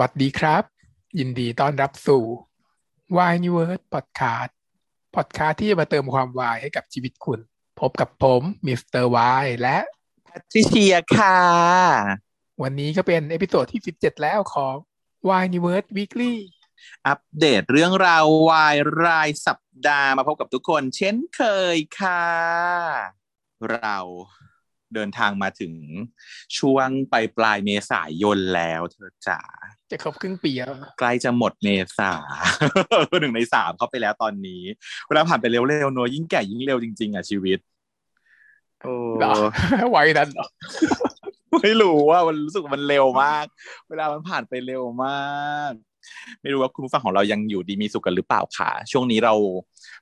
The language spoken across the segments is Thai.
สวัสดีครับ ยินดีต้อนรับสู่ Wine n e w o r d Podcast Podcast ที่จะมาเติมความวายให้กับชีวิตคุณ พบกับผมมิสเตอร์วายและแพทริเชียค่ะ วันนี้ก็เป็น episode ที่ 17 แล้วของ Wine n e w o r d Weekly อัปเดตเรื่องราววายรายสัปดาห์มาพบกับทุกคน เช่นเคยค่ะ เรา เดินทางมาถึงช่วงปลายปลายเมษายนแล้วเธอจ๋าจะครบครึ่งปีแล้วใกล้จะหมดเมษาหนึ่งในสามเข้าไปแล้วตอนนี้ เวลาผ่านไปเร็วๆเนอะยิ่งแก่ยิ่งเร็วจริง ๆอะชีวิต โอ้เหรอไว้นั้นเหรอไม่รู้ว่ามันรู้สึกว่ามันเร็วมาก เวลามันผ่านไปเร็วมาก ไม่รู้ว่าคุณผู้ฟังของเรายังอยู่ดีมีสุขกันหรือเปล่าค่ะ ช่วงนี้เรา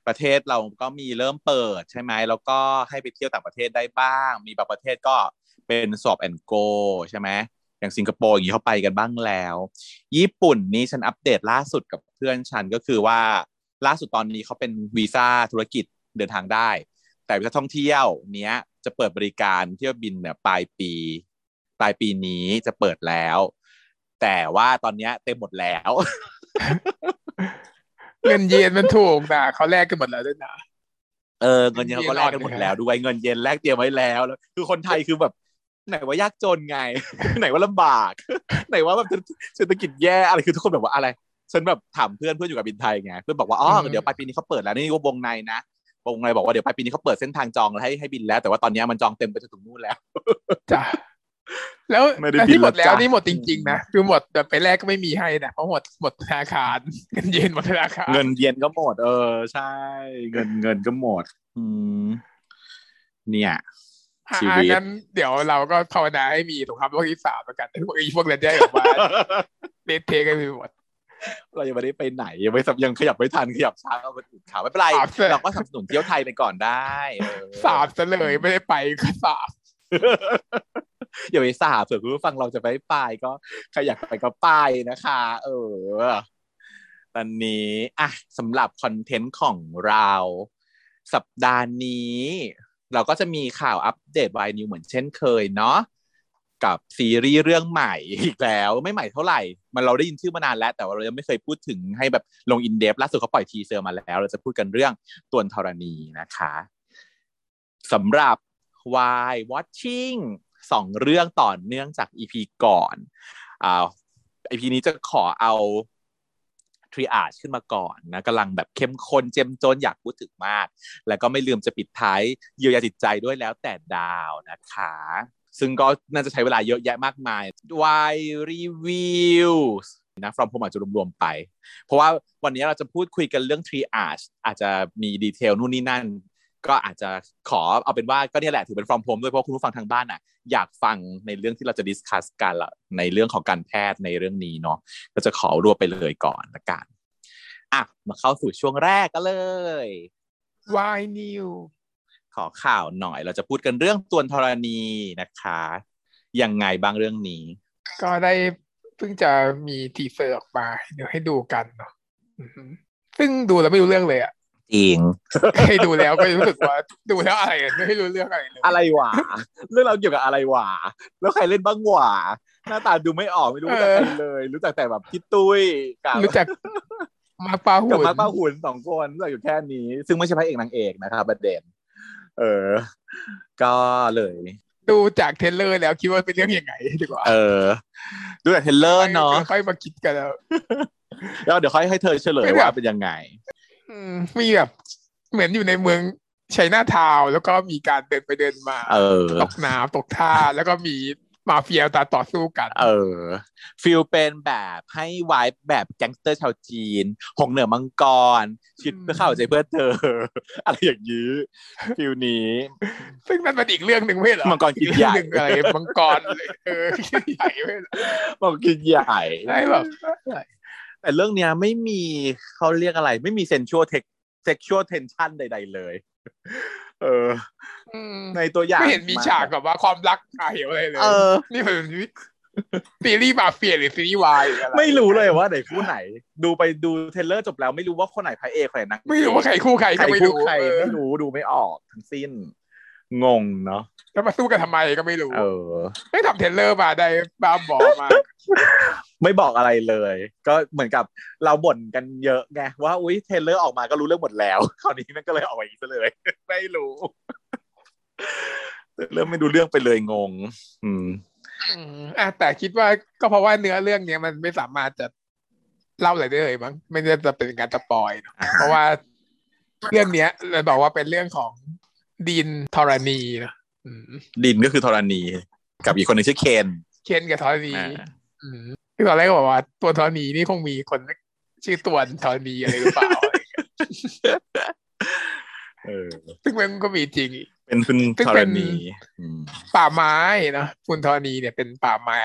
ประเทศเราก็มีเริ่มเปิดใช่ไหมแล้วก็ให้ไปเที่ยวต่างประเทศได้บ้าง มีบางประเทศก็เป็นสอบแอนโกใช่ไหมอย่างสิงคโปร์อย่างนี้เขาไปกันบ้างแล้ว ญี่ปุ่นนี่ฉันอัปเดตล่าสุดกับเพื่อนฉันก็คือว่าล่าสุดตอนนี้เขาเป็นวีซ่าธุรกิจเดินทางได้ แต่วีซ่าท่องเที่ยวเนี้ยจะเปิดบริการเที่ยวบินเนี่ยปลายปี ปลายปีนี้จะเปิดแล้ว แต่ว่าตอนเนี้ยเต็มหมดแล้ว เงินเยนมันถูกนะเขาแลกกันหมดแล้วด้วยนะเออเงินเยนเขาก็แลกกันหมดแล้วด้วยเงินเยนแลกเตรียมไว้แล้วแล้ว คือคนไทยคือแบบไหนว่ายากจนไง ไหนว่าลำบาก ไหนว่าแบบเศรษฐกิจแย่อะไรคือทุกคนแบบว่าอะไร ฉันแบบถามเพื่อนเพื่อนอยู่กับบินไทยไงเพื่อนบอกว่าอ๋อเดี๋ยวปลายปีนี้เขาเปิดแล้วนี่ก็วงในนะวงในบอกว่าเดี๋ยวปลายปีนี้เขาเปิดเส้นทางจองให้ให้บินแล้ว แต่ว่าตอนนี้มันจองเต็มไปจนถึงนู่นแล้วจ้ะ แล้วไม่ได้แล้วบิที่นหมดแล้วแล้วจ้ะนี่หมดจริงๆนะคือหมดแต่ไปแรกก็ไม่มีให้นะเพราะหมดหมดธนาคารเงินเยนหมดธนาคารเงินเย็นก็หมด เออ ใช่ เงินเงินก็หมด อืมเนี่ยอะชีวิตงั้นเดี๋ยวเราก็ภาวนาให้มีสงครามโลกที่สามแล้วกันพวกอีพวกนั้นได้ออกมาเละเทะกันไปหมดเรายังไม่ได้ไปไหนยังไม่สับยังขยับไม่ทันขยับช้าก็เป็นอื่นข่าวไม่เป็นไรอะเสร็จเราก็สนับสนุนเที่ยวไทยไปก่อนได้เออสามซะเลยไม่ได้ไปก็สาม อย่าไปสาบเผื่อคุณผู้ฟังเราจะไปไปก็ใครอยากไปก็ไปนะคะ เออ ตอนนี้อะสำหรับ content ของเรา สัปดาห์นี้ เราก็จะมีข่าวอัปเดตวาย news เหมือนเช่นเคยเนาะกับซีรีส์เรื่องใหม่อีกแล้วไม่ใหม่เท่าไหร่ มันเราได้ยินชื่อมานานแล้ว แต่ว่าเรายังไม่เคยพูดถึงให้แบบลง in-depth ล่าสุดเขาปล่อย teaser มาแล้ว เราจะพูดกันเรื่องตรวนธรณีนะคะสำหรับ Why Watching สองเรื่องต่อเนื่องจาก EP ก่อนอ่า EP นี้จะขอเอาทริอาชขึ้นมาก่อนนะกำลังแบบเข้มข้นเจ้มจนอยากพูดถึงมาก แล้วก็ไม่ลืมจะปิดท้ายเยียวยาจิตใจด้วยแล้วแต่ดาวนะคะ ซึ่งก็น่าจะใช้เวลาเยอะแยะมากมาย Why Reviews นะ from home อาจจะรวมๆไป เพราะว่าวันนี้เราจะพูดคุยกันเรื่อง triage อาจจะมี detail นู่นนี่นั่น ก็อาจจะขอเอาเป็นว่าก็เนี่ยแหละถือเป็น from home ด้วยเพราะคุณผู้ฟังทางบ้านอะอยากฟังในเรื่องที่เราจะ discuss กันละในเรื่องของการแพทย์ในเรื่องนี้เนาะก็จะขอรวบไปเลยก่อนละกันอะมาเข้าสู่ช่วงแรกก็เลยวาย newsขอข่าวหน่อยเราจะพูดกันเรื่องตรวนธรณีนะคะยังไงบ้างเรื่องนี้ ก็ได้เพิ่งจะมี teaser ออกมา เดี๋ยวให้ดูกันเนาะอือฮึซึ่งดูแล้วไม่รู้เรื่องเลยอะ จริงให้ดูแล้วก็รู้สึกว่าดูแล้วอะไรอะไม่รู้เรื่องอะไรเลยอะไรวะเรื่องเราวเกี่ยวกับอะไรวะแล้วใครเล่นบ้างวะหน้าตาดูไม่ออกไม่รู้จักใครเลย รู้จักแต่แบบพี่ตุ้ยกับรู้จักมาร์คปาหุ่กับนมาร์คป้าหุ่นสองคนรู้จักอยู่แค่นี้ ซึ่งไม่ใช่พระเอกนางเอกนะครับประเด็นเออ ก็เลย ดูจาก trailer แล้วคิดว่าเป็นเรื่องยังไงดีกว่า เออ ดูแต่ trailer เนาะค่อยมาคิดกันแล้วแล้วเดี๋ยวค่อยให้เธอเฉลยไม่แบบว่าเป็นยังไงอืมมีแบบเหมือนอยู่ในเมืองชัยนาทาวน์แล้วก็มีการเดินไปเดินมา เออ ตกน้ำตกท่า แล้วก็มีมาเฟียตาต่อสู้กัน เออ feel เป็นแบบให้ vibe แบบแก๊งสเตอร์ชาวจีน หงเหนือมังกร ชิดเพื่อเข้าใจเพื่อเธอ อะไรอย่างนี้ feel นี้ ซึ่งนั่นเป็นอีกเรื่องหนึ่งไม่ใช่เหรอมังกรกินอีเรื่องใหญ่หนึ่งอะไรมังกรเลยเออใหญ่ไม่ใช่เหรอบอกกินใหญ่ได้แบบ แต่เรื่องเนี้ยไม่มีเขาเรียกอะไร ไม่มีเซนชวลเทคเซ็กชวลเทนชันใด ๆ เลย เอออืมในตัวอย่างไม่เห็นมีฉากแบบว่าความรักอาเหวอะไรเลยเออนี่เป็นซีรีส์มาเฟียหรือซีรีส์วายหรืออะไรไม่รู้เลยว่าไหนคู่ไหน ดูไปดูเทรลเลอร์จบแล้วไม่รู้ว่าคนไหนพระเอกคนไหนนางเอกไม่รู้ว่าใครคู่ใครใครก็ไม่คู่รู้ใครเออไม่รู้ดูไม่ออกทั้งสิ้น งงเนาะแล้วมาสู้กันทำไมก็ไม่รู้ เออไม่ทำ trailer มาได้บ้าบอมาก ไม่บอกอะไรเลย ก็เหมือนกับเราบ่นกันเยอะไงว่าอุ้ย trailer ออกมาก็รู้เรื่องหมดแล้วคราวนี้มันก็เลยออกมาอีกซะเลย ไม่รู้เริ่มไม่ดูเรื่องไปเลยงง อืมอืมอะแต่คิดว่าก็เพราะว่าเนื้อเรื่องเนี้ยมันไม่สามารถจะเล่าอะไรได้เลยมั้งไม่ได้จะเป็นการสปอยเนอะอ่าฮะเพราะว่าเรื่องเนี้ยเราบอกว่าเป็นเรื่องของดินธรณีนะอืมดินก็คือธรณี กับอีกคนหนึ่งชื่อเคน เคนกับธรณี อ่าอืมคือตอนแรกก็บอกว่า ตัวธรณีนี่คงมีคนชื่อตัวธรณีอะไรหรือเปล่าอะไรอย่างเงี้ยเออซึ่งมันก็มีจริง เป็นคุณซึ่งธเป็รนณีอืมป่าไม้นะคุณธรณีเนี่ยเป็นป่าไม้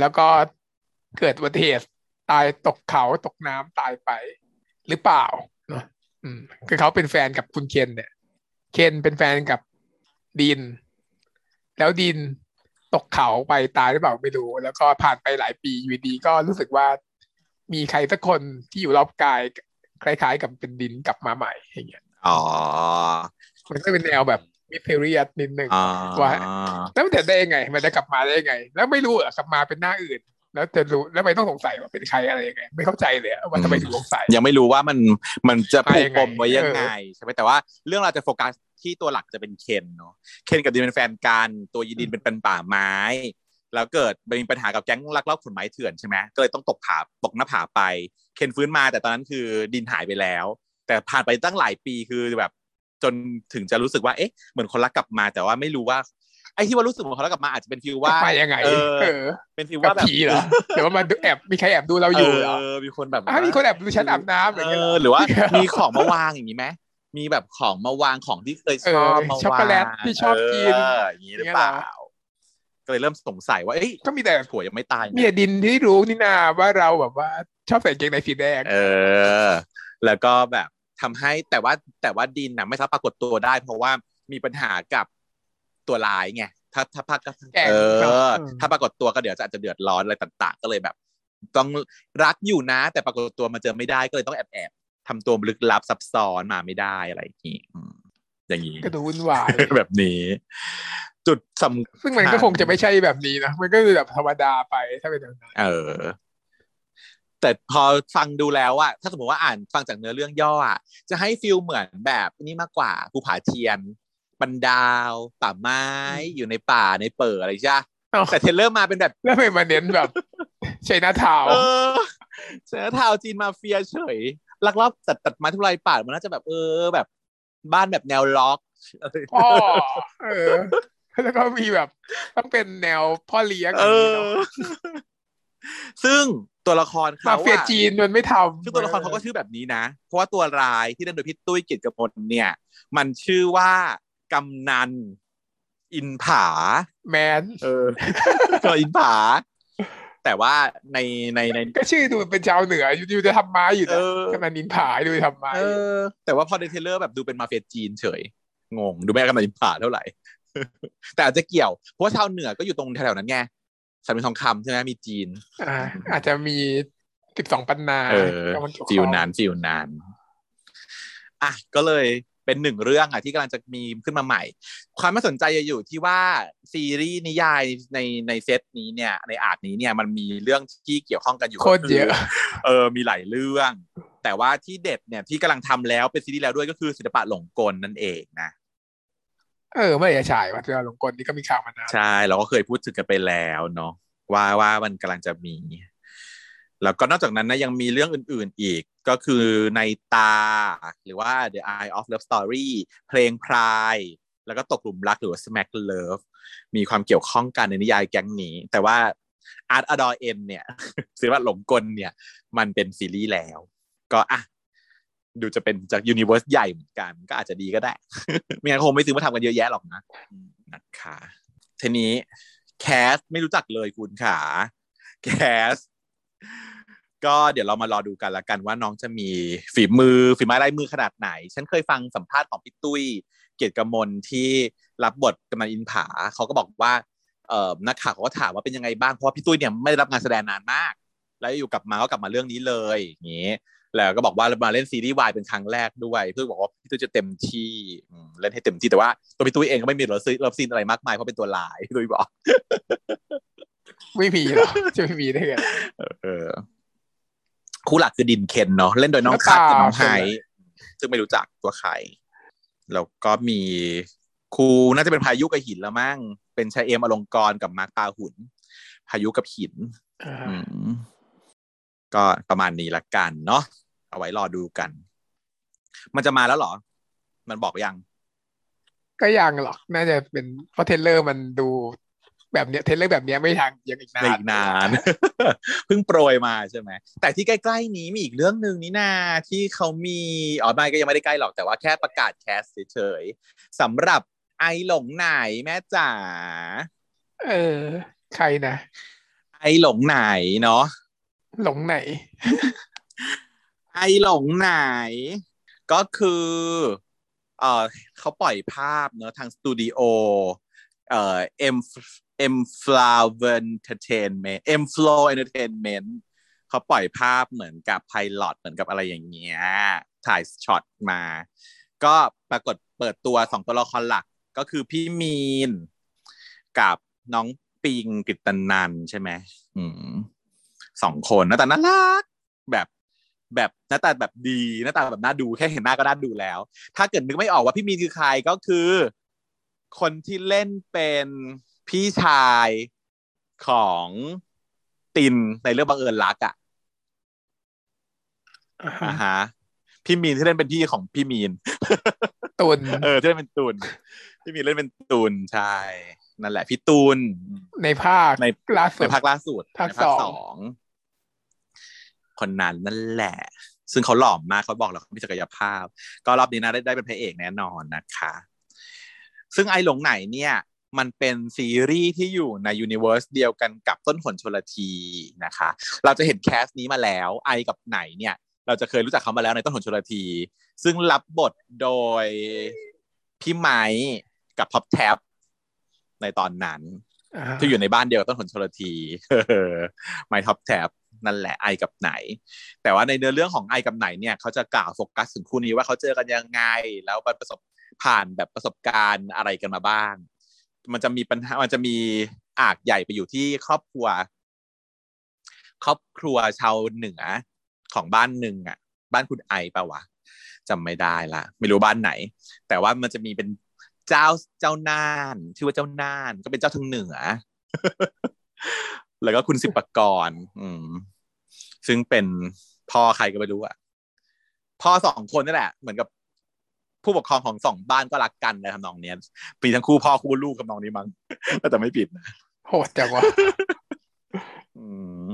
แล้วก็เกิดอุบัติเหตุตายตกเขาตกน้ำตายไปหรือเปล่าเนอะอืมคือเขาเป็นแฟนกับคุณเคนเนี่ย เคนเป็นแฟนกับดิน แล้วดิน ตกเขาไปตายหรือเปล่าไม่รู้ แล้วก็ผ่านไปหลายปีอยู่ดีก็รู้สึกว่ามีใครสักคนที่อยู่รอบกาย คล้าย ๆ กับเป็นดินกลับมาใหม่อย่างเงี้ยอ๋อมันก็เป็นแนวแบบมิสเทเรียสนิดนึงอ๋อว่าแล้วมันจะได้ยังไง มันจะกลับมาได้ยังไง แล้วไม่รู้เหรอกลับมาเป็นหน้าอื่น แล้วจะรู้แล้วไม่ต้องสงสัยว่าเป็นใครอะไรยังไงไม่เข้าใจเลยอะว่าทำไมถึงสงสัยยังไม่รู้ว่ามันมันจะผูกปมไปไว้ยัยังงไงไงใช่ไหมแต่ว่าเรื่องเราจะโฟกัสที่ตัวหลักจะเป็นเคนเนาะเคนกับดินเป็นแฟนกันตัวยีดินเป็นเป็นป่าไม้ แล้วเกิดมีปัญหากับแก๊งลักลอบขนไม้เถื่อนใช่ไหมก็เลยต้องตกผาตกหน้าผาไป เคนฟื้นมาแต่ตอนนั้นคือดินหายไปแล้ว แต่ผ่านไปตั้งหลายปีคือแบบจนถึงจะรู้สึกว่าเอ๊ะเหมือนคนรักกลับมาแต่ว่าไม่รู้ว่า ไอ้ที่ว่ารู้สึกเหมือนคนรักกลับมาอาจจะเป็นฟีลกลัว่าบมายังไงเออเออเป็นฟีลกับว่าแบบผีเหรอหรือว่ามันแอบมีใครแอบดูเราอยู่เหรอเออมีคนแบบอะมีคนแอบดูฉันอาบน้ำอย่างเอเงี้ยเหรออหรือว่ามีของมาวางอย่างนี้ไหมมีแบบของมาวางของที่เคยชอบเออมาวางช็อกโกแลตที่ชอบกินเอออย่างนี้หรือเปล่าก็เลยเริ่มสงสัยว่าเอ้ยก็มีแต่ถั่วยังไม่ตายมีแต่ดินที่รู้นี่นาว่าเราแบบว่าชอบใส่กางเกงในสีแดงเออ แล้วก็แบบทำให้แต่ว่าแต่ว่าดินน่ะไม่สามารถปรากฏตัวได้ เพราะว่ามีปัญหากับ ตัวร้ายไงถ้าถ้าพักแกล้งเอเนออะถ้าปรากฏตัวก็เดี๋ยวจะอาจจะเดือดร้อนอะไรต่าง ๆ ก็เลยแบบ ต้องรักอยู่นะ แต่ปรากฏตัวมาเจอไม่ได้ก็เลยต้องแอบแอบๆทำตัวลึกลับซับซ้อนมาไม่ได้อะไรอย่างนี้อืมอย่างนี้ก็ดูวุ่นวายแบบนี้ จุดสำซึ่งมันก็คงจะไม่ใช่แบบนี้นะมันก็คือแบบธรรมดาไปถ้าเป็นแบบนั้นเออ แต่พอฟังดูแล้วอะถ้าสมมติว่าอ่านฟังจากเนื้อเรื่องย่ออะจะให้ฟิลเหมือนแบบนี่มากกว่าภูผาเทียน บันดาวป่าไม้อยู่ในป่าในเปิดอะไรใช่ปะเอ้าแต่เทรลเลอร์มาเป็นแบบแล้วทำไมมาเน้นแบบใช้หน้าเท้าเออเสือเทาจีนมาเฟียเฉยลักลอบตัดตัดไม้ทำลายป่ามันน่าจะแบบเออแบบ บ้านแบบแนวล็อกอะไรพ่อเออแล้วก็มีแบบต้องเป็นแนวพ่อเลี้ยงเออย่างนี้อเนาะซึ่งตัวละครมาเขาเฟียอะจีนมันไม่ทำคือตัวละครเขาก็ชื่อแบบนี้นะ เพราะว่าตัวร้ายที่เล่นโดยพี่ตุ้ยเกียรติกมลเนี่ย มันชื่อว่า กำนัน อินผา แมนเออก็อินผา แต่ว่าในในในก็ชื่อดูเป็นชาวเหนืออยู่อยู่จะทำไม้อยู่เอนะอกำนันนินผาดูทำไม้เออแต่ว่าพอใน trailer แบบดูเป็นมาเฟียจีนเฉย งง ดูไม่กำนันอินผาเท่าไหร่ แต่อาจจะเกี่ยว เพราะว่าชาวเหนือก็อยู่ตรงแถวๆนั้นไงสามเหลี่ยมทองคำใช่ไหมมีจีน อ่า อาจจะมีสิบสองปันนาเออเข้ามาเกี่ยวข้อง feel นั้น feel นั้นอะก็เลย เป็นหนึ่งเรื่องอะที่กำลังจะมีขึ้นมาใหม่ ความน่าสนใจจะอยู่ที่ว่าซีรีส์นิยายในในเซตนี้เนี่ยใน arc นี้เนี่ยมันมีเรื่องที่เกี่ยวข้องกันอยู่โคตรเยอะเออมีหลายเรื่อง แต่ว่าที่เด็ดเนี่ยที่กำลังทำแล้วเป็นซีรีส์แล้วด้วยก็คือศิลปะหลงกลนั่นเองนะเออเมื่อไหร่จะฉายวัดเรือหลงกลนี่ก็มีข่าวมานานใช่เราก็เคยพูดถึงกันไปแล้วเนาะว่าว่ามันกำลังจะมี แล้วก็นอกจากนั้นนะยังมีเรื่องอื่นๆอีกก็คือในตา หรือว่า The Eye of Love Story เพลงพราย แล้วก็ตกหลุมรักหรือว่า Smack Love มีความเกี่ยวข้องกันในนิยายแก๊งนี้ แต่ว่า Art Adore N เนี่ยศิลปะหลงกลเนี่ย มันเป็นซีรีส์แล้ว ก็อะดูจะเป็นจากยูนิเวอร์สใหญ่เหมือนกัน ก็อาจจะดีก็ได้ไม่งั้นคงไม่ซื้อมาทำกันเยอะแยะหรอกนะนะคะทีนี้แคสไม่รู้จักเลยคุณขาแคส ก็เดี๋ยวเรามารอดูกันละกันว่าน้องจะมีฝีมือฝีไม้ลายมือขนาดไหน ฉันเคยฟังสัมภาษณ์ของพี่ตุ้ย เกียรติกมลที่รับบทกำนันอินผาเขาก็บอกว่าเอ่อนักข่าวเขาก็ถามว่าเป็นยังไงบ้างเพราะว่าพี่ตุ้ยเนี่ยไม่ได้รับงานแสดงนานมาก แล้วอยู่กลับมาก็กลับมาเรื่องนี้เลยอย่างนี้แล้วก็บอกว่ามาเล่นซีรีส์วายเป็นครั้งแรกด้วยพี่ตุ้ยบอกว่าพี่ตุ้ยจะเต็มที่อืมเล่นให้เต็มที่แต่ว่าตัวพี่ตุ้ยเองก็ไม่มี love scene love scene อะไรมากมายเพราะเป็นตัวร้ายพี่ตุ้ยบอกไม่มีหรอจะไม่มีได้ไงเออ คู่หลักคือดินเคนเนาะเล่นโดยน้องคัทกับน้องไฮซึ่งไม่รู้จักตัวใครแล้วก็มีคู่น่าจะเป็นพายุกับหินแล้วมั้งเป็นชายเอมอลงกรกับมาร์คปาหุณพายุกับหินอ่าอืมก็ประมาณนี้ละกันเนาะเอาไว้รอดูกัน มันจะมาแล้วเหรอ มันบอกยัง ก็ยังหรอก น่าจะเป็นเพราะ trailer มันดู แบบเนี้ย trailer แบบเนี้ยไม่ทางยังอีกนาในนอีกนานเพิ่งโปรยมาใช่ไหมแต่ที่ใกล้ๆนี้มีอีกเรื่องหนึ่งนี่นาที่เขามีอ๋อไม่ก็ยังไม่ได้ใกล้หรอกแต่ว่าแค่ประกาศแคสเฉยๆสำหรับไอหลงไหนแม่จ๋าเออ ใครนะไอหลงไหนเนาะหลงไหน ไอหลงไหน ก็คือเออเขาปล่อยภาพเนอะทางสตูดิโอเอ่อ M M Flower Entertainment M Flow Entertainment เขาปล่อยภาพเหมือนกับไพลอตเหมือนกับอะไรอย่างเงี้ยถ่ายช็อตมา ก็ปรากฏเปิดตัวสองตัวละครหลักก็คือพี่มีน กับน้องปิงกฤตนันใช่ไหมอืมสองคนหน้าตาน่ารักแบบแบบหน้าตาแบบดีหน้าตาแบบน่าดูแค่เห็นหน้าก็น่าดูแล้ว ถ้าเกิดนึกไม่ออกว่าพี่มีนคือใครก็คือ คนที่เล่นเป็น พี่ชายของตินในเรื่องบังเอิญรักอะอ่าฮะอ่าฮะพี่มีนที่เล่นเป็นพี่ของพี่มีนตุนเออที่เล่นเป็นตุนพี่มีนเล่นเป็นตุนใช่นั่นแหละ พี่ตุนในภาคในล่าสุในดภาคล่าสุดภาคในภาคสองสองคนนั้นนั่นแหละ ซึ่งเขาหล่อมมากเขาบอกแล้วเขามีศักยภาพ ก็รอบนี้นะได้ได้เป็นพระเอกแน่นอนนะคะ ซึ่งไอหลงไหนเนี่ย มันเป็นซีรีส์ที่อยู่ใน universe เดียวกันกับต้นหนชลทีนะคะ เราจะเห็น cast นี้มาแล้วไอกับไหนเนี่ย เราจะเคยรู้จักเขามาแล้วในต้นหนชลที ซึ่งรับบทโดยพี่ไม้กับท็อปแท็บในตอนนั้นอ่าฮะที่อยู่ในบ้านเดียวกับต้นหนชลทีไมท็อปแท็บนั่นแหละไอกับไหน แต่ว่าในเนื้อเรื่องของไอกับไหนเนี่ยเขาจะกล่าวโฟกัสถึงคู่นี้ว่าเขาเจอกันยังไง แล้วประสบผ่านแบบประสบการณ์อะไรกันมาบ้าง มันจะมีปัญหามันจะมีอากใหญ่ไปอยู่ที่ครอบครัว ครอบครัวชาวเหนือของบ้านหนึ่งอะ บ้านคุณไอปะวะจำไม่ได้ละไม่รู้บ้านไหน แต่ว่ามันจะมีเป็นเจ้าเจ้าน่านชื่อว่าเจ้าน่าน ก็เป็นเจ้าทางเหนือ แล้วก็คุณสิบประกรอืม ซึ่งเป็นพ่อใครก็ไม่รู้อะพ่อสองคนนี่แหละ เหมือนกับ ผู้ปกครองของสองบ้านก็รักกันในทำนองเนี้ยปีทั้งคู่พ่อคู่ลูกทำนองนี้มั้งถ้าจะไม่ผิดนะโหดจังวะอืม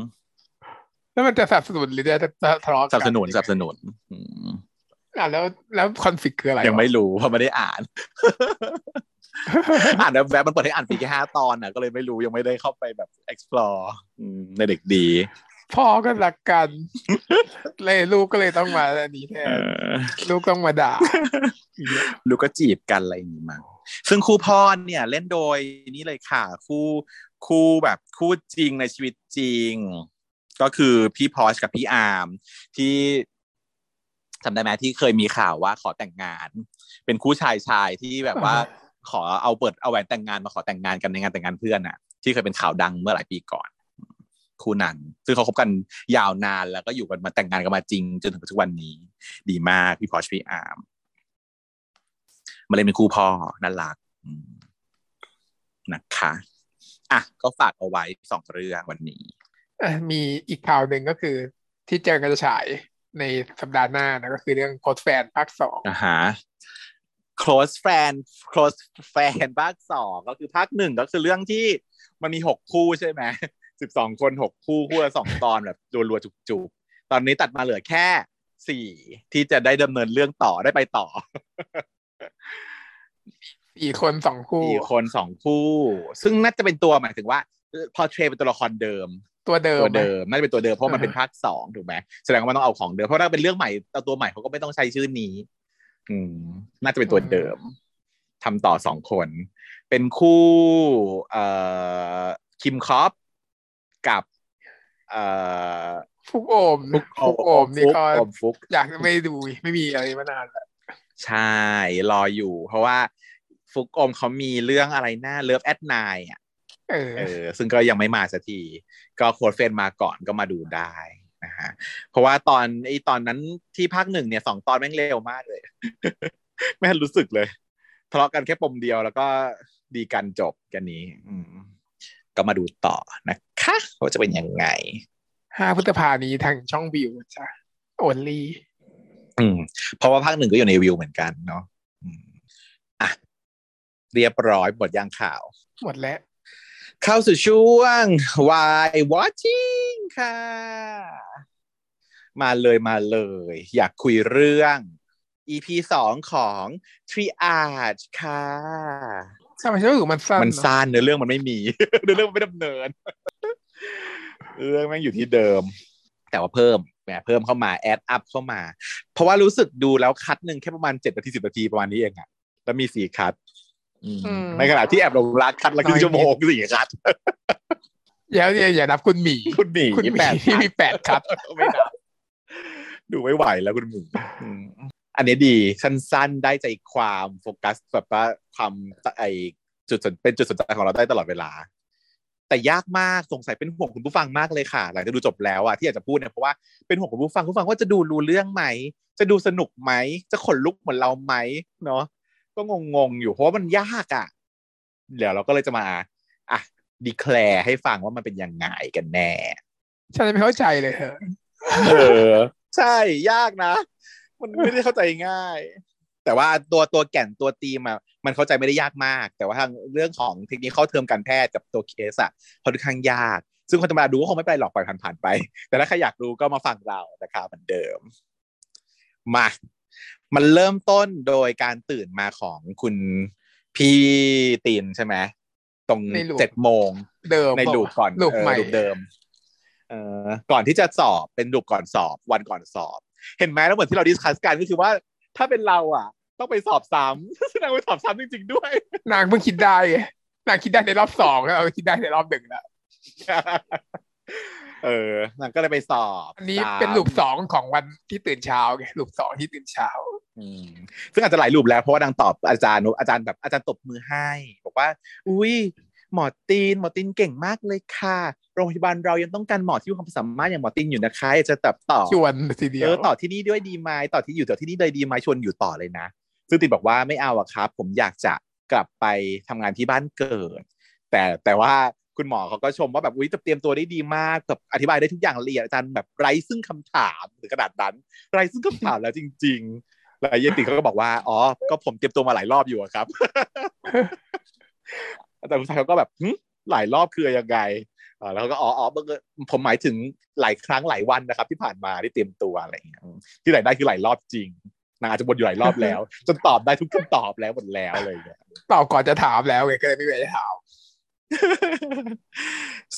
แล้วมันจะสนับสนุนหรือจะจะทะเลาะสนับสนุนสนับสนุนอืมอะแล้วแล้วคอนฟ lict คืออะไร ยังไม่วะรู้เพราะไม่ได้อ่าน อ่านแบบแบบมันเปิดให้อ่านปีแค่ห้าตอนอะก็เลยไม่รู้ยังไม่ได้เข้าไปแบบ explore อืมในเด็กดี พ่อก็รักกันเลยลูกก็เลยต้องมาอันนี้แทเอนอลูกต้องมาด่าอย่างเงี้ยลูกก็จีบกันอะไรอย่างนี้มั้งซึ่งคู่พ่อเนี่ย เล่นโดยนี่เลยค่ะ คู่คู่แบบคู่จริงในชีวิตจริง ก็คือพี่พอชกับพี่อาร์มที่จำได้ไหมที่เคยมีข่าวว่าขอแต่งงาน เป็นคู่ชายชายที่แบบว่า ขอเอาเปิดเอาแหวนแต่งงานมาขอแต่งงานกันในงานแต่งงานเพื่อนอะที่เคยเป็นข่าวดังเมื่อหลายปีก่อน คู่นั้น ซึ่งเขาคบกันยาวนานแล้วก็อยู่กันมาแต่งงานกันมาจริง จนถึงปัจจุบันนี้ ดีมากพี่พอชพี่อาร์มมาเล่นเป็นคู่พ่อน่ารักอืมนะคะอะก็ฝากเอาไว้สองเรื่องวันนี้อะมีอีกข่าวหนึ่งก็คือ ที่เจอกันจะฉายในสัปดาห์หน้านะก็คือเรื่องโคดแฟนภาคสองอ่าฮะ close friend close friend ภาคสองก็คือภาคหนึ่งก็คือเรื่องที่มันมีหกคู่ใช่ไหม สิบสองคนหกคู่คู่ละสองตอนแบบรัวๆจุกๆ ตอนนี้ตัดมาเหลือแค่สี่ที่จะได้ดำเนินเรื่องต่อได้ไปต่อสี่คนสองคู่สี่คนสองคู่ ซึ่งน่าจะเป็นตัวหมายถึงว่า พอเทรเป็นตัวละครเดิม ตัวเดิมตัวไหมเดิมน่าจะเป็นตัวเดิมเพราะมันอ่าฮะเป็นภาคสองถูกไหมแสดงว่ามันต้องเอาของเดิมเพราะถ้าเป็นเรื่องใหม่เอาตัวใหม่เขาก็ไม่ต้องใช้ชื่อนี้ อืม น่าจะเป็นตัวเดิมทำต่อสองคน เป็นคู่ เอ่อคิมคอป กับเอ่อฟลุคโอมฟลุคฟลุคโอมนี่ก็ฟลุคโอมฟลุคอยากจะไม่ดูไม่มีอะไรมานานแล้วใช่รออยู่ เพราะว่าฟลุคโอมเขามีเรื่องอะไรนะ Love at Nightอะเออเออ ซึ่งก็ยังไม่มาสักที ก็โค้ดเฟรนมาก่อนก็มาดูได้นะฮะเพราะว่าตอนไอ้ตอนนั้นที่ภาคหนึ่งเนี่ยสองตอนแม่งเร็วมากเลยไม่ทันรู้สึกเลยทะเลาะกันแค่ปมเดียวแล้วก็ดีกันจบกันนี้ อืม ก็มาดูต่อนะคะว่าจะเป็นยังไงห้าพฤษภานี้ทางช่องวิวจ้ะโอลี่อืมเพราะว่าภาคหนึ่งก็อยู่ในวิวเหมือนกันเนาะอืมอะเรียบร้อยบทย่างข่าว หมดแล้ว เข้าสู่ช่วง Why Watching ค่ะ มาเลยมาเลย อยากคุยเรื่อง EP สองของ Triage ค่ะ ทำไมฉันรู้สึกมันสั้นมันเนอะสั้นเนื้อเรื่องมันไม่มีเนื้อเรื่องมันไม่ดำเนิน เรื่องแม่งอยู่ที่เดิม แต่ว่าเพิ่มแหมเพิ่มเข้ามาแอดอัพเข้ามา เพราะว่ารู้สึกดูแล้วคัดหนึ่งแค่ประมาณเจ็ดนาทีสิบนาทีประมาณนี้เองอะแล้วมีสี่คัดอืมในขณะที่แอบหลงรักคัดละครึ่งชั่วโมงสี่คัดเดี๋ยวเนี่ยอย่านับคุณหมีคุณหมีคุณหมีแปดที่มีแปดคัดไม่นับดูไม่ไหวแล้วคุณหมี อืมอันนี้ดีสั้นๆได้ใจความโฟกัสแบบว่าความไอจุดสนเป็นจุดสนใจของเราได้ตลอดเวลา แต่ยากมากสงสัยเป็นห่วงคุณผู้ฟังมากเลยค่ะ หลังจากดูจบแล้วอะที่อยากจะพูดเนี่ยเพราะว่าเป็นห่วงคุณผู้ฟังคุณผู้ฟังว่าจะดูรู้เรื่องไหม จะดูสนุกไหม จะขนลุกเหมือนเราไหมเนาะก็งงๆอยู่เพราะว่ามันยากอะเดี๋ยวเราก็เลยจะมาอะดีแคลร์ให้ฟังว่ามันเป็นยังไงกันแน่ฉันไม่เข้าใจเลยเธอเออใช่ยากนะ มันไม่ได้เข้าใจง่าย แต่ว่าตัวตัวแก่นตัวตีมอะมันเข้าใจไม่ได้ยากมาก แต่ว่าทางเรื่องของเทคนิคเข้าเทอมการแพทย์กับตัวเคสอะค่อนข้างยาก ซึ่งคนธรรมดาดูก็คงไม่เป็นไรหรอกปล่อยผ่านๆไป แต่ถ้าใครอยากดูก็มาฟังเรานะครับเหมือนเดิม มา มันเริ่มต้นโดยการตื่นมาของคุณพี่ตีนใช่ไหมตรงในลูปเจ็ดโมงเดิมในลูปก่อนลูปเออใหม่ลูปเดิม เอ่อก่อนที่จะสอบเป็นลูปก่อนสอบ วันก่อนสอบ เห็นไหมแล้วเหมือนที่เราดิสคัสกันก็คือว่า ถ้าเป็นเราอะ ต้องไปสอบซ้ำแสดงว่าสอบซ้ำจริง ๆ ด้วย นางเพิ่งคิดได้ไงนางคิดได้ในรอบสองแล้วเอาคิดได้ในรอบหนึ่งแล้วเออนางก็เลยไปสอบ อันนี้ซ้ำเป็นลูปสองของวันที่ตื่นเช้าไงลูปสองที่ตื่นเช้าอืมซึ่งอาจจะหลายรูปแล้วเพราะว่านางตอบอาจารย์อาจารย์แบบอาจารย์ตบมือให้ บอกว่า อุ้ย หมอตีนหมอตีนเก่งมากเลยค่ะ โรงพยาบาลเรายังต้องการหมอที่มีความสามารถอย่างหมอตีนอยู่นะคะอยากจะแบบต่อชวนทีเดียเอวอต่อที่นี่ด้วยดีไหมต่อที่อยู่ต่อที่นี่เลยดีไหมชวนอยู่ต่อเลยนะซึ่งตินบอกว่าไม่เอาอะครับ ผมอยากจะกลับไปทำงานที่บ้านเกิด แต่แต่ว่าคุณหมอเขาก็ชมว่าแบบอุ้ยเตรียมตัวได้ดีมากแบบอธิบายได้ทุกอย่างละเอียดอาจารย์แบบไร้ซึ่งคำถามถึงขนาดนั้นไร้ซึ่งคำถามแล้วจริง ๆ แล้วเยติเขาก็บอกว่า อ๋อ ก็ผมเตรียมตัวมาหลายรอบอยู่อะครับ อาจารย์ผู้ชายเขาก็แบบหึหลายรอบคือยังไงอ่าแล้วเขาก็อ๋ออ๋อผมหมายถึงหลายครั้งหลายวันนะครับ ที่ผ่านมาที่เตรียมตัวอะไรอย่างเงี้ยอืมที่ไหนได้คือหลายรอบจริงนางอาจจะบนอยู่หลายรอบแล้ว จนตอบได้ทุกคำตอบแล้วหมดแล้วอะไรอย่างเลยตอบก่อนจะถามแล้วไงก็เลยไม่ไปถาม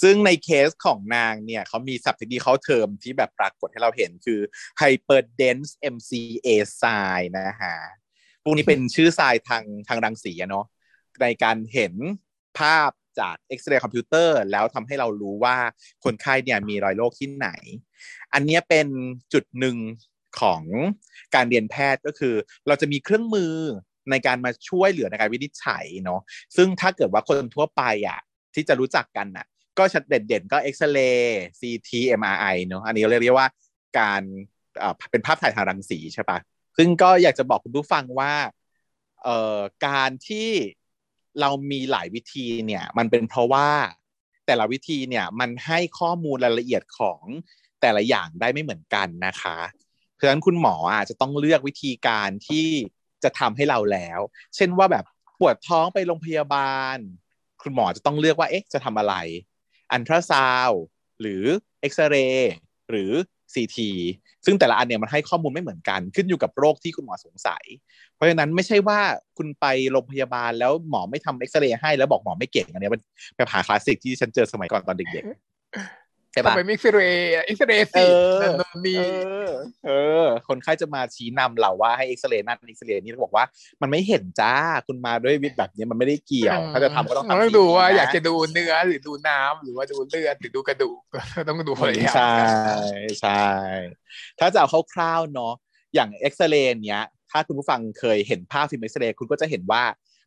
ซึ่งในเคสของนางเนี่ยเขามีสับเทคนิคเขาเทอมที่แบบปรากฏให้เราเห็นคือ hyperdense MCA sign นะฮะพวกนี้เป็นชื่อทรายทางทางรังสีอะเนาะในการเห็น ภาพจากเอ็กซเรย์คอมพิวเตอร์ แล้วทำให้เรารู้ว่าคนไข้เนี่ยมีรอยโรคที่ไหน อันนี้เป็นจุดหนึ่งของการเรียนแพทย์ก็คือ เราจะมีเครื่องมือในการมาช่วยเหลือในการวินิจฉัยเนาะซึ่งถ้าเกิดว่าคนทั่วไปอะที่จะรู้จักกันอะ ก็ชัดเด่นๆก็เอ็กซเรย์ CT MRI เนาะอันนี้เรียกว่าการเป็นภาพถ่ายทางรังสีใช่ปะซึ่งก็อยากจะบอกคุณผู้ฟังว่าการที่ เรามีหลายวิธีเนี่ยมันเป็นเพราะว่าแต่ละวิธีเนี่ยมันให้ข้อมูลรายละเอียดของแต่ละอย่างได้ไม่เหมือนกันนะคะ เพราะฉะนั้นคุณหมออะจะต้องเลือกวิธีการที่จะทำให้เราแล้ว เช่นว่าแบบปวดท้องไปโรงพยาบาล คุณหมอจะต้องเลือกว่าเอ๊ะจะทำอะไร อัลตราซาวด์หรือเอ็กซเรย์หรือ CT ซึ่งแต่ละอันเนี่ยมันให้ข้อมูลไม่เหมือนกันขึ้นอยู่กับโรคที่คุณหมอสงสัย เพราะฉะนั้นไม่ใช่ว่าคุณไปโรงพยาบาลแล้วหมอไม่ทำเอ็กซเรย์ให้แล้วบอกหมอไม่เก่งอันนี้มันเป็นปัญหาคลาสสิกที่ฉันเจอสมัยก่อนตอนเด็กๆ ใช่ทำปะไมไม่เอ็กซเรย์เอ็กซเรย์สิเออนั่นนู่นนี่เออเออ คนไข้จะมาชี้นำเราว่าให้เอ็กซเรย์นั่นเอ็กซเรย์นี่เราบอกว่า มันไม่เห็นจ้าคุณมาด้วยวิธีแบบนี้มันไม่ได้เกี่ยว ถ้าจะทำก็ต้องทำต้องดูว่าดีๆนอยากจะดูเนื้อหรือดูน้ำหรือว่าดูเลือดหรือดูกระดูกต้องดูคนละอย่างใช่ใช่ถ้าจะเอาคร่าวๆเนาะอย่างเอ็กซเรย์เนี้ยถ้าคุณผู้ฟังเคยเห็นภาพฟิล์มเอ็กซเรย์คุณก็จะเห็นว่า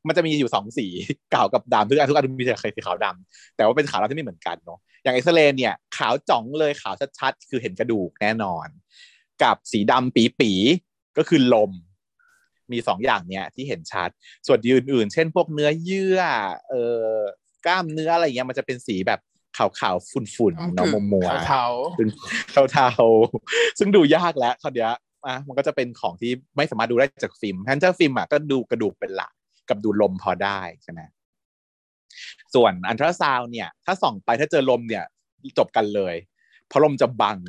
มันจะมีอยู่สองสีขาวกับดำทุกอันทุกอันมีแต่สีขาวดำแต่ว่าเป็นขาวดำที่ไม่เหมือนกันเนาะอย่างเอ็กซเรย์เนี่ย ขาวจ่องเลยขาวชัดๆ คือเห็นกระดูกแน่นอน กับสีดำปีๆก็คือลม มีสองอย่างเนี้ยที่เห็นชัด ส่วนอื่นๆ เช่นพวกเนื้อเยื่อเอ่อกล้ามเนื้ออะไรเงี้ยมันจะเป็นสีแบบขาวๆฝุ่นๆเนาะมัวๆเทาซึ่งเทาๆซึ่งดูยากแล้วคราวเนี้ยอะมันก็จะเป็นของที่ไม่สามารถดูได้จากฟิล์มแทนเจอร์ฟิล์มอะก็ดูกระดูกเป็นหลัก กับดูลมพอได้ใช่ไหมส่วนอัลตราซาวด์เนี่ย ถ้าส่องไปถ้าเจอลมเนี่ย จบกันเลย เพราะลมจะบัง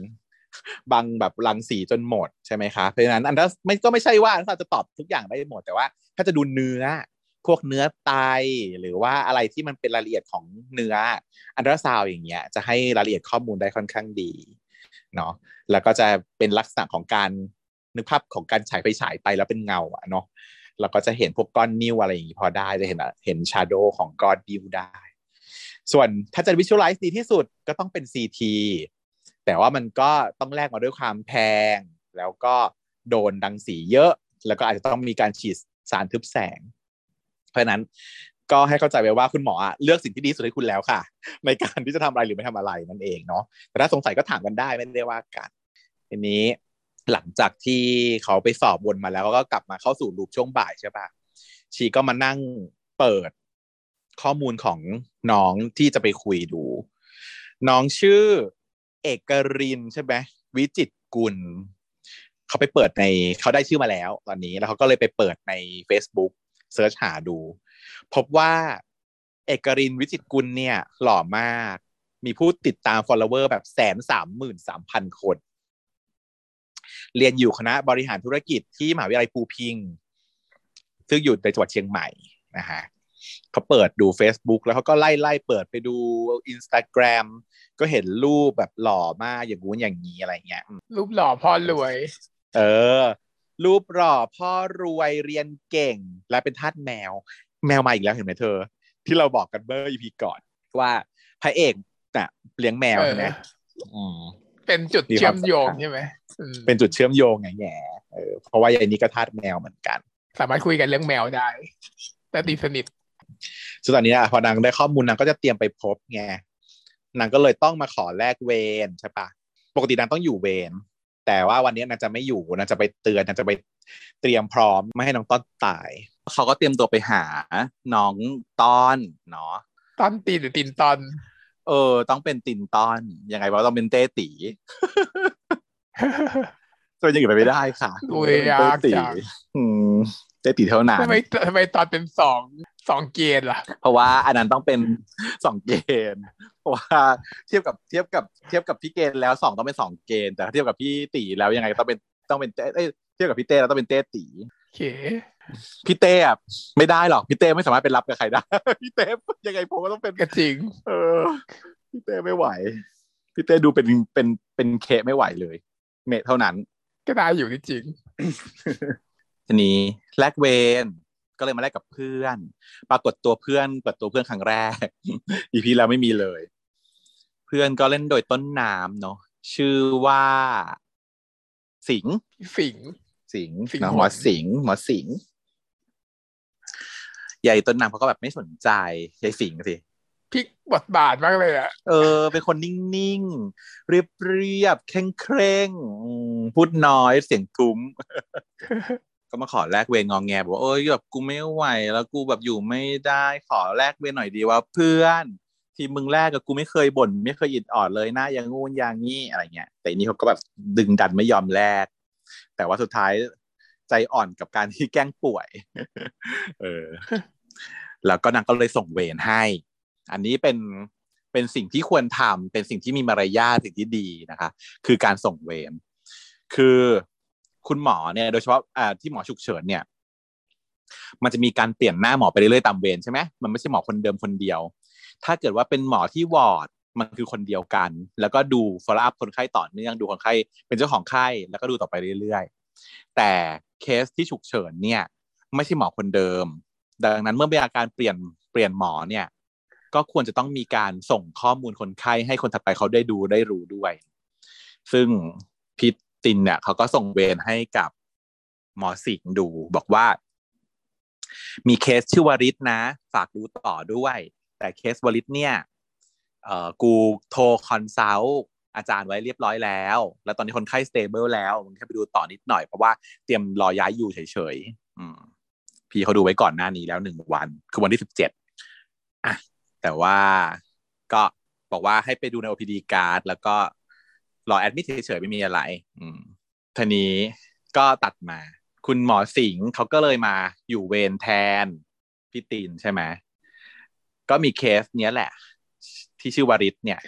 บังแบบรังสีจนหมดใช่ไหมคะเพราะฉะนั้นอัลตราไม่ก็ไม่ใช่ว่าอัลตราจะตอบทุกอย่างได้หมดแต่ว่า ถ้าจะดูเนื้อพวกเนื้อไตหรือว่าอะไรที่มันเป็นรายละเอียดของเนื้ออันตราซาวอย่างเงี้ยจะให้รายละเอียดข้อมูลได้ค่อนข้างดีเนาะแล้วก็จะเป็นลักษณะของการนึกภาพของการฉายไปฉายไปแล้วเป็นเงาอะเนาะ เราก็จะเห็นพวกก้อนนิ้วอะไรอย่างงี้พอได้จะเห็นเห็นชาโดของก้อนนิ้วได้ ส่วนถ้าจะ visualize ดีที่สุดก็ต้องเป็น CT แต่ว่ามันก็ต้องแลกมาด้วยความแพง แล้วก็โดนดังสีเยอะ แล้วก็อาจจะต้องมีการฉีดสารทึบแสง เพราะนั้นก็ให้เข้าใจไว้ว่าคุณหมออะเลือกสิ่งที่ดีสุดให้คุณแล้วค่ะ ในการที่จะทำอะไรหรือไม่ทำอะไรนั่นเองเนาะแต่ถ้าสงสัยก็ถามกันได้ไม่ได้ว่ากันทีนี้ หลังจากที่เขาไปสอบวนมาแล้วก็กลับมาเข้าสู่รูปช่วงบ่ายใช่ปะชีก็มานั่งเปิดข้อมูลของน้องที่จะไปคุยดู น้องชื่อเอกรินใช่ไหมวิจิตกุลเขาไปเปิดในเขาได้ชื่อมาแล้ว ตอนนี้แล้วเขาก็เลยไปเปิดใน Facebook เซิร์ชหาดู พบว่าเอกรินวิจิตกุลเนี่ย หล่อมาก มีผู้ติดตาม follower แบบแสนสามหมื่นสามพันคน เรียนอยู่คณะบริหารธุรกิจที่มหาวิทยาลัยภูพิง ซึ่งอยู่ในจังหวัดเชียงใหม่นะฮะเขาเปิดดู Facebook แล้วเขาก็ไล่ไล่เปิดไปดู Instagram ก็เห็นรูปแบบหล่อมากอย่างงู้นอย่างนี้อะไรเงี้ย รูปหล่อพ่อรวย เออ รูปหล่อพ่อรวยเรียนเก่งและเป็นทาสแมว แมวมาอีกแล้วเห็นไหมเธอ ที่เราบอกกันเบอร์ EP ก่อน ว่าพระเอกน่ะเลี้ยงแมวเออใช่ไหมอืม เป็นจุดมีความเชื่อมโยงใช่ไหมอืมเป็นจุดเชื่อมโยงไงแง่เออเพราะว่ายายนี้ก็ทาสแมวเหมือนกัน สามารถคุยกันเรื่องแมวได้แต่ตีสนิทซึ่งตอนนี้อะพอนางได้ข้อมูลนางก็จะเตรียมไปพบไงนางก็เลยต้องมาขอแลกเวรใช่ปะปกตินางต้องอยู่เวรแต่ว่าวันนี้นางจะไม่อยู่นางจะไปเตือนนางจะไปเตรียมพร้อมไม่ให้น้องต้อนตาย เขาก็เตรียมตัวไปหาน้องต้อนเนาะตอนตีนหรือตีนตอน เออ ต้องเป็นตินต้อนยังไงวะต้องเป็นเต้ตีตัวยังอยู่ไปไม่ได้ค่ะโอ้ยยากเต้ตีจังอืมเต้ตีเท่านั้นทำไมทำไมตอนเป็นสองสองเกณฑ์ล่ะ เพราะว่าอันนั้นต้องเป็นสองเกณฑ์เพราะว่าเทียบกับเทียบกับเทียบกับพี่เกณฑ์แล้วสองต้องเป็นสองเกณฑ์แต่ถ้าเทียบกับพี่ตีแล้วยังไงต้องเป็นต้องเป็นเต้เอ้ยเทียบกับพี่เต้แล้วต้องเป็นเต้ตีโอเค พี่เต้อะไม่ได้หรอกพี่เต้ไม่สามารถเป็นรับกับใครได้พี่เต้ยังไงผมก็ต้องเป็นก็จริง เออ พี่เต้ไม่ไหว พี่เต้ดูเป็นเป็นเป็นเคไม่ไหวเลย เมทเท่านั้น ก็ได้อยู่ที่จริงทีนี้แลกเวรก็เลยมาแลกกับเพื่อน ปรากฏตัวเพื่อนเปิดตัวเพื่อนครั้งแรกอีพีแล้วไม่มีเลย เพื่อนก็เล่นโดยต้นน้ำเนาะชื่อว่า สิงห์สิง สิงห์สิงห์เนอะหงส์หมอสิงห์หมอสิง ห์ใหญ่ต้นน้ำเขาก็แบบไม่สนใจยายสิงห์สิพลิกบทบาทมากเลยอะเออ เป็นคนนิ่งๆ เรียบๆเคร่งๆอืมพูดน้อยเสียงทุ้ม ก็มาขอแลกเวรงองแงบอกว่าเอ้ยแบบกูไม่ไหว แล้วกูแบบอยู่ไม่ได้ขอแลกเวรหน่อยดีว่าเพื่อน ที่มึงแลกกับกูไม่เคยบ่น ไม่เคยอิดออดเลยนะอย่างงูนอย่างงี้อะไรเงี้ยแต่อันนี้เขาก็แบบดึงดันไม่ยอมแลกแต่ว่าสุดท้ายใจอ่อนกับการที่แกล้งป่วย เออ แล้วก็นางก็เลยส่งเวรให้ อันนี้เป็นเป็นสิ่งที่ควรทำเป็นสิ่งที่มีมารยาทสิ่งที่ดีนะคะ คือการส่งเวรคือคุณหมอเนี่ยโดยเฉพาะอ่าที่หมอฉุกเฉินเนี่ย มันจะมีการเปลี่ยนหน้าหมอไปเรื่อยๆตามเวรใช่ไหมมันไม่ใช่หมอคนเดิมคนเดียว ถ้าเกิดว่าเป็นหมอที่วอร์ดมันคือคนเดียวกัน แล้วก็ดู follow up คนไข้ต่อเนื่องดูคนไข้เป็นเจ้าของไข้แล้วก็ดูต่อไปเรื่อยๆ แต่เคสที่ฉุกเฉินเนี่ย ไม่ใช่หมอคนเดิม ดังนั้นเมื่อมีอาการเปลี่ยนเปลี่ยนหมอเนี่ยก็ควรจะต้องมีการส่งข้อมูลคนไข้ให้คนถัดไปเขาได้ดูได้รู้ด้วย ซึ่งพี่ตินเนี่ยเขาก็ส่งเวรให้กับหมอสิงห์ดูบอกว่า มีเคสชื่อวริศนะ ฝากดูต่อด้วย แต่เคสวริศเนี่ยเอ่อกูโทร consult อาจารย์ไว้เรียบร้อยแล้ว แล้วตอนนี้คนไข้ stable แล้วมึงแค่ไปดูต่อนิดหน่อยเพราะว่าเตรียมรอย้ายอยู่เฉยๆอืม พี่เขาดูไว้ก่อนหน้านี้แล้วหนึ่งวัน คือวันที่สิบเจ็ดอะแต่ว่าก็บอกว่าให้ไปดูใน OPD card แล้วก็รอ admit เฉยๆไม่มีอะไร อืมทีนี้ก็ตัดมา คุณหมอสิงห์เขาก็เลยมาอยู่เวรแทนพี่ตีนใช่ไหมก็มีเคสเนี้ยแหละ ที่ชื่อวาริศเนี่ย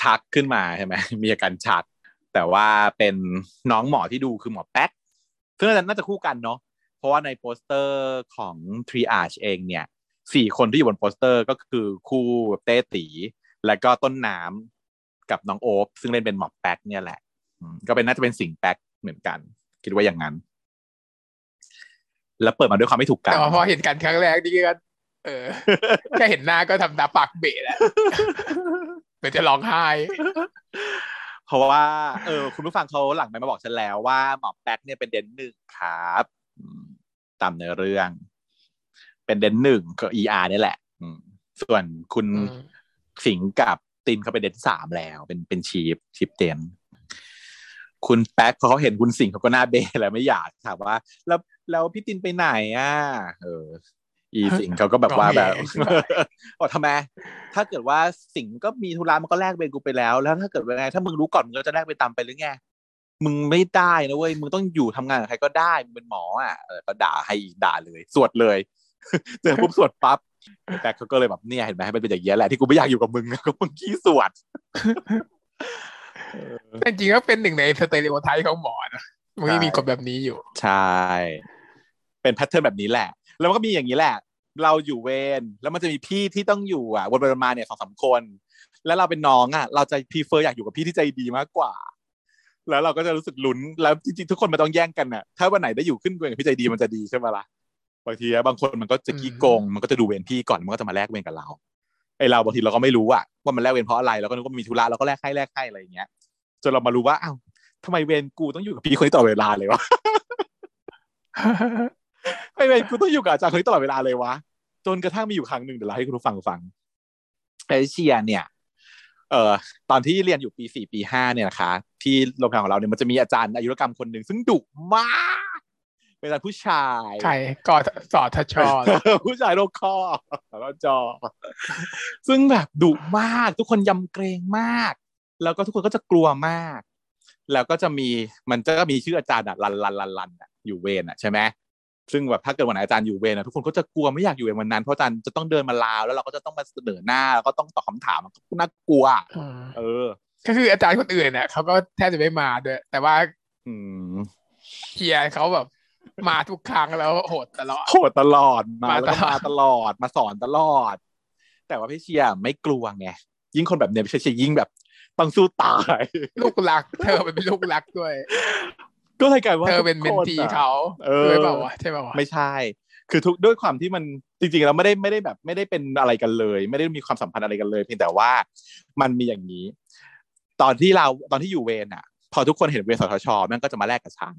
ชักขึ้นมาใช่ไหมมีอาการชัก แต่ว่าเป็นน้องหมอที่ดูคือหมอแป๊กซึ่งน่าจะคู่กันเนาะ เพราะว่าในโปสเตอร์ของ Triage เองเนี่ยสี่คนที่อยู่บนโปสเตอร์ก็คือคู่เต้ตี แล้วก็ต้นน้ำกับน้องโอ๊บซึ่งเล่นเป็นหมอแป๊กเนี่ยแหละอืมก็เป็นน่าจะเป็นสิงแป๊กเหมือนกัน คิดว่าอย่างนั้น แล้วเปิดมาด้วยความไม่ถูกกันแต่ว่าพอเห็นกันครั้งแรกนี่ก็เออแค่เห็นหน้าก็ทำตาปากเบะแล้วเหมือนจะร้องไห้เพราะว่า เออ คุณผู้ฟังเขาหลังไม่มาบอกฉันแล้วว่าหมอแป๊กเนี่ยเป็นเดนหนึ่งครับอืม ตามเนื้อเรื่อง เป็นเดนหนึ่งก็ ER นี่แหละอืมส่วนคุณอืมสิงห์กับตินเขาเป็นเดนสามแล้ว เป็นเป็นชีฟชีฟเดนคุณแป๊กพอเขาเห็นคุณสิงห์เขาก็หน้าเบะแล้วไม่อยากถามว่า แล้วแล้วพี่ตินไปไหนอะเออ อีสิงห์เขาก็แบบว่าแบบบอกทำไมถ้าเกิดว่าสิงห์ก็มีธุระมันก็แลกเบนกูไปแล้ว แล้วถ้าเกิดว่าไงถ้ามึงรู้ก่อนมึงก็จะแลกไปตามไปหรือไง มึงไม่ได้นะเว้ยมึงต้องอยู่ทำงานกับใครก็ได้มึงเป็นหมออะเออก็ด่าให้อีกด่าเลยสวดเลยเจอปุ๊บสวดปั๊บแต่เขาก็เลยแบบเนี่ยเห็นไหมมันเป็นอย่างเงี้ยแหละที่กูไม่อยากอยู่กับมึงนะก็มึงขี้สวดแต่จริงๆก็เป็นหนึ่งใน stereotype ของหมอนะมันไม่มีกฎแบบนี้อยู่ ใช่ เป็น pattern แบบนี้แหละ แล้วมันก็มีอย่างนี้แหละ เราอยู่เวรแล้วมันจะมีพี่ที่ต้องอยู่อะวนไปวนมาเนี่ยสองสามคน แล้วเราเป็นน้องอะ เราจะ prefer อยากอยู่กับพี่ที่ใจดีมากกว่า แล้วเราก็จะรู้สึกลุ้นแล้วจริงๆทุกคนมันต้องแย่งกันอะ ถ้าวันไหนได้อยู่ขึ้นเวรกับพี่ใจดีมันจะดีใช่ไหมล่ะบางทีอะบางคนมันก็จะขี้โกง มันก็จะดูเวรพี่ก่อนมันก็จะมาแลกเวรกับเราไอเราบางทีเราก็ไม่รู้อะว่ามันแลกเวรเพราะอะไรเราก็นึกว่ามันมีธุระเราก็แลกให้แลกให้อะไรอย่างเงี้ยจนเรามารู้ว่าอ้าวทำไมเวรกูต้องอยู่กับพี่คนนี้ตลอดเวลาเลยวะทำไมเวรกูต้องอยู่กับอาจารย์คนนี้ตลอดเวลาเลยวะจนกระทั่งมีอยู่ครั้งหนึ่งเดี๋ยวเราให้คุณผู้ฟังฟังเอเชียเนี่ย เอ่อตอนที่เรียนอยู่ปีสี่ปีห้าเนี่ยนะคะ ที่โรงพยาบาลของเราเนี่ยมันจะมีอาจารย์อายุรกรรมคนหนึ่งซึ่งดุมากเป็นอาจารย์ผู้ชายใครกอสอทชเหรอผู้ชายโรคคอแล้วจอซึ่งแบบดุมากทุกคนยำเกรงมาก แล้วก็ทุกคนก็จะกลัวมาก แล้วก็จะมีมันจะมีชื่ออาจารย์อะลันลันลันลันอะอยู่เวรอะใช่ไหม ซึ่งแบบถ้าเกิดวันไหนอาจารย์อยู่เวรอะทุกคนก็จะกลัวไม่อยากอยู่เวรวันนั้นเพราะอาจารย์จะต้องเดินมาลาวแล้วเราก็จะต้องมาเสนอหน้าแล้วก็ต้องตอบคำถามมันก็น่ากลัวอืมเออ ก็คืออาจารย์คนอื่นเนี่ยเขาก็แทบจะไม่มาด้วย แต่ว่า อืมเฮียเขาแบบมาทุกครั้งแล้วโหดตลอดโหดตลอดมามาแล้วก็ตลอดมาตลอดมาสอนตลอด แต่ว่าพี่เชียร์ไม่กลัวไงยิ่งคนแบบเนี้ยพี่เชียร์ยิ่งแบบต้องสู้ตาย ลูกรัก เธอเป็นลูกรักด้วย ก็เลยกลายว่าเธอเป็นทุเมกนคนทีอะเขาเออด้วยเปล่าวะใช่เปล่าวะไม่ใช่ คือทุกด้วยความที่มันจริงๆแล้วไม่ได้ไม่ได้แบบไม่ได้เป็นอะไรกันเลย ไม่ได้มีความสัมพันธ์อะไรกันเลย เพียงแต่ว่ามันมีอย่างนี้ ตอนที่เราตอนที่อยู่เวรอะ พอทุกคนเห็นเวรสทชแม่งก็จะมาแลกกับฉัน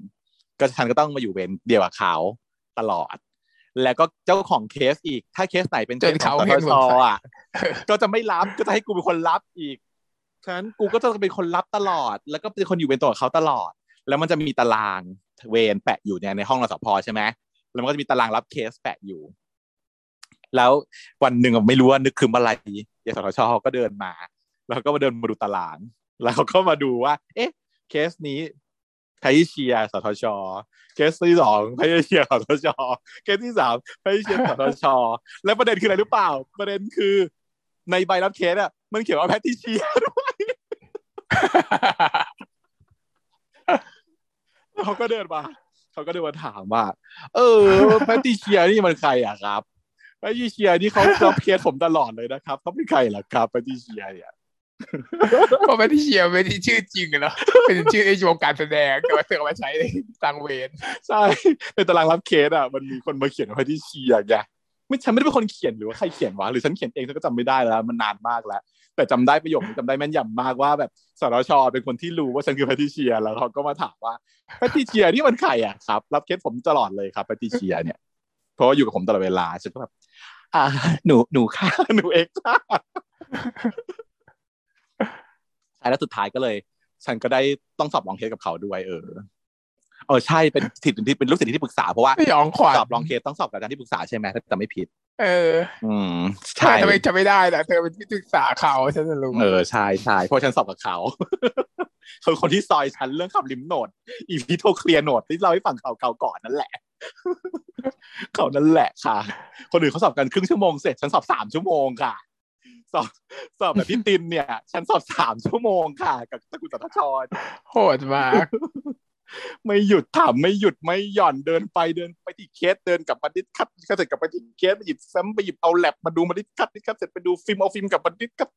ก็ฉันก็ต้องมาอยู่เวรเดียวกับเขาตลอด แล้วก็เจ้าของเคสอีก ถ้าเคสไหนเป็นเคจสนของเขาสเห็ทนชสงสัยอะก็จะไม่รับก็จะให้กูเป็นคนรับอีกฉะนั้นกูก็จะเป็นคนรับตลอด แล้วก็เป็นคนอยู่เป็นตัวกับเขาตลอด แล้วมันจะมีตารางเวรแปะอยู่เนี่ยในห้องรสพใช่ไหมแล้วมันก็จะมีตารางรับเคสแปะอยู่ แล้ววันหนึ่งไม่รู้ว่านึกครึ้มอะไรยสทชก็เดินมา แล้วก็มาเดินมาดูตาราง แล้วเขาก็มาดูว่า เอ๊ะ เคสนี้แพทติเชียสทช เคสที่สองแพทติเชียสทช เคสที่สามแพทติเชียสทช และประเด็นคืออะไรรู้เปล่า ประเด็นคือ ในใบรับเคสอะ มันเขียนว่าแพทติเชียด้วย เขาก็เดินมาเขาก็เดินมาถามว่า เออแพทติเชียร์นี่มันใครอะครับแพทติเชียร์นี่เขารับเคสผมตลอดเลยนะครับเขาเป็นใครล่ะครับแพทติเชียร์เนี่ยเพราะไม่ได้เชียร์ไม่ได้ชื่อจริงอะเนาะเป็นชื่อในวงการแสดงแต่ว่าเธอเอามาใช้ในตารางเวรใช่ในตารางรับเคสอะ มันมีคนมาเขียนว่าแพทติเชียร์ไง ไม่ฉันไม่ได้เป็นคนเขียนหรือว่าใครเขียนวะหรือฉันเขียนเองฉันก็จำไม่ได้แล้วมันนานมากแล้ว แต่จำได้ประโยคนี้จำได้แม่นยำมากว่าแบบสรชเป็นคนที่รู้ว่าฉันคือแพทติเชีย แล้วเขาก็มาถามว่าแพทติเชียนี่มันใครอะครับ รับเคสผมตลอดเลยครับแพทติเชียเนี่ยเพราะว่าอยู่กับผมตลอดเวลาฉันก็แบบอ่าหนูหนูค่ะหนูเองค่ะแล้วสุดท้ายก็เลย ฉันก็ได้ต้องสอบ long case กับเขาด้วย เออ เออใช่เป็นศิษย์ที่เป็นลูกศิษย์ที่ปรึกษาเพราะว่าสยองขวัญสอบ long case ต้องสอบกับอาจารย์ที่ปรึกษาใช่ไหมถ้าจำไม่ผิด เออ อืมใช่ใช่ทำไมจะไม่ได้ล่ะเธอเป็นที่ปรึกษาเขาฉันจะรู้เออใช่ใช่เพราะฉันสอบกับเขาคนคนที่ซอยฉันเรื่องคลำ lymph node epitrochlear node ที่เล่าให้ฟังเขาเขาก่อนนั่นแหละเขานั่นแหละค่ะ คนอื่นเขาสอบกันครึ่งชั่วโมงเสร็จฉันสอบสามชั่วโมงค่ะสอบสอบแบบพี่ตินเนี่ย ฉันสอบสามชั่วโมงค่ะ กับตะกุลสัทธชรโหดมาก ไม่หยุดถามไม่หยุดไม่หย่อนเดินไปเดินไปที่เคสเดินกลับมา discuss ก็เสร็จกลับไปที่เคสไปหยิบซ้ำไปหยิบเอาแลบมาดูมา discuss discuss เสร็จไปดูฟิล์มเอาฟิล์มกลับมา discuss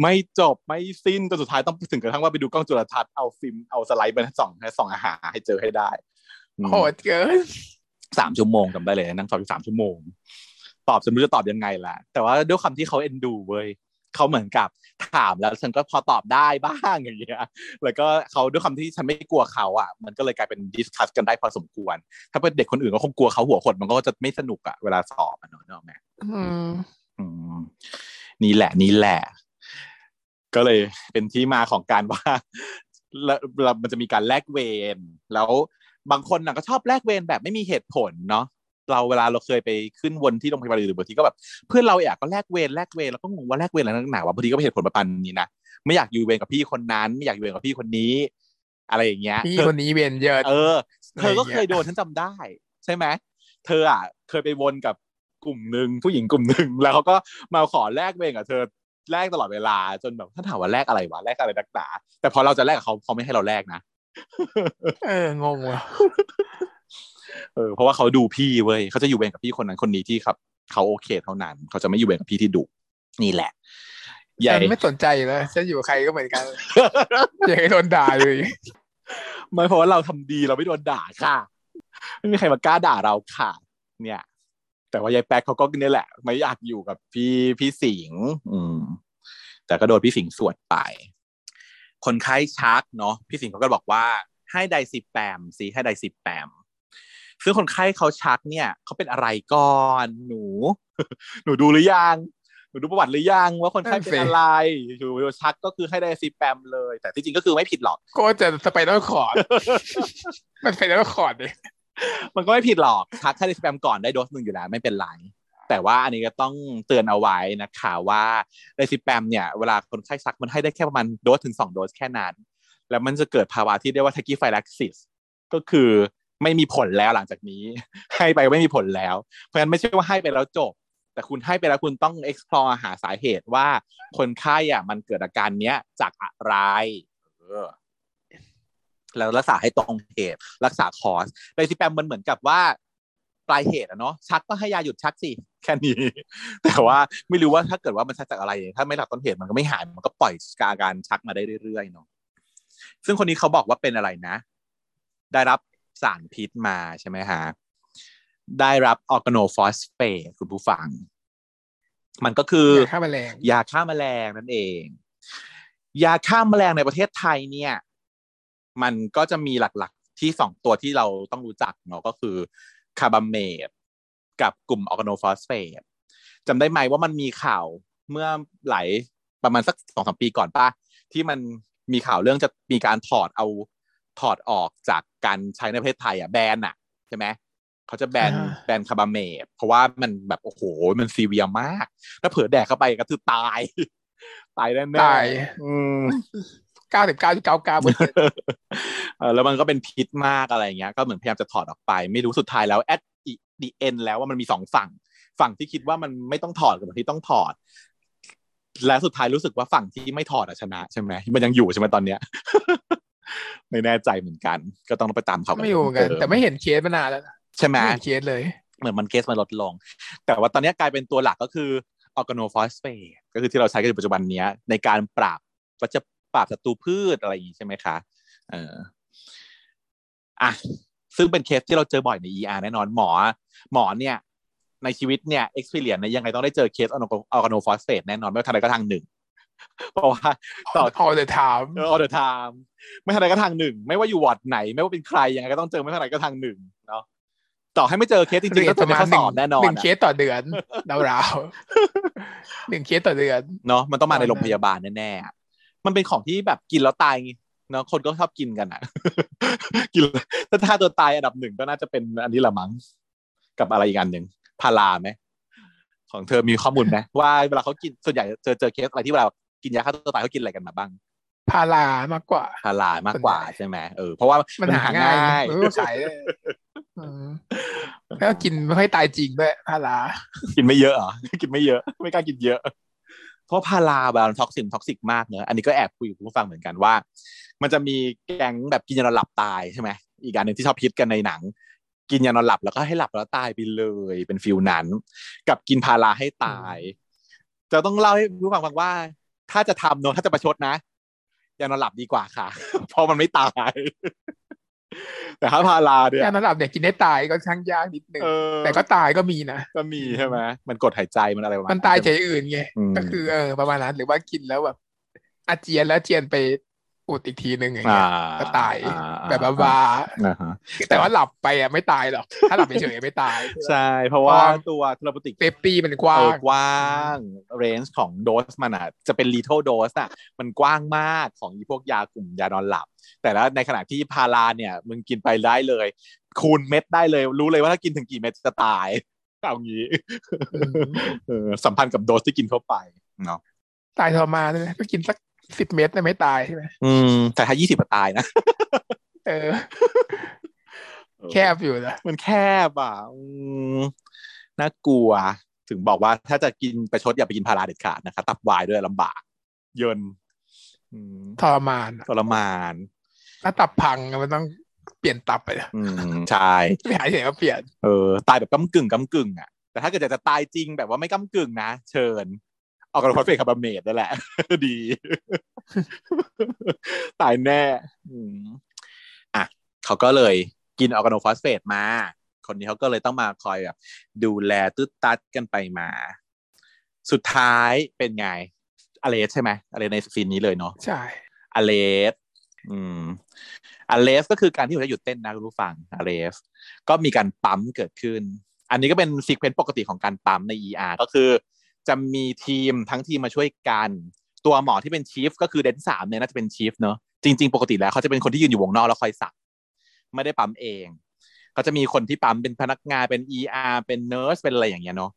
ไม่จบไม่สิ้นจนสุดท้ายต้องถึงกระทั่งว่าไปดูกล้องจุลทรรศน์เอาฟิล์มเอาสไลด์มาส่องให้ส่องอาหารให้เจอให้ได้อืมโหดเกินสามชั่วโมงจำได้เลยนั่งสอบอยู่สามชั่วโมง ตอบจนไม่รู้จะตอบยังไงล่ะ แต่ว่าด้วยความที่เขาเอ็นดูเว้ย เขาเหมือนกับถามแล้วฉันก็พอตอบได้บ้างอย่างเงี้ยแล้วก็เขาด้วยความที่ฉันไม่กลัวเขาอะ มันก็เลยกลายเป็น discuss กันได้พอสมควร ถ้าเป็นเด็กคนอื่นก็คงกลัวเขาหัวขดมันก็จะไม่สนุกอะเวลาสอบอะเนอะเนอะแม่อืมอืมนี่แหละนี่แหละ ก็เลยเป็นที่มาของการว่าแล้วแล้วมันจะมีการแลกเวรแล้วบางคนน่ะก็ชอบแลกเวรแบบไม่มีเหตุผลเนาะ เราเวลาเราเคยไปขึ้นวนที่โรงพยาบาลหรือบางทีก็แบบเพื่อนเราอยากก็แลกเวรแลกเวรแล้วก็งงว่าแลกเวรอะไรนักหนาวะบางทีก็เป็นเหตุผลประมาณนี้นะไม่อยากอยู่เวรกับพี่คนนั้น ไม่อยากอยู่เวรกับพี่คนนี้ อะไรอย่างเงี้ยพี่เธอคนนี้เวียนเยอะเออ เธอก็อะไรอย่างเงี้ยเคยโดนฉันจำได้ ใช่ไหมเธออะเคยไปวนกับกลุ่มหนึ่งผู้หญิงกลุ่มหนึ่งแล้วเขาก็มาขอแลกเวรกับเธอแลกตลอดเวลาจนแบบถ้าถามว่าแลกอะไรวะแลกอะไรนักหนาแต่พอเราจะแลกกับเขาเขาไม่ให้เราแลกนะเอองงว่ะ เออเพราะว่าเขาดูพี่เว้ยเขาจะอยู่เวรกับพี่คนนั้นคนนี้ที่ครับเขาโอเคเท่านั้น เขาจะไม่อยู่เวรกับพี่ที่ดุนี่แหละใหญ่ฉันไม่สนใจอยู่แล้วฉันอยู่กับใครก็เหมือนกันอยากให้โดนด่าเลยไม่เพราะว่าเราทำดีเราไม่โดนด่าค่ะ ไม่มีใครมากล้าด่าเราค่ะ เนี่ย แต่ว่ายายแป๊กเขาก็เนี่ยแหละ ไม่อยากอยู่กับพี่พี่สิงห์อืม แต่ก็โดนพี่สิงห์สวดไป คนไข้ชักเนาะพี่สิงห์เขาก็บอกว่าให้ไดซิแปมสิให้ไดซิแปม ซึ่งคนไข้เขาชักเนี่ยเขาเป็นอะไรก่อนหนู หนูดูหรือยังหนูดูประวัติหรือยังว่าคนไข้เป็นอะไรอยู่ชักก็คือให้ diazepam เลย แต่ที่จริงก็คือไม่ผิดหรอก ก็จะ spider cord มัน spider cord ดิมันก็ไม่ผิดหรอกชักแค่ diazepam ก่อนได้โดสหนึ่งอยู่แล้วไม่เป็นไรแต่ว่าอันนี้ก็ต้องเตือนเอาไว้นะคะว่า diazepam เนี่ยเวลาคนไข้ชักมันให้ได้แค่ประมาณโดสถึงสองโดสแค่นั้น แล้วมันจะเกิดภาวะที่เรียกว่า tachyphylaxis ก็คือ ไม่มีผลแล้วหลังจากนี้ ให้ไปไม่มีผลแล้ว เพราะฉะนั้นไม่ใช่ว่าให้ไปแล้วจบ แต่คุณให้ไปแล้วคุณต้อง explore หาสาเหตุว่าคนไข้อะมันเกิดอาการเนี้ยจากอะไรแล้วรักษาให้ตรงเหตุรักษาคอสไดซิแปมมันเหมือนกับว่าปลายเหตุอะเนาะชักก็ให้ยาหยุดชักสิแค่นี้ แต่ว่าไม่รู้ว่าถ้าเกิดว่ามันชักจากอะไร ถ้าไม่หลักต้นเหตุมันก็ไม่หายมันก็ปล่อยอาการชักมาได้เรื่อยๆเนาะซึ่งคนนี้เขาบอกว่าเป็นอะไรนะ ได้รับ สารพิษมาใช่ไหมฮะได้รับออร์แกโนฟอสเฟตคุณผู้ฟัง มันก็คือยาฆ่าแมลงยาฆ่าแมลงนั่นเอง ยาฆ่าแมลงในประเทศไทยเนี่ย มันก็จะมีหลักๆที่สองตัวที่เราต้องรู้จักเนาะก็คือ carbamate กับกลุ่มออร์แกโนฟอสเฟตจำได้ไหมว่ามันมีข่าวเมื่อหลายประมาณสักสองสามปีก่อนป่ะที่มันมีข่าวเรื่องจะมีการถอดเอา ถอดออกจากการใช้ในประเทศไทยอะแบนอะใช่ไหมเขาจะแบนอ่าแบนคาร์บาเมดเพราะว่ามันแบบโอ้โหมันซีเวียมาก ถ้าเผลอแดกเข้าไปก็คือตาย ตายแน่ๆตายอืมเก้าสิบเก้าจุดเก้าเก้าเปอร์เซ็นต์เออแล้วมันก็เป็นพิษมากอะไรอย่างเงี้ย ก็เหมือนพยายามจะถอดออกไป ไม่รู้สุดท้ายแล้ว at the end แล้วว่ามันมีสองฝั่ง ฝั่งที่คิดว่ามันไม่ต้องถอดกับฝั่งที่ต้องถอด และสุดท้ายรู้สึกว่าฝั่งที่ไม่ถอดอะชนะใช่ไหมมันยังอยู่ใช่ไหมตอนเนี้ย ไม่แน่ใจเหมือนกัน ก็ต้องไปตามเขาไม่อยู่เหมือนกัน แต่ไม่เห็นเคสมานานแล้วนะใช่ไหมไม่เห็นเคสเลย เหมือนมันเคสมันลดลง แต่ว่าตอนนี้กลายเป็นตัวหลักก็คือออร์แกโนฟอสเฟตก็คือที่เราใช้กันอยู่ปัจจุบันเนี้ยในการปราบก็จะปราบศัตรูพืชอะไรอย่างนี้ใช่ไหมคะเอออะซึ่งเป็นเคสที่เราเจอบ่อยใน ER แน่นอนหมอ หมอเนี่ย ในชีวิตเนี่ย experience เนี่ยยังไงต้องได้เจอเคสออร์แกโนฟอสเฟตแน่นอนไม่ว่าทางใดก็ทางหนึ่ง เพราะว่าต่อ all the time เออ all the time ไม่ทางใดก็ทางหนึ่ง ไม่ว่าอยู่วอร์ดไหน ไม่ว่าเป็นใครยังไงก็ต้องเจอไม่ทางใดก็ทางหนึ่งเนาะต่อให้ไม่เจอเคสจริงๆก็ปจะระเป็นมาณข้อหสนึ่งอบแน่นอนหนึ่งอะเคสต่อเดือนราวๆหนึ่งเคสต่อเดือนเนาะมันต้องมาในตอนนั้นโรงพยาบาลแน่ๆอะมันเป็นของที่แบบกินแล้วตายเนาะคนก็ชอบกินกันอะกินถ้าถ้าตัวตายอันดับหนึ่งก็น่าจะเป็นอันนี้ละมั้งกับอะไรอีกอันหนึ่งพาราไหมของเธอมีข้อมูลไหมว่าเวลาเขากินส่วนใหญ่เจอเจอเคสอะไรที่เวลา กินยาฆ่าตัวตายเขากินอะไรกันมาบ้างพารามากกว่าพารามากกว่าส่วนใหญ่ใช่ไหมเออเพราะว่ามัมันหาง่ายมันก็ขายได้อืมแล้วก็กินไม่ค่อยตายจริงด้วยพารากินไม่เยอะเหรอกินไม่เยอะ ไม่กล้ากินเยอะ เพราะพาราแบบ toxin toxic มากเนอะอันนี้ก็แอบคุยกับผู้ฟังเหมือนกันว่า มันจะมีแก๊งแบบกินยานอนหลับตายใช่ไหมอีกอันหนึ่งที่ชอบพิดกันในหนัง กินยานอนหลับแล้วก็ให้หลับแล้วตายไปเลยเป็นฟิลนั้น กับกินพาราให้ตาย จะต้องเล่าให้ผู้ฟังฟังว่า ถ้าจะทำเนอะถ้าจะประชดนะยานอนหลับดีกว่าค่ะ เพราะมันไม่ตาย แต่ถ้าพาราเนี่ยยานอนหลับเนี่ยกินได้ตายก็ช่างยากนิดนึงเออแต่ก็ตายก็มีนะก็มีใช่ไหมมันกดหายใจมันอะไรประมาณมันตายใจอื่นไงอืมก็คือเออประมาณนั้นหรือว่ากินแล้วแบบอาเจียนแล้วอาเจียนไป อุดอีกทีหนึ่งอย่างอ่าเงี้ยก็ตายอ่าแบบบาอ่าฮะๆแต่ว่าหลับไปอะไม่ตายหรอกถ้าหลับเฉยๆไม่ตาย ใช่ เพราะว่าเพราะว่าตัว therapeutic safety มันกว้างเออกว้าง rangeนจ์ของโดสมันอะจะเป็นลีท l ลโดสอะมันกว้างมากของอีพวกยากลุ่มยานอนหลับ แต่แล้วในขณะที่พาราเนี่ยมึงกินไปได้เลย คูณเม็ดได้เลย รู้เลยว่าถ้ากินถึงกี่เม็ดจะตายเอางี้อืมเออสัมพันธ์กับโดสที่กินเข้าไปเนาะตายทรมานเลยนะก็กินสัก สิบเม็ดน่ะไม่ตายใช่ไหมอืม แต่ถ้ายี่สิบตายนะ เออ แคบอยู่นะมันแคบอะอืมน่ากลัว ถึงบอกว่าถ้าจะกินประชดอย่าไปกินพาราเด็ดขาดนะคะ ตับวายด้วยลำบาก เยินอืมทรมานอะทรมานถ้าตับพังอะมันต้องเปลี่ยนตับไปนะอืมใช่ไม่หายเฉยก็เปลี่ยนเออตายแบบก้ากึ่งก้ากึ่งอะแต่ถ้าเกิดอยากจะตายจริงแบบว่าไม่ก้ากึ่งนะเชิญ organophosphate carbamate นั่นแหละ ดี ตายแน่อืมอะเขาก็เลยกินออร์แกโนฟอสเฟตมา คนนี้เขาก็เลยต้องมาคอยแบบดูแลตึ๊ดตัดกันไปมา สุดท้ายเป็นไง arrest ใช่ไหม arrest ใน scene นี้เลยเนาะใช่ arrest อืม arrest ก็คือการที่หัวใจหยุดเต้นนะคุณผู้ฟัง arrest ก็มีการปั๊มเกิดขึ้น อันนี้ก็เป็น sequence ปกติของการปั๊มใน ER ก็คือ จะมีทีมทั้งทีมมาช่วยกัน ตัวหมอที่เป็น chief ก็คือ dent สามเนี่ยน่าจะเป็น chief เนอะจริง ๆ ปกติแล้วเขาจะเป็นคนที่ยืนอยู่วงนอกแล้วคอยสั่งไม่ได้ปั๊มเองเขาจะมีคนที่ปั๊มเป็นพนักงานเป็น ER เป็น nurse เป็นอะไรอย่างเงี้ยเนาะ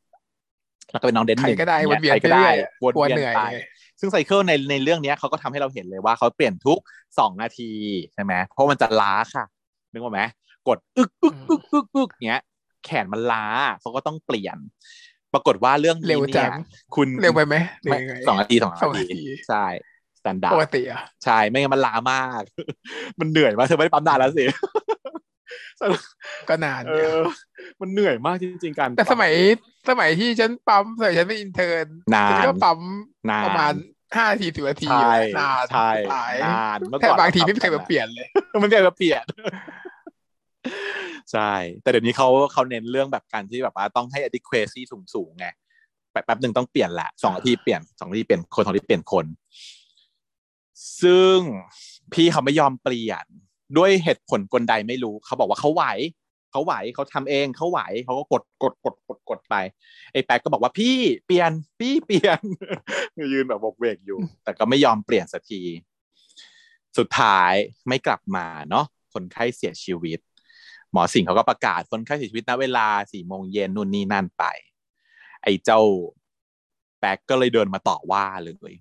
แล้วก็เป็นน้อง dent ใครหนึ่งก็ได้วนเวียนใครไปก็ได้เรื่อยอะวนกลัวเวียนเหนื่อยไปไงซึ่ง cycle ในในเรื่องเนี้ยเขาก็ทำให้เราเห็นเลยว่าเขาเปลี่ยนทุกสองนาทีใช่ไหมเพราะมันจะล้าค่ะ นึกว่าไหมกดอึกอึกอึกอึกอึกเงี้ย แขนมันล้าเขาก็ต้องเปลี่ยน ปรากฏว่าเรื่องเร็นี้วจัเนี่ยงคุณเร็วไปไหมหรือไม่ยังไงสองนาทีสองสองนานาทีทีใช่สแตนดาปร์กดติอะใช่ไม่งั้นมันล้ามาก มันเหนื่อยมากเธอไม่ได้ปั๊มนานแล้วสิก็นานเออยู่อมันเหนื่อยมากจริงๆการแต่สมัยสมัยที่ฉันปั๊มสมัยฉันเป็นอินเทอร์นนานฉันก็ปั๊มนานประมาณห้านาทีสิบนาทีใช่นานใช่ตายนานเมื่อแต่ก่อนบางทีรไม่เคยทำมาเปลี่ยนเลย มันไม่เคยมาเปลี่ยน ใช่ แต่เดี๋ยวนี้เขาเขาเน้นเรื่องแบบการที่แบบว่าต้องให้ adequacy สูงสูงไงแป๊บแป๊บหนึ่งต้องเปลี่ยนแหละสองนาทีเปลี่ยนสองนาทีเปลี่ยนคนสองนาทีเปลี่ยนคน ซึ่งพี่เขาไม่ยอมเปลี่ยน ด้วยเหตุผลกลใดไม่รู้เขาบอกว่าเขาไหวเขาไหวเขาทำเองเขาไหวเขาก็กดกดกดกดกดไปไอ้แป๊กก็บอกว่าพี่เปลี่ยนพี่เปลี่ยนยืนแบบบกเวกอยู่ แต่ก็ไม่ยอมเปลี่ยนสักที สุดท้ายไม่กลับมาเนาะคนไข้เสียชีวิต หมอสิงห์เขาก็ประกาศคนไข้เสียชีวิตณเวลาสี่โมงเย็นนู่นนี่นั่นไป ไอ้เจ้าแป๊กก็เลยเดินมาต่อว่าเลย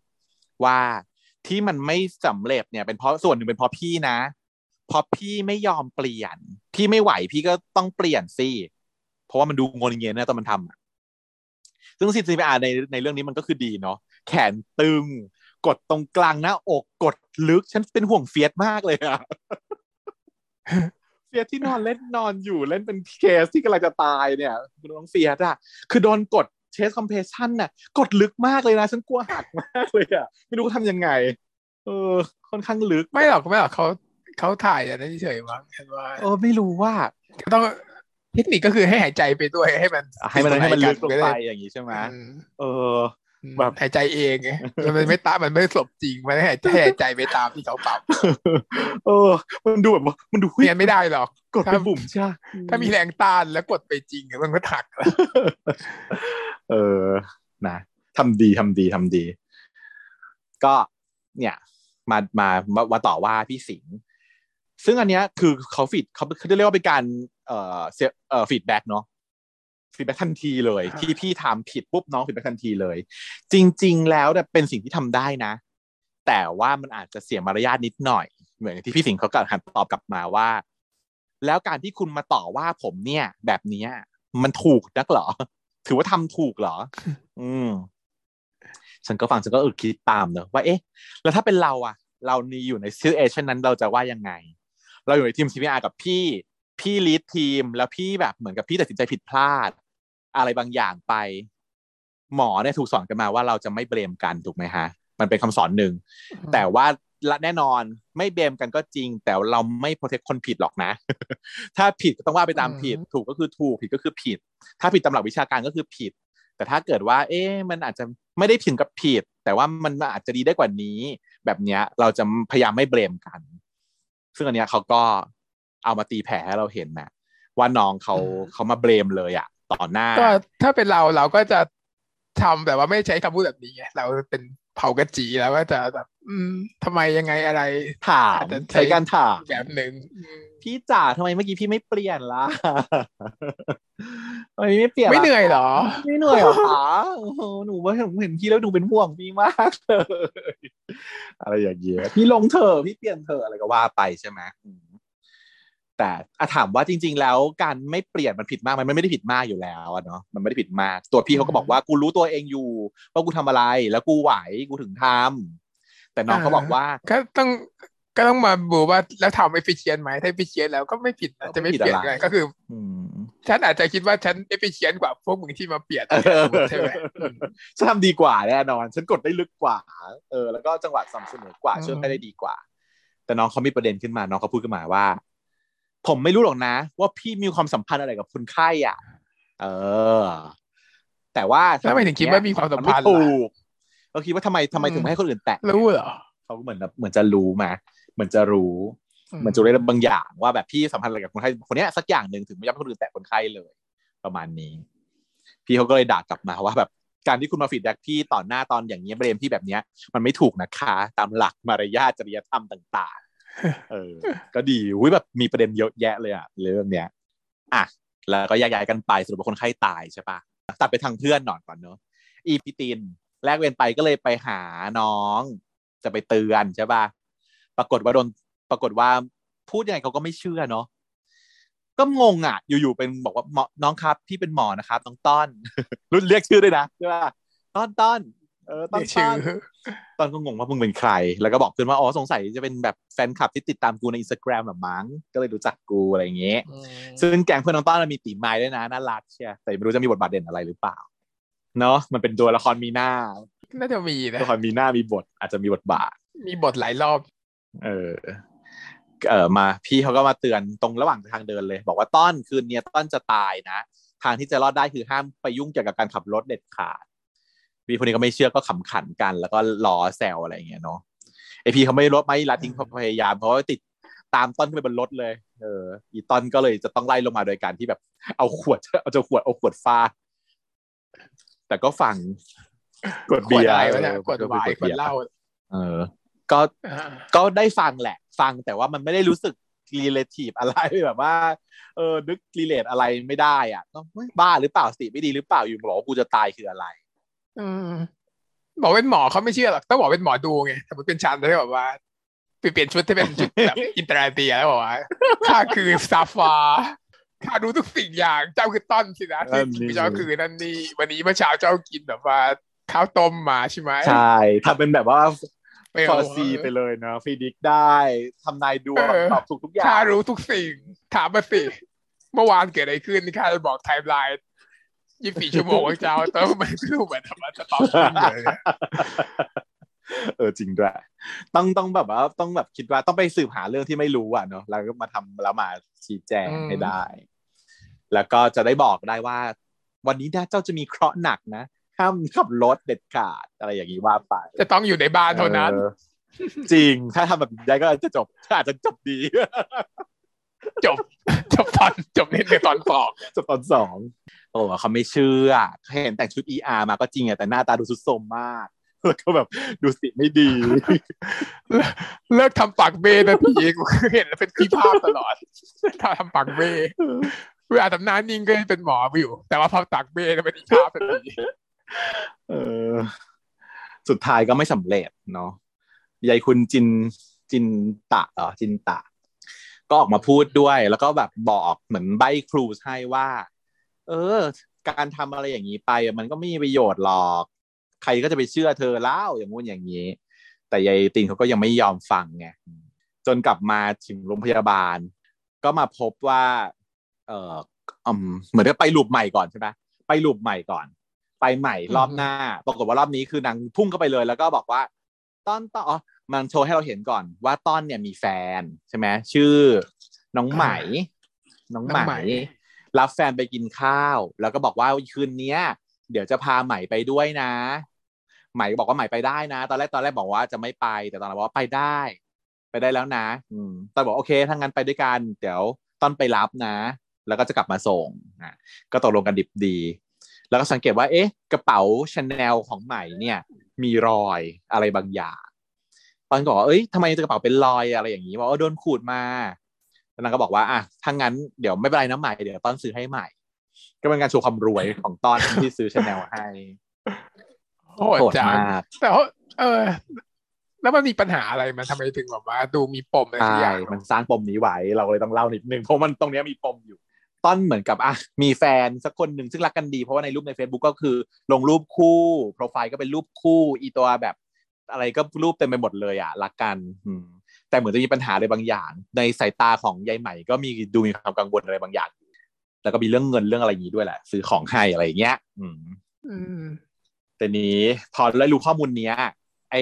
ว่าที่มันไม่สำเร็จเนี่ยเป็นเพราะส่วนหนึ่งเป็นเพราะพี่นะเพราะพี่ไม่ยอมเปลี่ยน พี่ไม่ไหวพี่ก็ต้องเปลี่ยนสิเพราะว่ามันดูงนเงียนนะตอนมันทำอะซึ่ง CPR ในในเรื่องนี้มันก็คือดีเนาะแขนตึง กดตรงกลางหน้าอกกดลึก ฉันเป็นห่วงเฟียสมากเลยอะ เฟียสที่นอนเล่นนอนอยู่เล่นเป็นเคสที่กำลังจะตายเนี่ยน้องเฟียสอะคือโดนกด chest compression น่ะ กดลึกมากเลยนะ ฉันกลัวหักมากเลยอะไม่รู้เขาทำยังไง เออ ค่อนข้างลึกไม่หรอกไม่หรอกเขาเขาถ่ายแต่นั้นเฉยๆมั้งเห็นว่าเออไม่รู้ว่าต้องเทคนิคก็คือให้หายใจไปด้วยให้มันให้มันให้มันลึกลงด้ไปอย่างนี้ใช่ไหมอืมเอออืม แบบหายใจเองไงแล้วมันไม่ตามมันไม่สลบจริง มันให้หายใจหายใจไปตามที่เขาปรับ เออ มันดูแบบว่ามันดูเฮ้ยเรียนไม่ได้หรอก กดไปบุ่มใช่ปะถ้ามีแรงต้านแล้วกดไปจริงมันก็ถัก เออ นะทำดีทำดีทำดี ก็เนี่ยมามามามาต่อว่าพี่สิงห์ซึ่งอันเนี้ยคือเขาฟีดเขาเขาเรียกว่าเป็นการเอ่อเสียเอ่อ feedback เนาะ feedback ทันทีเลยอ่าที่พี่ทำผิดปุ๊บน้อง feedback ทันทีเลย จริง ๆ แล้วเนี่ยเป็นสิ่งที่ทำได้นะ แต่ว่ามันอาจจะเสียมารยาทนิดหน่อย เหมือนที่พี่สิงห์เขากลับหันตอบกลับมาว่า แล้วการที่คุณมาต่อว่าผมเนี่ย แบบเนี้ยมันถูกนักเหรอ ถือว่าทำถูกเหรอ อืมฉันก็ฟังฉันก็เออคิดตามเนอะว่าเอ๊ะ แล้วถ้าเป็นเราอะเรานี่อยู่ในซิเอชันนั้นเราจะว่ายังไง เราอยู่ในทีม CPR กับพี่ พี่ลีดทีม แล้วพี่แบบเหมือนกับพี่ตัดสินใจผิดพลาด อะไรบางอย่างไป หมอเนี่ยถูกสอนกันมาว่าเราจะไม่เบรมกันถูกไหมฮะ มันเป็นคำสอนหนึ่ง แต่ว่าละแน่นอนไม่เบมกันก็จริง แต่เราไม่โปรเทคคนผิดหรอกนะ ถ้าผิดก็ต้องว่าไปตามผิด ถูกก็คือถูกผิดก็คือผิด ถ้าผิดตามหลักวิชาการก็คือผิด แต่ถ้าเกิดว่า เอ๊ะมันอาจจะไม่ได้ถึงกับผิด แต่ว่ามันอาจจะดีได้กว่านี้ แบบเนี้ยเราจะพยายามไม่เบรมกัน ซึ่งอันเนี้ยเขาก็เอามาตีแผลให้เราเห็นนะว่าน้องเขาเขามาเบรมเลยอะ ต่อหน้า ก็ถ้าเป็นเราเราก็จะทำแต่ว่าไม่ใช้คำพูดแบบนี้ไงเราเป็นเผากระจีแล้วก็จะแบบอืมทำไมยังไงอะไรถามอาจจะใช้ใช้การถามแบบหนึ่งอืมพี่จ๋าทำไมเมื่อกี้พี่ไม่เปลี่ยนล่ะทำไมพี่ไม่เปลี่ยนไม่ล่ะเหนื่อยเหรอ ไม่เหนื่อยเหรอคะโอ้โหหนูว่าหนูเห็นพี่แล้วหนูเป็นห่วงพี่มากเลยอะไรอย่างเงี้ยพี่ลงเถอะพี่เปลี่ยนเถอะอะไรก็ว่าไปใช่ไหมอืม แต่อะถามว่าจริง ๆ แล้วการไม่เปลี่ยนมันผิดมากไหมมันไม่ได้ผิดมากอยู่แล้วอะเนาะมันไม่ได้ผิดมาก ตัวพี่เขาก็บอกว่ากูรู้ตัวเองอยู่ว่ากูทำอะไรแล้วกูไหวกูถึงทำแต่น้องเขาบอกว่าก็ต้องก็ต้องมาดูว่าแล้วทำ efficient ไหมถ้า efficient แล้วก็ไม่ผิดนะก็จะไม่ไม่ผิดเปลี่ยนอะไรไงก็คืออืมฉันอาจจะคิดว่าฉัน efficient กว่าพวกมึงที่มาเปลี่ยนเออใช่ไหมอืมฉันทำดีกว่าแน่นอน ฉันกดได้ลึกกว่า เออ แล้วก็จังหวะสม่ำเสมอกว่าอืมช่วยให้ได้ดีกว่า แต่น้องเขามีประเด็นขึ้นมาน้องเขาพูดขึ้นมาว่า ผมไม่รู้หรอกนะ ว่าพี่มีความสัมพันธ์อะไรกับคนไข้อะ เออ แต่ว่าแล้วทำไมถึงคิดว่ามีความสัมพันธ์ไถูล่ะกเราคิดว่าทำไมทำไมถึงไม่ให้คนอื่นแตะรู้เหรอเขาก็เหมือนแบบเหมือนจะรู้มาเหมือนจะรู้เหมือนจะรู้ได้บางอย่างว่าแบบพี่สัมพันธ์อะไรกับคนไข้คนเนี้ยสักอย่างหนึ่งถึงไม่ยอมให้คนอื่นแตะคนไข้เลย ประมาณนี้ พี่เขาก็เลยด่ากลับมาว่าแบบการที่คุณมา feedback พี่ต่อหน้าตอนอย่างเนี้ย blame พี่แบบเนี้ย มันไม่ถูกนะคะ ตามหลักมารยาทจริยธรรมต่างๆ เออ ก็ดีอุ้ยแบบมีประเด็นเยอะแยะเลยอะเรื่องเนี้ยอะแล้วก็ยกย้ายกันไปสรุปว่าคนไข้ตายใช่ปะตัดไปทางเพื่อนหน่อยก่อนเนอะอีพิตินแลกเวรไปก็เลยไปหาน้อง จะไปเตือนใช่ปะปรากฏว่าโดนปรากฏว่าพูดยังไงเขาก็ไม่เชื่อเนาะก็งงอะ อยู่ๆเป็นบอกว่าหมอน้องครับพี่เป็นหมอนะครับน้องต้อนรุ่นเรียกชื่อด้วยนะใช่ปะต้อนต้อน เออต้อนเรียกชื่ต้ออนตอนก็งงว่ามึงเป็นใคร แล้วก็บอกเพื่อนว่าอ๋อสงสัยจะเป็นแบบแฟนคลับที่ติดตามกูในอินสตาแกรมแบบมั้งก็เลยรู้จักกูอะไรอย่างเงี้ยซึ่งแกงเพื่อนน้องต้อนมันมีตีไม้ด้วยนะน่ารักเชียแต่ไม่รู้จะมีบทบาทเด่นอะไรหรือเปล่าเนาะมันเป็นตัวละครมีหน้าน่าจะมีนะตัวละครมีหน้ามีบท อาจจะมีบทบาท มีบทหลายรอบ เออเออมาพี่เขาก็มาเตือนตรงระหว่างทางเดินเลย บอกว่าต้อนคืนเนี้ยต้อนจะตายนะ ทางที่จะรอดได้คือห้ามไปยุ่งเกี่ยวกับการขับรถเด็ดขาด พี่คนนี้ก็ไม่เชื่อก็ขำขันกัน แล้วก็ล้อแซวอะไรอย่างเงี้ยเนาะไอพี่เขาไม่ลดไม่ละทิ้งความพยายามเพราะว่าติดตามต้นขึ้นไปบนรถเลย เออ อีต้นก็เลยจะต้องไล่ลงมาโดยการที่แบบ เอาขวดเอาจะขวดเอาขวดฟาดแต่ก็ฟังกดขวเบีดยร์อะไรวะเนี่ยเออกดวายกดเหล้าเออ ก็อ่าก็ได้ฟังแหละ ฟังแต่ว่ามันไม่ได้รู้สึกรีเลทีฟอะไรแบบว่า เออนึกรีเลทอะไรไม่ได้อะก็เฮ้ยบ้าหรือเปล่าสติไม่ดีหรือเปล่าอยู่บอกว่ากูจะตายคืออะไร อืมบอกเป็นหมอเขาไม่เชื่อหรอกต้องบอกเป็นหมอดูไงสมมติเป็นชันที่แบบว่าไปเปลี่ยนชุดที่เป็นชุดแบบอินเตอร์เตียแล้วบอกว่าข้าคือซาฟาข้ารู้ทุกสิ่งอย่างเจ้าคือต้นสินะนั่ที่นนี่กินเจ้าคือนั่นนี่วันนี้เมื่อเช้าเจ้ากินแบบว่าข้าวต้มมาใช่ไหมใช่ทำเป็นแบบว่าไม่ฟอเอาร์ซีไปเลยเนาะฟีดิกได้ทำนายดวงเออตอบถูกทุกอย่างข้ารู้ทุกสิ่งถามมาสิเมื่อวานเกิดอะไรขึ้นข้าจะบอกไทม์ไลน์ ยี่สิบสี่ชั่วโมงของเจ้าแต่ว่าไม่รู้เหมือนทำไมจะตอบจริงเลยเนี่ยเออจริงด้วยต้องต้องแบบว่าต้องแบบคิดว่าต้องไปสืบหาเรื่องที่ไม่รู้อะเนาะแล้วก็มาทำแล้วมาชี้แจงอืมให้ได้ แล้วก็จะได้บอกได้ว่า วันนี้นะเจ้าจะมีเคราะห์หนักนะห้ามขับรถเด็ดขาดอะไรอย่างนี้ว่าไปจะต้องอยู่ในบ้านเท่านั้นออจริงถ้าทำแบบนี้ได้ก็จะจบอาจจะจบดี จบจบตอนจบในในตอนสองจบตอนสองโอ้เขาไม่เชื่อเขาเห็นแต่งชุด ER มาก็จริงอะแต่หน้าตาดูสุดโทรมมากแล้วก็แบบดูสิไม่ดี เลิกทำปากเบ้นะพี่กูเห็นแล้วเป็นพี่ภาพตลอดถ้าทำปากเบ้เวลาทำหน้านิ่งก็เป็นหมอวิว แต่ว่าพอปากเบ้จะเป็นพี่ภาพทันทีเออ สุดท้ายก็ไม่สำเร็จเนาะยายคุณจินจินตะเออจินตะ ก็ออกมาพูดด้วย แล้วก็แบบบอกเหมือนใบครูให้ว่า เออ การทำอะไรอย่างนี้ไป มันก็ไม่มีประโยชน์หรอก ใครก็จะไปเชื่อเธอเล่าอย่างงู้นอย่างนี้ แต่ยายตินเขาก็ยังไม่ยอมฟังไงจนกลับมาถึงโรงพยาบาล ก็มาพบว่า เออเหมือนกับไปลูปใหม่ก่อนใช่ไหมไปลูปใหม่ก่อน ไปใหม่รอบหน้า ปรากฏว่ารอบนี้คือนางพุ่งเข้าไปเลย แล้วก็บอกว่า ตอนต้อนอ๋อ มันโชว์ให้เราเห็นก่อนว่าต้อนเนี่ยมีแฟนใช่ไหมชื่อ น้องไหม น้องไหม รับแฟนไปกินข้าว แล้วก็บอกว่าคืนเนี้ย เดี๋ยวจะพาไหมไปด้วยนะ ไหมบอกว่าไหมไปได้นะ ตอนแรกตอนแรกบอกว่าจะไม่ไป แต่ตอนหลังบอกว่าไปได้ ไปได้แล้วนะ อืมตอนบอกโอเคถ้างั้นไปด้วยกัน เดี๋ยวต้นไปรับนะ แล้วก็จะกลับมาส่งอะก็ตกลงกันดิบดี แล้วก็สังเกตว่า เอ๊ะ กระเป๋าชาแนลของใหม่เนี่ย มีรอยอะไรบางอย่างต อนก็บอกว่าเอ้ยทำไมกระเป๋าเป็นรอยอะไรอย่างนี้บอกว่าโดนขูดมาแล้วนางก็บอกว่าอะถ้างั้นเดี๋ยวไม่เป็นไรนะใหม่เดี๋ยวต้อนซื้อให้ใหม่ ก็เป็นการโชว์ความรวยของต้อนที่ซื้อชาแนลให้โหดโหดจังมากแต่ว่าเออ แล้วมันมีปัญหาอะไรมันทำไมถึงแบบว่า ดูมีปมอะไรสักอใช่ย่างมันสร้างปมนี้ไว้เราเลยต้องเล่านิดนึงเพราะมันตรงเนี้ยมีปมอยู่ต้นเหมือนกับอะมีแฟนสักคนหนึ่งซึ่งรักกันดีเพราะว่าในรูปใน Facebook ก็คือ ลงรูปคู่ โปรไฟล์ก็เป็นรูปคู่ อีตัวแบบ อะไรก็รูปเต็มไปหมดเลยอะรักกันอืมแต่เหมือนจะมีปัญหาอะไรบางอย่าง ในสายตาของยายใหม่ก็มีดูมีความกังวลอะไรบางอย่าง แล้วก็มีเรื่องเงินเรื่องอะไรอย่างนี้ด้วยแหละ ซื้อของให้อะไรอย่างเงี้ย อืมอืมแต่นี้พอได้รู้ข้อมูลเนี้ย ไอ้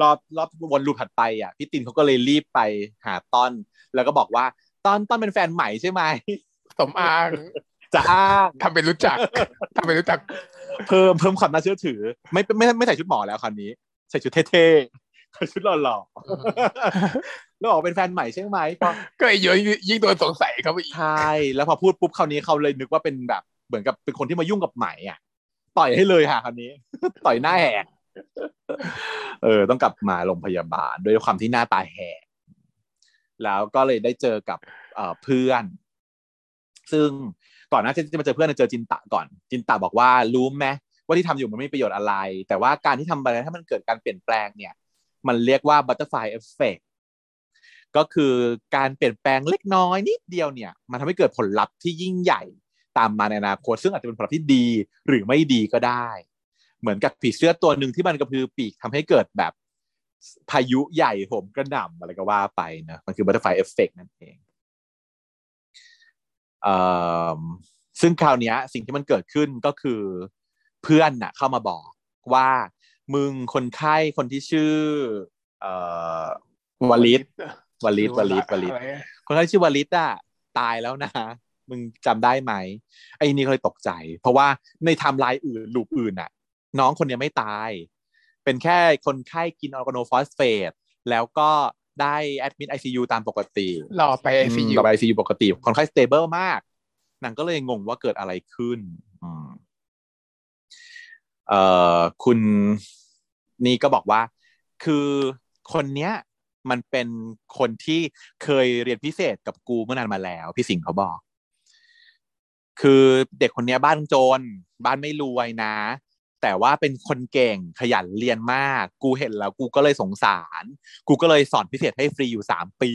รอบรอบวนลูปถัดไปอะพี่ตินเขาก็เลยรีบไปหาต้นแล้วก็บอกว่าต้นต้นเป็นแฟนใหม่ใช่ไหมสมอ้างจะอ้างทำเป็นรู้จักทำเป็นรู้จัก เพิ่มเพิ่มความน่าเชื่อถือ ไม่ไม่ไม่ใส่ชุดหมอแล้วคราวนี้ ใส่ชุดเท่ๆใส่ชุดหล่อๆแล้วบอกเป็นแฟนใหม่ใช่ไหมพอก็ไอ้เยอะยิ่งโดนสงสัยเข้าไปอีกใช่แล้วพอพูดปุ๊บคราวนี้เขาเลยนึกว่าเป็นแบบเหมือนกับเป็นคนที่มายุ่งกับไหมอะ ต่อยให้เลยค่ะคราวนี้ ต่อยหน้าแหกเออ ต้องกลับมาโรงพยาบาลด้วยความที่หน้าตาแหกแล้วก็เลยได้เจอกับเอ่อเพื่อน ซึ่งก่อนหน้าที่จะมาเจอเพื่อนเจอจินตะก่อน จินตะบอกว่ารู้ไหม ว่าที่ทำอยู่มันไม่มีประโยชน์อะไร แต่ว่าการที่ทำอะไรถ้ามันเกิดการเปลี่ยนแปลงเนี่ย มันเรียกว่า butterfly effect ก็คือการเปลี่ยนแปลงเล็กน้อยนิดเดียวเนี่ย มันทำให้เกิดผลลัพธ์ที่ยิ่งใหญ่ตามมาในอนาคตซึ่งอาจจะเป็นผลลัพธ์ที่ดีหรือไม่ดีก็ได้ เหมือนกับผีเสื้อตัวหนึ่งที่มันกระพือปีกทำให้เกิดแบบพายุใหญ่โหมกระหน่ำอะไรก็ว่าไปนะมันคือ butterfly effect นั่นเองเอ่อซึ่งคราวนี้สิ่งที่มันเกิดขึ้นก็คือ เพื่อนน่ะเข้ามาบอกว่ามึงคนไข้คนที่ชื่อ เอ่อวลิตวลิตวลิตวลิตอะไรคนที่ชื่อวลิตอะตายแล้วนะมึงจำได้ไหมไอ้นี่เขาเลยตกใจ เพราะว่าในไทม์ไลน์อื่น loop อื่นอะ น้องคนเนี้ยไม่ตาย เป็นแค่คนไข้กินออร์แกโนฟอสเฟตแล้วก็ได้ admit ICU ตามปกติรอไปไอซียูกับไอซียูปกติคนไข้ stable มากนางก็เลยงงว่าเกิดอะไรขึ้นอืม เอ่อคุณนี่ก็บอกว่า คือคนเนี้ยมันเป็นคนที่เคยเรียนพิเศษกับกูเมื่อนานมาแล้ว พี่สิงห์เขาบอก คือเด็กคนเนี้ยบ้านจน บ้านไม่รวยนะ แต่ว่าเป็นคนเก่งขยันเรียนมาก กูเห็นแล้ว กูก็เลยสงสาร กูก็เลยสอนพิเศษให้ฟรีอยู่สามปี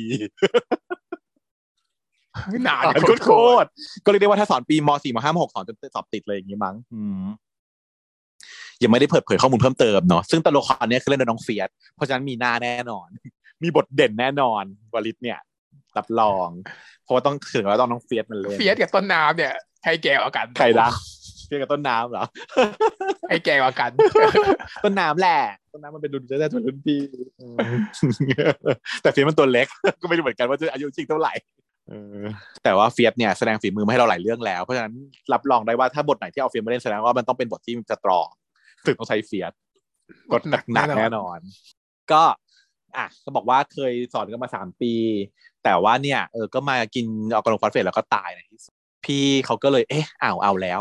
นานสอนโคตรๆก็เรียกได้ว่าถ้าสอนปีมสี่มห้ามหกสอนจนสอบติดเลยอย่างนี้มั้งอืม ยังไม่ได้เปิดเผยข้อมูลเพิ่มเติมเนาะซึ่งตัวละครเนี้ยคือเล่นโดยน้องเฟียสเพราะฉะนั้นมีหน้าแน่นอน มีบทเด่นแน่นอนวลิตเนี่ยรับรองเพราะว่าต้องถึงว่าต้องน้องเฟียสมันเลยเฟียสกับต้นน้ำเนี่ยใครแก่กว่ากันใครนะเฟียสกับต้นน้ำเหรอใครแก่กว่ากัน ต้นน้ำแหละต้นน้ำมันเป็นรุ่นจะได้ตัวรุ่นพี่อืมแต่เฟียสมันตัวเล็ก ก็ไม่รู้เหมือนกันว่าจะอายุจริงเท่าไหร่เออแต่ว่าเฟียสเนี่ยแสดงฝีมือมาให้เราหลายเรื่องแล้ว เพราะฉะนั้นรับรองได้ว่าถ้าบทไหนที่เอาเฟียสมาเล่นแสดงว่ามันต้องเป็นบทที่ strong ถึงต้องใช้เฟียสกดหนักหนักแน่นอน ก็อะก็บอกว่าเคยสอนกันมาสามปี แต่ว่าเนี่ยเออก็มากินออกกำลังฟอสเฟตแล้วก็ตายในที่สุดพี่เขาก็เลยเอ๊ะอ้าวเอาแล้ว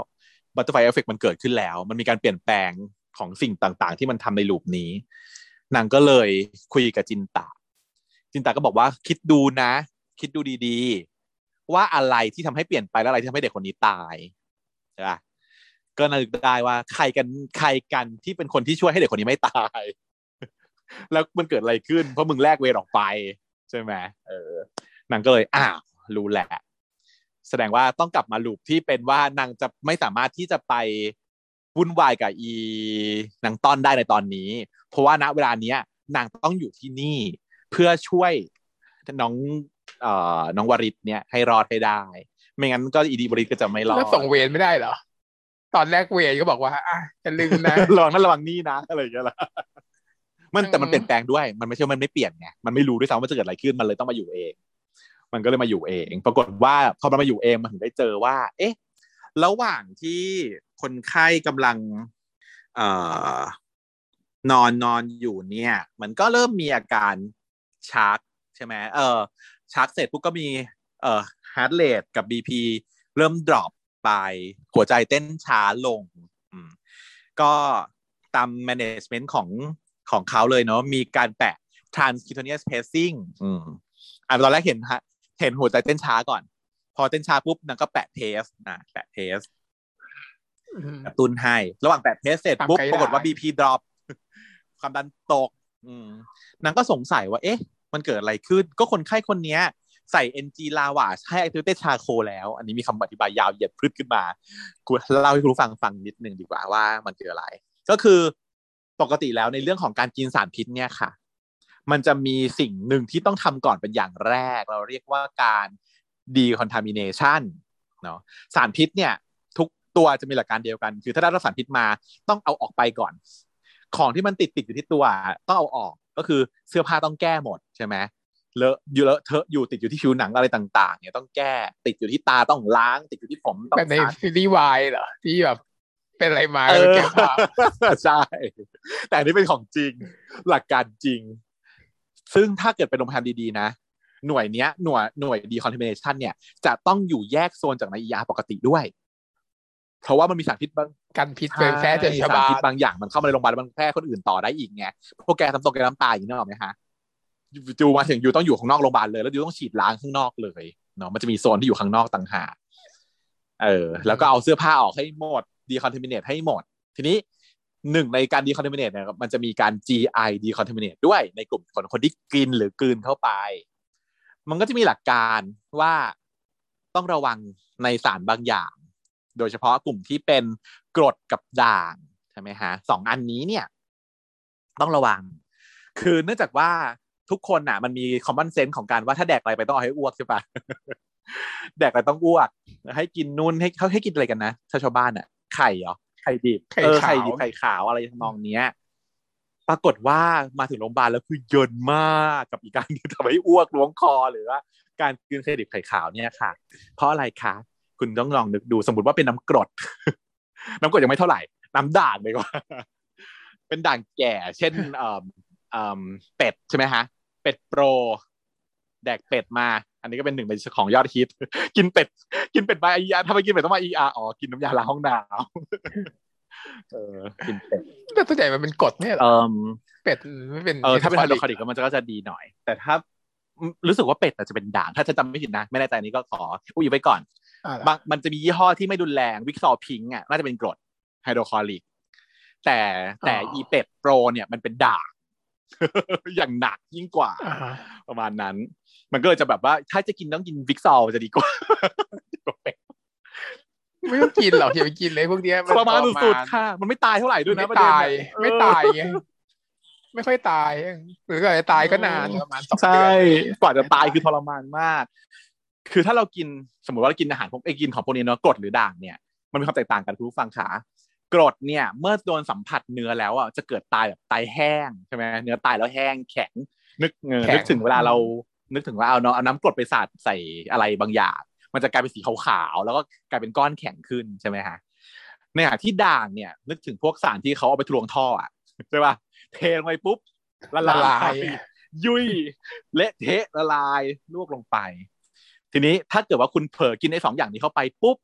butterfly effect มันเกิดขึ้นแล้ว มันมีการเปลี่ยนแปลงของสิ่งต่างๆ ที่มันทำใน loop นี้นางก็เลยคุยกับจินตาจินตาก็บอกว่าคิดดูนะ คิดดูดีๆ ว่าอะไรที่ทำให้เปลี่ยนไปแล้วอะไรที่ทำให้เด็กคนนี้ตายใช่ปะ ก็นึกได้ว่าใครกันใครกันที่เป็นคนที่ช่วยให้เด็กคนนี้ไม่ตาย แล้วมันเกิดอะไรขึ้น เพราะมึงแลกเวรออกไป ใช่ไหมเออนางก็เลยอ้าวรู้แหละ แสดงว่าต้องกลับมาลูปที่เป็นว่านางจะไม่สามารถที่จะไปวุ่นวายกับอีนางต้อนได้ในตอนนี้ เพราะว่าณเวลาเนี้ยนางต้องอยู่ที่นี่เพื่อช่วยน้องเอ่อน้องวริศเนี่ยให้รอดให้ได้ ไม่งั้นก็อีดีวริศก็จะไม่รอดแล้วส่งเวรไม่ได้เหรอ ตอนแรกเวรก็บอกว่าอะจะลืมนะระวังนั่นระวังนี่นะอะไรอย่างเงี้ยล่ะมันแต่มันอืมเปลี่ยนแปลงด้วยมันไม่ใช่ว่ามันไม่เปลี่ยนไงมันไม่รู้ด้วยซ้ำว่าจะเกิดอะไรขึ้นมันเลยต้องมาอยู่เอง มันก็เลยมาอยู่เอง ปรากฏว่าพอมันมาอยู่เองมันถึงได้เจอว่า เอ๊ะ ระหว่างที่คนไข้กำลัง เอ่อนอนนอนอยู่เนี่ย มันก็เริ่มมีอาการชักใช่ไหมเออชักเสร็จปุ๊บก็มีเอ่อ heart rate กับ BP เริ่ม drop ไป หัวใจเต้นช้าลงอืมก็ตาม management ของของเขาเลยเนาะมีการแปะ transcutaneous pacing อืมอ่าตอนแรกเห็นฮะเห็นหัวใจเต้นช้าก่อน พอเต้นช้าปุ๊บนางก็แปะ pace นะแปะ pace อืมกระตุ้นให้ ระหว่างแปะเพสเสร็จปุ๊บทำไกด์ปรากฏว่าได้ BP drop ความดันตกอืมนางก็สงสัยว่า เอ๊ะ มันเกิดอะไรขึ้น ก็คนไข้คนเนี้ย ใส่ NG ลาวาให้ activated charcoal แล้ว อันนี้มีคำอธิบายยาวเหยียดพืชขึ้นมากูเล่าให้คุณฟังฟังนิดนึงดีกว่าว่ามันคืออะไร ก็คือปกติแล้วในเรื่องของการกินสารพิษเนี่ยค่ะ มันจะมีสิ่งหนึ่งที่ต้องทำก่อนเป็นอย่างแรก เราเรียกว่าการ decontamination เนาะสารพิษเนี่ยทุกตัวจะมีหลักการเดียวกัน คือถ้าได้รับสารพิษมาต้องเอาออกไปก่อน ของที่มันติดติดอยู่ที่ตัวต้องเอาออกก็คือเสื้อผ้าต้องแก้หมดใช่ไหม เลอะอยู่เลอะเทอะอยู่ติดอยู่ที่ผิวหนังอะไรต่าง ๆ เนี่ยต้องแก้ติดอยู่ที่ตาต้องล้าง ติดอยู่ที่ผมต้องแบบในซักซีรีส์วายเหรอที่แบบเป็นอะไรมาเอแล้วอเก็บภาพใช่ แต่อันนี้เป็นของจริง หลักการจริง ซึ่งถ้าเกิดเป็นโรงพยาบาลดีๆนะ หน่วยเนี้ยหน่วยหน่วย decontamination เนี่ย จะต้องอยู่แยกโซนจากใน ER ปกติด้วย เพราะว่ามันมีสารพิษบางกันพิษเผยแพร่จากชาวสารบ้าพิษนบางอย่างมันเข้ามาในโรงพยาบาลแล้วมันแพร่คนอื่นต่อได้อีกไงพวกแกทำตกแกน้ำตายอย่างนี้นึกออกไหมฮะ จูมาถึงอยู่ต้องอยู่ข้างนอกโรงพยาบาลเลย แล้วยูต้องฉีดล้างข้างนอกเลยเนาะมันจะมีโซนที่อยู่ข้างนอกต่างหากเออ แล้วก็เอาเสื้อผ้าออกให้หมด decontaminate ให้หมด ทีนี้หนึ่งในการ decontaminate เนี่ยมันจะมีการ GI decontaminate ด้วยในกลุ่มคนคนที่กินหรือกลืนเข้าไป มันก็จะมีหลักการว่าต้องระวังในสารบางอย่าง โดยเฉพาะกลุ่มที่เป็นกรดกับด่างใช่ไหมฮะสองอันนี้เนี่ย ต้องระวัง คือเนื่องจากว่า ทุกคนน่ะ มันมี common sense ของการว่าถ้าแดกอะไรไปต้องเอาให้อ้วกใช่ปะแดกอะไรต้องอ้วก ให้กินนู่นให้เขาให้กินอะไรกันนะชาวชาวบ้านอะ ไข่เหรอไข่ดิบไข่เออขาวไข่ดิบไข่ขาวอะไรทำนองเนี้ย ปรากฏว่ามาถึงโรงพยาบาลแล้วคือเยินมากกับอีกการที่ทำให้อ้วกล้วงคอหรือว่าการกินไข่ดิบไข่ขาวเนี่ยค่ะ เพราะอะไรคะคุณต้องลองนึกดูสมมติว่าเป็นน้ำกรด น้ำกรดยังไม่เท่าไหร่ น้ำด่างเลยกว่าเป็นด่างแก่ เช่น เอ่อเอ่อเป็ดใช่ไหมฮะ เป็ดโปร แดกเป็ดมา อันนี้ก็เป็นหนึ่งในของยอดฮิต กินเป็ด กินเป็ดมาไออาถ้าไม่กินเป็ดต้องมาอีอาอ๋อ กินน้ำยาล้างห้องน้ำเออ กินเป็ดแต่ส่วนใหญ่มันเป็นกฎเนี่ยเหรอเอ่อเป็ดไม่เป็น เออ ถ้าเป็นไฮโดรคคาร์ดิกมันก็จะดีหน่อย แต่ถ้ารู้สึกว่าเป็ดอาจจะเป็นด่าง ถ้าจะจำไม่ผิดนะ ไม่แน่ใจนี้ก็ขออุ้ยไว้ก่อนบางมันจะมียี่ห้อที่ไม่รุนแรงวิกซอพิงอะน่าจะเป็นกรดไฮโดรคลอริกแต่แต่อีเป็ดโปรเนี่ยมันเป็นด่าง อย่างหนักยิ่งกว่าอ่าฮะประมาณนั้น มันก็เลยจะแบบว่า ถ้าจะกินต้องกินวิกซอลจะดีกว่าไม่ต้องกินหรอกอย่าไปกินเลยพวกเนี้ยทรมานสุดๆค่ะ มันไม่ตายเท่าไหร่ด้วยนะไม่ประเด็นตายเนี่ยไม่ตายไงไม่ค่อยตาย หรือก็จะตายก็นานประมาณสองใช่เดือนกว่าจะตายคือทรมานมาก คือถ้าเรากินสมมติว่าเรากินอาหารพวกไอ้กินของพวกนี้เนาะกรดหรือด่างเนี่ย มันมีความแตกต่างกันคุณผู้ฟังขา กรดเนี่ยเมื่อโดนสัมผัสเนื้อแล้วอะจะเกิดตายแบบตายแห้งใช่ไหมเนื้อตายแล้วแห้งแข็งนึกเออนึกถึงเวลาเรานึกถึงว่าเอาเนาะเอาน้ำกรดไปสาดใส่อะไรบางอย่าง มันจะกลายเป็นสีขาวๆแล้วก็กลายเป็นก้อนแข็งขึ้นใช่ไหมฮะในขณะที่ด่างเนี่ย นึกถึงพวกสารที่เขาเอาไปทะลวงท่ออะใช่ป่ะเทลงไปปุ๊บละละลาลายยยุ่ยเละเทะละลายลวกลงไป ทีนี้ถ้าเกิดว่าคุณเผลอกินไอ้สองอย่างนี้เข้าไปปุ๊บ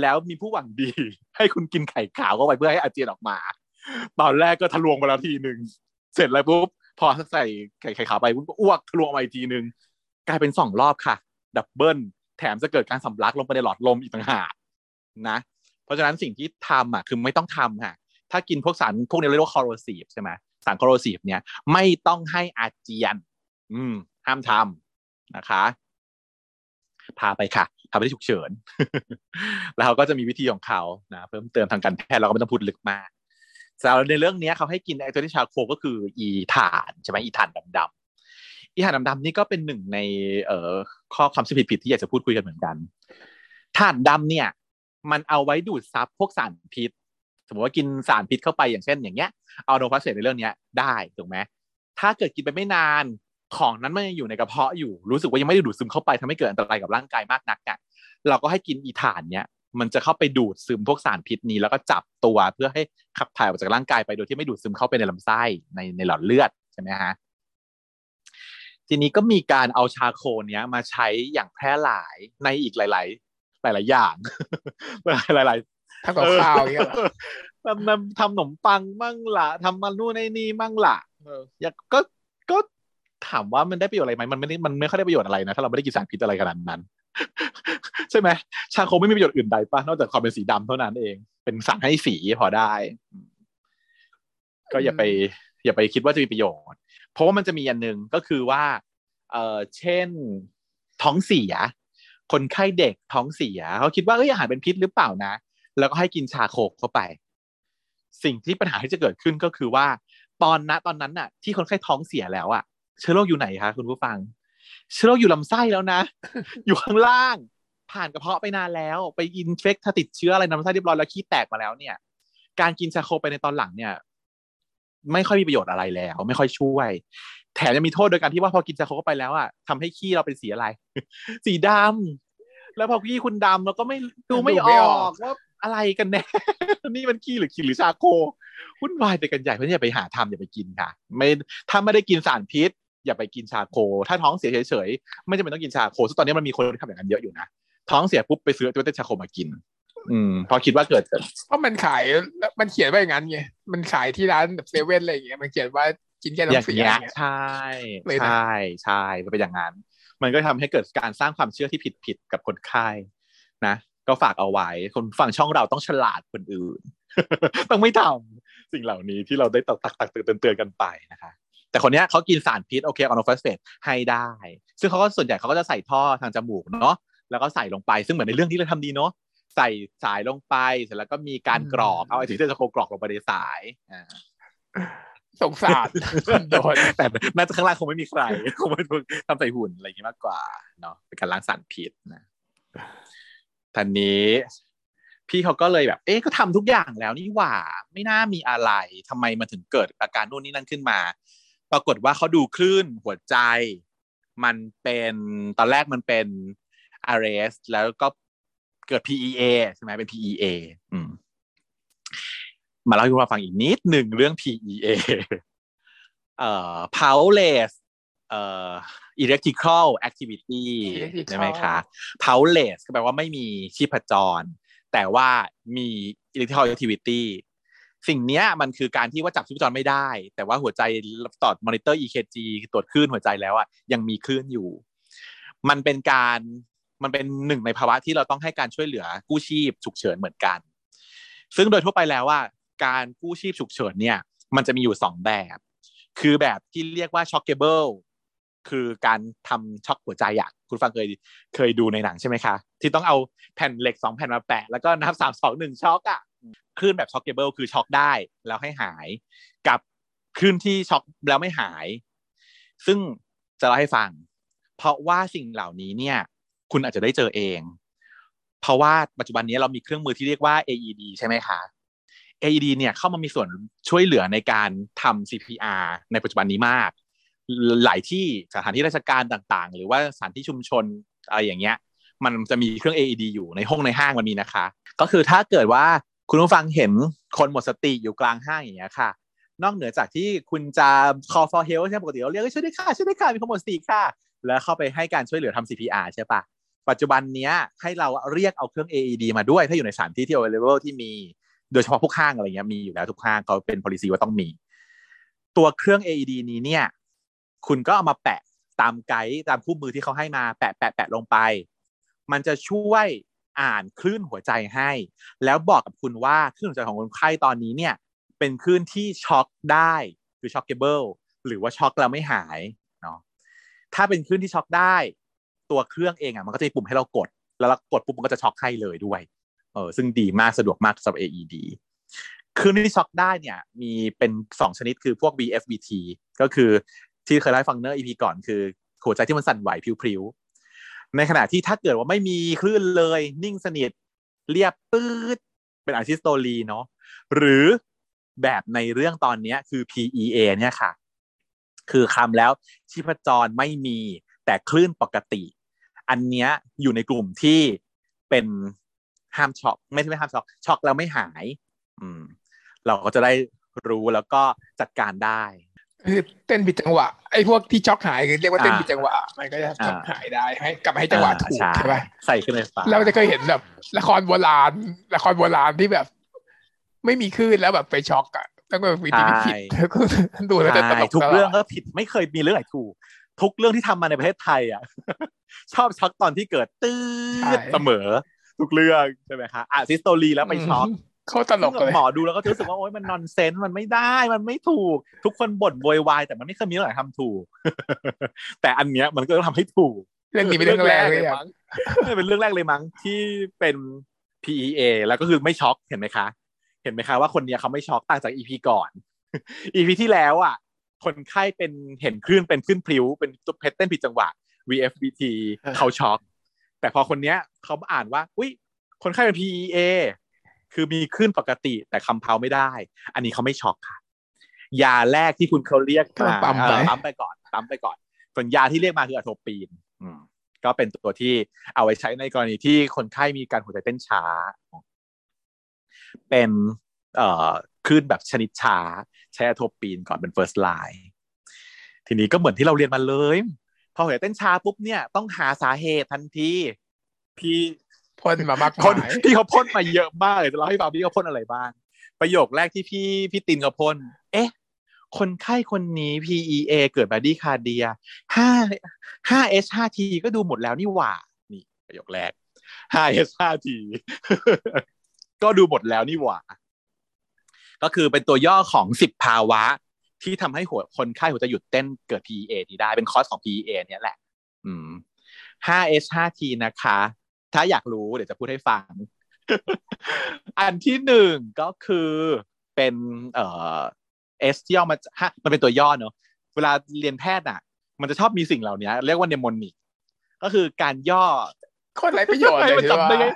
แล้วมีผู้หวังดี ให้คุณกินไข่ขาวเข้าไปเพื่อให้อาเจียนออกมา ตอนแรกก็ทะลวงไปแล้วทีหนึ่งเสร็จแล้วปุ๊บพอใส่ไข่ไข่ขาวไปปุ๊บก็อ้วกทะลวงมาอีกทีหนึ่งกลายเป็นสองรอบค่ะ double แถมจะเกิดการสำลักลงไปในหลอดลมอีกต่างหากนะ เพราะฉะนั้นสิ่งที่ทำอะคือไม่ต้องทำค่ะ ถ้ากินพวกสารพวกนี้เรียกว่า corrosive ใช่ไหมสาร corrosive เนี่ยไม่ต้องให้อาเจียน อืมห้ามทำนะคะ พาไปค่ะ พาไปที่ฉุกเฉิน แล้วเขาก็จะมีวิธีของเขานะเพิ่มเติมทางการแพทย์เราก็ไม่ต้องพูดลึกมากแต่ในเรื่องนี้เขาให้กินไอตัวที่ชาโคก็คืออีถ่านใช่ไหมอีถ่านดำๆอีถ่านดำๆนี่ก็เป็นหนึ่งในเอ่อข้อความผิดผิดๆที่อยากจะพูดคุยกันเหมือนกันถ่านดำเนี่ย มันเอาไว้ดูดซับพวกสารพิษ สมมติว่ากินสารพิษเข้าไปอย่างเช่น อย่างเงี้ยเอาโนพาเซตในเรื่องเนี้ยได้ถูกไหมถ้าเกิดกินไปไม่นาน ของนั้นมันยังอยู่ในกระเพาะอยู่รู้สึกว่ายังไม่ได้ดูดซึมเข้าไปทำให้เกิดอันตรายกับร่างกายมากนักอะเราก็ให้กินอีถ่านเนี้ยมันจะเข้าไปดูดซึมพวกสารพิษนี้ แล้วก็จับตัวเพื่อให้ขับถ่ายออกจากร่างกายไปโดยที่ไม่ดูดซึมเข้าไปในลำไส้ในในหลอดเลือดใช่ไหมฮะทีนี้ก็มีการเอาชาโคเนี้ยมาใช้อย่างแพร่หลายในอีกหลาย ๆ หลาย ๆ อย่างหลายๆทำกับข้าวอย่างเงี้ยเหรอทำทำทำขนมปังมั่งละทำมันนู่นไอ้นี่มั่งละเอออยากก็ก็ ถามว่ามันได้ประโยชน์อะไรไหมมันไม่ได้มันไม่ค่อยได้ประโยชน์อะไรนะถ้าเราไม่ได้กินสารพิษอะไรขนาดนั้น ใช่ไหมชาโคไม่มีประโยชน์อื่นใดป่ะนอกจากความเป็นสีดำเท่านั้นเอง เป็นสารให้สีพอได้ ก็อย่าไป อย่าไปคิดว่าจะมีประโยชน์ เพราะว่ามันจะมีอันหนึ่งก็คือว่า เออเช่นท้องเสีย คนไข้เด็กท้องเสียเขาคิดว่าเอ้ยอาหารเป็นพิษหรือเปล่านะ แล้วก็ให้กินชาโคกเข้าไป สิ่งที่ปัญหาที่จะเกิดขึ้นก็คือว่า ตอนนะตอนนั้นน่ะ ที่คนไข้ท้องเสียแล้วอะ เชื้อโรคอยู่ไหนคะคุณผู้ฟัง เชื้อโรคอยู่ลำไส้แล้วนะ อยู่ข้างล่าง ผ่านกระเพาะไปนานแล้ว ไปอินเฟกถ้าติดเชื้ออะไรในลำไส้เรียบร้อยแล้วขี้แตกมาแล้วเนี่ย การกินชาโคไปในตอนหลังเนี่ย ไม่ค่อยมีประโยชน์อะไรแล้ว ไม่ค่อยช่วย แถมยังมีโทษโดยการที่ว่าพอกินชาโคเข้าไปแล้วอะทำให้ขี้เราเป็นสีอะไร สีดำแล้วพอขี้คุณดำเราก็ไม่ดูไม่ดูอไม่อออกกว่าอะไรกันแน่ นี่มันขี้หรือขี้หรือชาโควุ่นวายไปกันใหญ่เพราะฉะนั้นอย่าไปหาทำอย่าไปกินค่ะ ไม่ถ้าไม่ได้กินสารพิษ อย่าไปกินชาโค ถ้าท้องเสียเฉยๆ ไม่จำเป็นต้องกินชาโคซึ่งตอนนี้มันมีคนทำอย่างนั้นเยอะอยู่นะ ท้องเสียปุ๊บไปซื้อตัวเต้นชาโคมากิน อืมเพอคิดว่าเกิดเพราะมันขาย มันเขียนไว้อย่างนั้นไง มันขายที่ร้านแบบเซเว่นอะไรอย่างเงี้ย มันเขียนว่ากินแค่อย่างน้ำเสียเงี้อยย่างเงี้ยใช่เลยนะใช่ใช่มันเป็นอย่างนั้น มันก็ทำให้เกิดการสร้างความเชื่อที่ผิดผิดๆกับคนไข้นะ ก็ฝากเอาไว้ คนฟังช่องเราต้องฉลาดคนอื่น ต้องไม่ทำสิ่งเหล่านี้ที่เราได้ตักตักตักเตือนเตือนกันไปนะคะ แต่คนเนี้ยเขากินสารพิษโอเคออนอฟเฟสให้ได้ ซึ่งเขาก็ส่วนใหญ่เขาก็จะใส่ท่อทางจมูกเนาะแล้วก็ใส่ลงไปซึ่งเหมือนในเรื่องที่เราทำดีเนาะใส่สายลงไปเสร็จแล้วก็มีการกรอกเอาไอ้ถึงจะโคกรอกลงไปในสายอ่าสงสารคนโดนแต่น่าจะข้างล่างคงไม่มีใครคงไม่ทำใส่หุ่นอะไรอย่างนี้มากกว่าเนาะเป็นการล้างสารพิษนะทันนี้พี่เขาก็เลยแบบ เอ๊ะก็ทำทุกอย่างแล้วนี่หว่า ไม่น่ามีอะไรทำไมมันถึงเกิดอาการนู่นนี่นั่นขึ้นมา ปรากฏว่าเขาดูคลื่นหัวใจ มันเป็นตอนแรกมันเป็น RS แล้วก็เกิด PEA ใช่ไหมเป็น PEA อืมมาเล่าให้คุณผู้ฟังอีกนิดหนึ่งเรื่อง PEA เอ่อ powerless เอ่อ electrical activity Electrical ใช่ไหมคะ powerless ก็แปลว่าไม่มีชีพจร แต่ว่ามี electrical activity สิ่งเนี้ยมันคือการที่ว่าจับชีพจรไม่ได้ แต่ว่าหัวใจตอดมอนิเตอร์ EKG ตรวจคลื่นหัวใจแล้วอะยังมีคลื่นอยู่ มันเป็นการมันเป็นหนึ่งในภาวะที่เราต้องให้การช่วยเหลือกู้ชีพฉุกเฉินเหมือนกัน ซึ่งโดยทั่วไปแล้วว่า การกู้ชีพฉุกเฉินเนี่ย มันจะมีอยู่สองแบบ คือแบบที่เรียกว่า shockable คือการทำช็อกหัวใจอะคุณฟังเคยเคยดูในหนังใช่ไหมคะ ที่ต้องเอาแผ่นเหล็กสองแผ่นมาแปะ แล้วก็นับสามสองหนึ่งช็อกอะ คลื่นแบบ shockable คือช็อกได้แล้วให้หาย กับคลื่นที่ช็อกแล้วไม่หาย ซึ่งจะเล่าให้ฟัง เพราะว่าสิ่งเหล่านี้เนี่ย คุณอาจจะได้เจอเอง เพราะว่าปัจจุบันนี้เรามีเครื่องมือที่เรียกว่า AED ใช่ไหมคะ AED เนี่ยเข้ามามีส่วนช่วยเหลือในการทำ CPR ในปัจจุบันนี้มาก หลายที่สถานที่ราชการต่างๆ หรือว่าสถานที่ชุมชนอะไรอย่างเงี้ย มันจะมีเครื่อง AED อยู่ในห้องในห้างมันมีนะคะ ก็คือถ้าเกิดว่า คุณผู้ฟังเห็นคนหมดสติอยู่กลางห้างอย่างเงี้ยค่ะ นอกเหนือจากที่คุณจะ call for help ใช่ไหมปกติเราเรียกช่วยด้วยค่ะช่วยด้วยค่ะมีคนหมดสติค่ะ แล้วเข้าไปให้การช่วยเหลือทำ CPR ใช่ปะปัจจุบันเนี้ยให้เราเรียกเอาเครื่อง AED มาด้วย ถ้าอยู่ในสถานที่ที่ available ที่มีโดยเฉพาะพวกห้างอะไรเงี้ยมีอยู่แล้วทุกห้างเขาเป็น policy ว่าต้องมี ตัวเครื่อง AED นี้เนี่ย คุณก็เอามาแปะตามไกด์ตามคู่มือที่เขาให้มาแปะแปะแปะลงไป มันจะช่วย อ่านคลื่นหัวใจให้ แล้วบอกกับคุณว่าคลื่นหัวใจของคนไข้ตอนนี้เนี่ยเป็นคลื่นที่ช็อกได้คือช็อกเกเบิลหรือว่าช็อกแล้วไม่หายเนาะถ้าเป็นคลื่นที่ช็อกได้ ตัวเครื่องเองอะมันก็จะมีปุ่มให้เรากด แล้วเรากดปุ๊บมันก็จะช็อกให้เลยด้วยเออซึ่งดีมากสะดวกมากสำหรับ AED คลื่นที่ช็อกได้เนี่ยมีเป็นสองชนิดคือพวก VFBT ก็คือที่เคยเล่าให้ฟังเนอร์ EP ก่อนคือหัวใจที่มันสั่นไหวพิ้วๆ ในขณะที่ถ้าเกิดว่าไม่มีคลื่นเลย นิ่งสนิท เรียบปื๊ดเป็นอะซิสโตลีเนาะหรือแบบในเรื่องตอนนี้คือ PEA เนี่ยค่ะ คือคำแล้วชีพจรไม่มีแต่คลื่นปกติ อันเนี้ยอยู่ในกลุ่มที่เป็นห้ามช็อกไม่ใช่ไม่ห้ามช็อกช็อกแล้วไม่หาย อืม เราก็จะได้รู้แล้วก็จัดการได้ คือเต้นผิดจังหวะไอ้พวกที่ช็อกหายคือเรียกว่าเต้นผิดจังหวะมันก็จะช็อกหายได้ให้กลับมาให้จังหวะถูกใช่ไหมใส่ขึ้นไฟฟ้าเราจะเคยเห็นแบบ ละครโบราณ ละครโบราณที่แบบ ไม่มีคลื่นแล้วแบบไปช็อกอะต้องแบบวิธีที่ผิดแล้วก็ดูแล้วจะตลกทุกเรื่องก็ผิดไม่เคยมีเรื่องไหนถูก ทุกเรื่องที่ทำมาในประเทศไทยอะ ชอบช็อกตอนที่เกิดตื้อเสมอ ทุกเรื่องใช่ไหมคะอะซิสโตลีแล้วไปช็อก เขาตลกเลยหมอดูแล้วก็รู้สึกว่าโอ๊ยมันนอนเซนส์มันไม่ได้มันไม่ถูก ทุกคนบ่นโวยวายแต่มันไม่เคยมีเรื่องไหนทำถูก แต่อันเนี้ยมันก็ต้องทำให้ถูกเรื่องนี้เป็นเรื่องแรกเลยมั้งเป็นเรื่องแรกเลยมั้งที่เป็น PEA แล้วก็คือไม่ช็อกเห็นไหมคะ เห็นไหมคะว่าคนเนี้ยเขาไม่ช็อกต่างจาก EP ก่อน EP ที่แล้วอะ คนไข้เป็นเห็นคลื่นเป็นคลื่นพลิ้วเป็นเพชเต้นผิดจังหวะ VFBT เขาช็อกแต่พอคนเนี้ยเขาอ่านว่า อุ้ยคนไข้เป็น PEA คือมีคลื่นปกติแต่คำเพาไม่ได้ อันนี้เขาไม่ช็อกค่ะ ยาแรกที่คุณเขาเรียกมาปั๊มไปปั๊มไปก่อนปั๊มไปก่อน ส่วนยาที่เรียกมาคืออะโทปีนอืมก็เป็นตัวที่เอาไว้ใช้ในกรณีที่คนไข้มีการหัวใจเต้นช้า เป็นเอ่อคลื่นแบบชนิดช้า ใช้อะโทปีนก่อนเป็น first line ทีนี้ก็เหมือนที่เราเรียนมาเลย พอหัวใจเต้นช้าปุ๊บเนี่ยต้องหาสาเหตุทันทีพี่ พ่นมามากพ่นพี่เขาพ่นมาเยอะมากเลยจะเล่าให้ฟังพี่เขาพ่นอะไรบ้าง ประโยคแรกที่พี่พี่ตินเขาพ่น เอ๊ะ คนไข้คนนี้ PEA เกิดบาดี้คาเดียห้าห้า H ห้า T ก็ดูหมดแล้วนี่หว่า นี่ประโยคแรกห้า H ห้า T ก็ดูหมดแล้วนี่หว่า ก็คือเป็นตัวย่อของสิบภาวะ ที่ทำให้หัวคนไข้หัวใจหยุดเต้นเกิด PEA นี้ได้เป็นคอสของ PEA เนี่ยแหละ อืม 5H 5T นะคะ ถ้าอยากรู้เดี๋ยวจะพูดให้ฟัง อันที่หนึ่งก็คือเป็นเอ่อ S ที่ย่อมาจากฮะมันเป็นตัวย่อเนอะเวลาเรียนแพทย์อะ มันจะชอบมีสิ่งเหล่านี้เรียกว่าเนมอนิกก็คือการย่อโคตรไรประโยชน์เลยมันใช่จำได้ไหมไง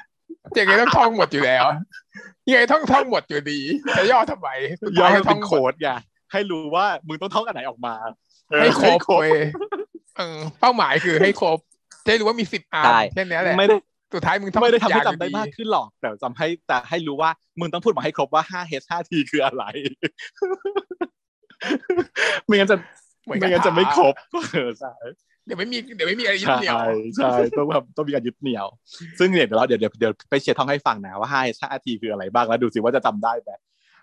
ยังไงต้องท่องหมดอยู่แล้วยังไงต้องท่องหมดอยู่ดีจะย่อทำไมย่อให้ให้ท่เป็องนหมโค้ดดไงให้รู้ว่ามึงต้องท่องอันไหนออกมาเออให้ครบให้ครบเว้ยเออเป้าหมายคือให้ครบจะได้รู้ว่ามีสิบอันใช่แค่นี้แหละไม่ได้ สุดท้ายมึงต้องไม่ได้ทำให้อย่างจำได้ดีมากขึ้นหรอก แต่จำให้แต่ให้รู้ว่ามึงต้องพูดมาให้ครบว่า 5H 5T คืออะไร ไม่งั้นจะเหมือนไม่กับงั้นจะไม่ครบเออใช่เดี๋ยวไม่มีเดี๋ยวไม่มีอะไรยึดใช่เหนี่ยวใช่ต้องแบบต้องมีการยึดเหนี่ยว ซึ่งเนี่ยเดี๋ยวเราเดี๋ยวเดี๋ยวเดี๋ยวไปเชียร์ท่องให้ฟังนะว่า 5H 5T คืออะไรบ้างแล้วดูสิว่าจะจำได้ไหม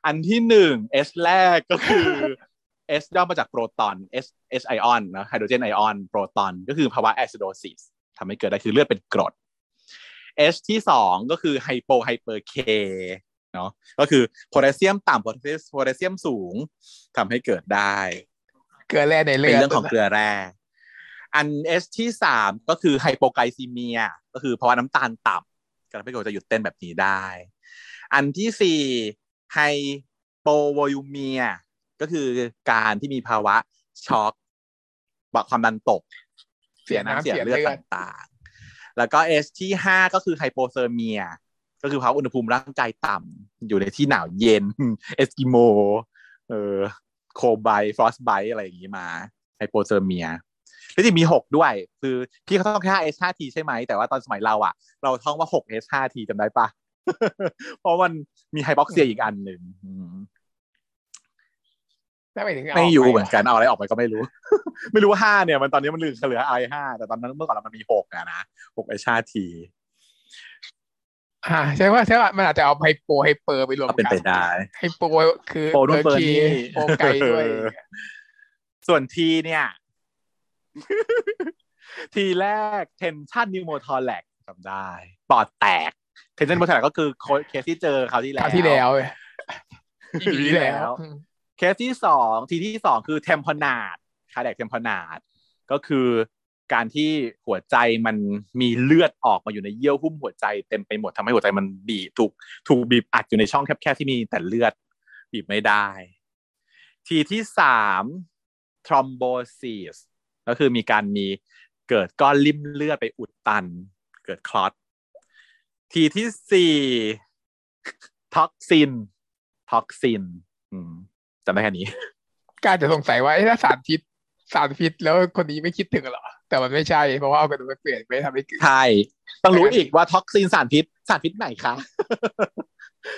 อันที่หนึ่ง S แรกก็คือ S ย่อมาจากโปรตอน S H ไอออนนะไฮโดรเจนไอออนโปรตอนก็คือภาวะ acidosis ทำให้เกิดได้คือเลือดเป็นกรด H ที่สองก็คือ hypo hyper K เนาะก็คือโพแทสเซียมต่ำโพแทสโพแทสเซียมสูงทำให้เกิดได้ เกลือแร่ในเลืเป็นอดเรื่องของเกลือแร่อัน S ที่สามก็คือ hypoglycemia ก็คือภาวะน้ำตาลต่ำก็ทำให้เกิดจะหยุดเต้นแบบนี้ได้ อันที่สี่hypovolemia ก็คือการที่มีภาวะช็อกบความดันตก เสียน้ำเสียเลือดต่างๆ แล้วก็ S ที่ห้าก็คือ hypothermia ก็คือภาวะอุณหภูมิร่างกายต่ำอยู่ในที่หนาวเย็น เอสกิโม เออ cold bite frostbite อะไรอย่างนี้มา hypothermia แล้วจะมีหกด้วย คือพี่เขาต้องแค่ S 5 T ใช่ไหม แต่ว่าตอนสมัยเราอะเราท่องว่าหก S 5 T จำได้ปะเพราะมันมีไฮบ็อกเซียอีกอันหนึ่ง อืมถ้าไปถึงเอาไม่อยู่ปเหมือนกันเอาอะไรออกไปก็ไม่รู้ ไม่รู้ว่าห้าเนี่ย มันตอนนี้มันเหลือเหลือไอห้าแต่ตอนนั้นเมื่อก่อนมันมีหกอะนะหกไอชาทีอ่าใช่ว่าใช่ว่ามันอาจจะเอาไฮโปไฮเปอร์ไปรวมก็เป็นกัไปได้ไฮโปคือโปรนู่นเปอร์นี่โปรไกลด้วย ส่วนทีเนี่ย T แรก tension pneumothorax จำได้ ปอดแตก tension pneumothorax ก็คือเคสที่เจอคราวที่คแล้วราวที่แล้วเลยปีที่แล้วอืม เคสที่สอง T ที่สองคือ tamponade cardiac tamponade ก็คือการที่หัวใจมันมีเลือดออกมาอยู่ในเยื่อหุ้มหัวใจเต็มไปหมดทำให้หัวใจมันบีบถูกถูกบีบอัดอยู่ในช่องแคบๆที่มีแต่เลือดบีบไม่ได้ T ที่สามthrombosis ก็คือมีการมีเกิดก้อนลิ่มเลือดไปอุดตัน เกิด clot T ที่สี่ toxin toxin อืมำได้แค่นี้ การจะสงสัยว่าเอ๊ะถ้าสารพิษสารพิษแล้วคนนี้ไม่คิดถึงเหรอ แต่มันไม่ใช่ เพราะว่าเอากระดูกไปเปลี่ยนไม่ทำให้เกิดใช่ต้องรู้อีกว่า toxin สารพิษสารพิษไหนคะ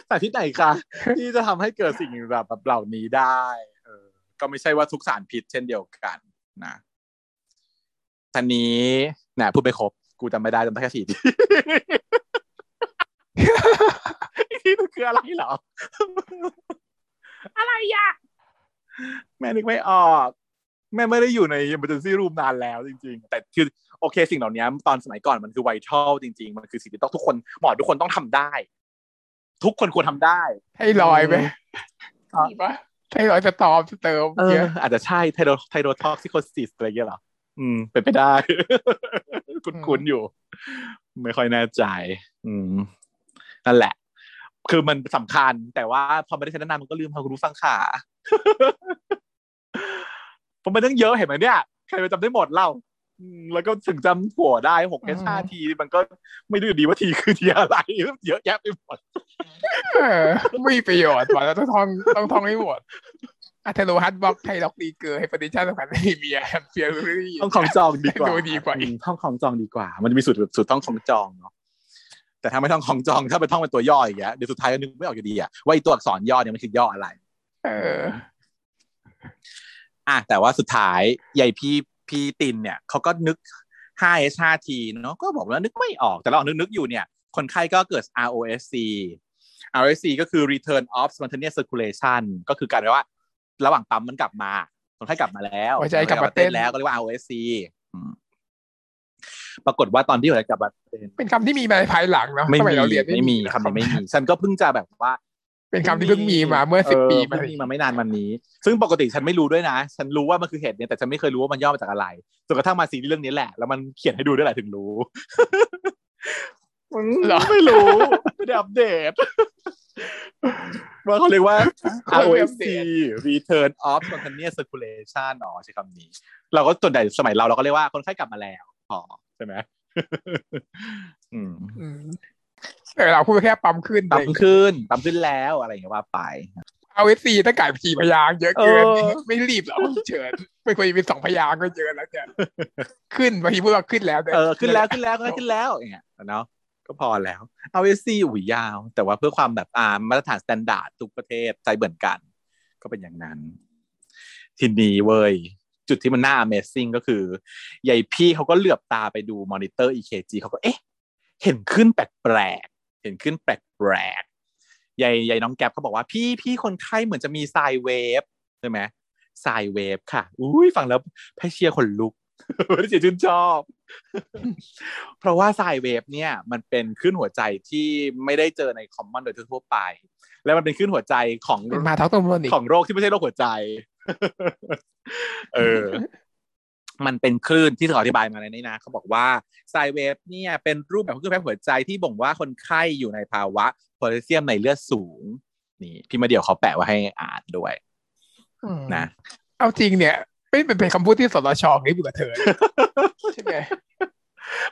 สารพิษไหนคะที่จะทำให้เกิดสิ่งแบบแบบเหล่านี้ได้ เออ ก็ไม่ใช่ว่าทุกสารพิษเช่นเดียวกันนะท่านนี้นะพูดไปครบ กูจำไม่ได้จำได้แค่สี่ทีอีกทีมันคืออะไรเหรอ อะไรอะ แม่นึกไม่ออก แม่ไม่ได้อยู่ใน emergency room นานแล้วจริง ๆ แต่คือโอเคสิ่งเหล่านี้ตอนสมัยก่อนมันคือไวทัลจริง ๆ มันคือสิ่งที่ต้องทุกคนหมอทุกคนต้องทำได้ ทุกคนควรทำได้ ให้ลอยไหมอะมีปะ thyroid storm storm เอเยออะอาจจะใช่ thyro thyrotoxicosis อะไรอย่างเงี้ยเหรอ อืม เป็นไปได้ คุ้นๆอยู่ ไม่ค่อยแน่ใจ อืม นั่นแหละ คือมันสำคัญ แต่ว่าพอไม่ได้ใช้นานๆมันก็ลืมพอคุณผู้ฟังขาผมเป็นเรื่องเยอะเห็นไหมเนี่ยใครไปจำได้หมดเล่าอืมแล้วก็ถึงจำหัวได้หกแค่ชาที มันก็ไม่รู้อยู่ดีว่าทีคือทีอะไรเยอะแยะไปหมดเออไม่มีประโยชน์ว่ะเราต้องท่องต้องท่องให้หมดอัเทโลฮัตบล็อกไทล็อกดีเกอร์ไฮปอร์ติชันสำคัญไม่มีอะเฟียร์รี่ต้องของจองดีกว่าดูดีกว่าอีกมท่องของจองดีกว่า มันจะมีสูตรสูตรท่องของจองเนาะ แต่ถ้าไม่ท่องของจองถ้าไปท่องเป็นตัวย่ออย่างเงี้ยเดี๋ยวสุดท้ายก็นึกไม่ออกอยู่ดีอะว่าไอตัวอักษรย่อเนี่ยมันคือย่ออะไร เออ อะแต่ว่าสุดท้ายใหญ่พี่พี่ตินเนี่ยเขาก็นึก 5H 5T เนาะก็บอกว่านึกไม่ออกแต่เรานึกนึกอยู่เนี่ย คนไข้ก็เกิด ROSC ROSC ก็คือ return of spontaneous circulation ก็คือการแปลว่า ระหว่างปั๊มมันกลับมาคนไข้กลับมาแล้วหัวใจกลับมาเต้นแล้วก็เรียกว่า ROSC อืม ปรากฏว่าตอนที่หัวใจกลับมาเต้นเป็นคำที่มีมาในภายหลังเนาะไม่สมัยมีเราเรียนไม่มีคำนี้ไม่มี ฉันก็เพิ่งจะแบบว่า เป็นคำที่เพิ่งมีมาเมื่อสิบปีมาเพิ่งมีมาไม่นานวันนี้ ซึ่งปกติฉันไม่รู้ด้วยนะ ฉันรู้ว่ามันคือเหตุเนี่ยแต่ฉันไม่เคยรู้ว่ามันย่อมาจากอะไรจนกระทั่งมาซีรีส์เรื่องนี้แหละแล้วมันเขียนให้ดูด้วยแหละถึงรู้เหรอไม่รู้ไม่ได้อัปเดตว่าเขาเรียกว่าเขาไม่อัป ROSC เดต Return of Spontaneous Circulation อ๋อใช้คำนี้ เราก็ส่วนใหญ่สมัยเราเราก็เรียกว่าคนไข้กลับมาแล้ว อ๋อใช่ไหมอืมอืมแต่เราพูดแค่ปั๊มขึ้นปั๊มขึ้นปั๊มขึ้นแล้วอะไรอย่างเงี้ยว่าไปเอาเอสซีถ้าไก่ขี่พยางค์เยอะเกินเออไม่รีบหรอกเฉินไม่ควรจะเป็นสองพยางค์ก็เยอะแล้วเนี่ยขึ้นบางทีพูดว่าขึ้นแล้วแต่เออขึ้นแล้วขึ้นแล้วขึ้นแล้วอย่างเงี้ยเนาะก็พอแล้วเอาเอซีอุ้ยยาว แต่ว่าเพื่อความแบบอ่ามาตรฐานสแตนดาร์ดทุกประเทศใจเหมือนกัน ก็เป็นอย่างนั้น ทีนี้เว้ย จุดที่มันน่า Amazing ก็คือใหญ่พี่เขาก็เหลือบตาไปดู monitor EKG เขาก็เอ๊ะ เห็นขึ้นแปลกๆเห็นขึ้นแปลกๆใหญ่ใหญ่น้องแก๊ปเขาบอกว่าพี่พี่คนไข้เหมือนจะมี sine wave ใช่ไหม sine wave ค่ะ อุ้ยฟังแล้วแพเชียขนลุกไม่ได้เสียชื่นชอบ เพราะว่า sine wave เนี่ยมันเป็นคลื่นหัวใจที่ไม่ได้เจอใน common โดยทั่วไป แล้วมันเป็นคลื่นหัวใจของเป็น pathognomonic ของโรคที่ไม่ใช่โรคหัวใจ เออ มันเป็นคลื่นที่เขาอธิบายมาในนี้นะเขาบอกว่าไซเวฟเนี่ยเป็นรูปแบบของคลื่นแพ้หัวใจที่บ่งว่าคนไข้อยู่ในภาวะโพแทสเซียมในเลือดสูง นี่ พี่มาเดียวเขาแปะไว้ให้อ่านด้วยอืมนะเอาจริงเนี่ย ไม่เป็นเป็นคำพูดที่สตชนี่อยู่กับเธอใช่ไหม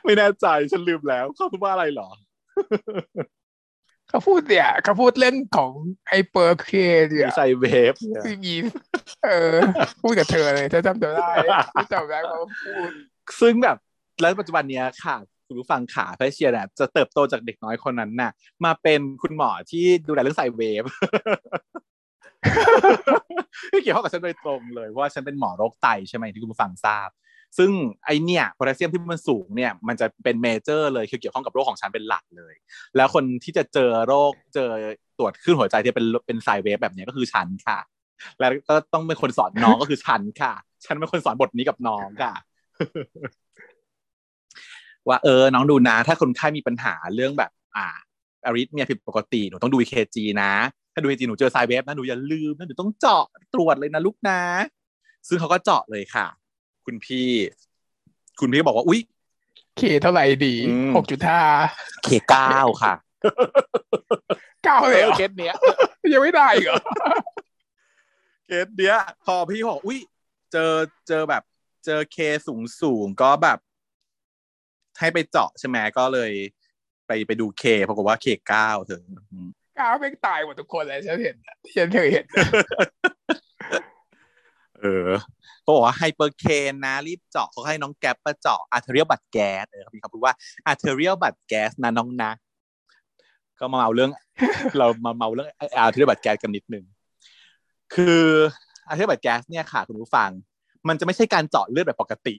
ไม่แน่ใจฉันลืมแล้วเขาพูดว่าอะไรเหรอเขาพูดเนี่ยเขาพูดเรื่องของhyperK เนี่ยมี sine wave เนี่ยที่มีเออ พูดกับเธอเลยถ้าจำได้ถ้าจำได้เขาพูด ซึ่งแบบ แล้วปัจจุบันเนี้ยค่ะคุณผู้ฟังขาเพเชียเนี่ยจะเติบโตจากเด็กน้อยคนนั้นน่ะ มาเป็นคุณหมอที่ดูแลเรื่อง sine wave เกี่ยวข้องกับฉันโดยตรงเลยว่าฉันเป็นหมอโรคไตใช่ไหมที่คุณผู้ฟังทราบ ซึ่งไอเนี่ยโพแทสเซียมที่มันสูงเนี่ยมันจะเป็น major เลยคือเกี่ยวข้องกับโรคของฉันเป็นหลักเลย แล้วคนที่จะเจอโรคเจอตรวจขึ้นหัวใจที่เป็นเป็นสายเวฟแบบนี้ก็คือฉันค่ะ แล้วก็ต้องเป็นคนสอนน้องก็คือฉันค่ะ ฉันเป็นคนสอนบทนี้กับน้องค่ะว่าเออ น้องดูนะ ถ้าคนไข้มีปัญหาเรื่องแบบ อ่าอาริทเมียผิดปกติ หนูต้องดู EKG นะ ถ้าดู EKG หนูเจอไซเวฟนะหนูอย่าลืมนะหนูต้องเจาะตรวจเลยนะลูกนะ ซึ่งเขาก็เจาะเลยค่ะ คุณพี่ คุณพี่บอกว่าอุ๊ยเคเท่าไหร่ดีอืมหกจุดห้าเคเก้าค่ะเก้าเลยเหรอเคสเนี้ยยังไม่ได้อีกเหรอเคสเนี้ย พอพี่บอกอุ๊ยเจอเจอแบบ เจอเคสูงสูงก็แบบ ให้ไปเจาะใช่ไหมก็เลย ไปไปดูเคปรากฏว่าเคเก้าเธออืมเก้าแม่งตายหมดทุกคนเลยฉันเห็นอะที่ฉันเคยเห็น เออเขาบอกว่า hyperK นะ รีบเจาะเขาให้น้องแก๊ปมาเจาะ arterial blood gas เออเขามีคำพูดว่า arterial blood gas นะน้องนะ ก็มาเมาท์เรื่อง เรามาเมาท์เรื่อง arterial blood gas กันนิดนึงคือ arterial blood gas เนี่ยค่ะ คุณผู้ฟัง มันจะไม่ใช่การเจาะเลือดแบบปกติ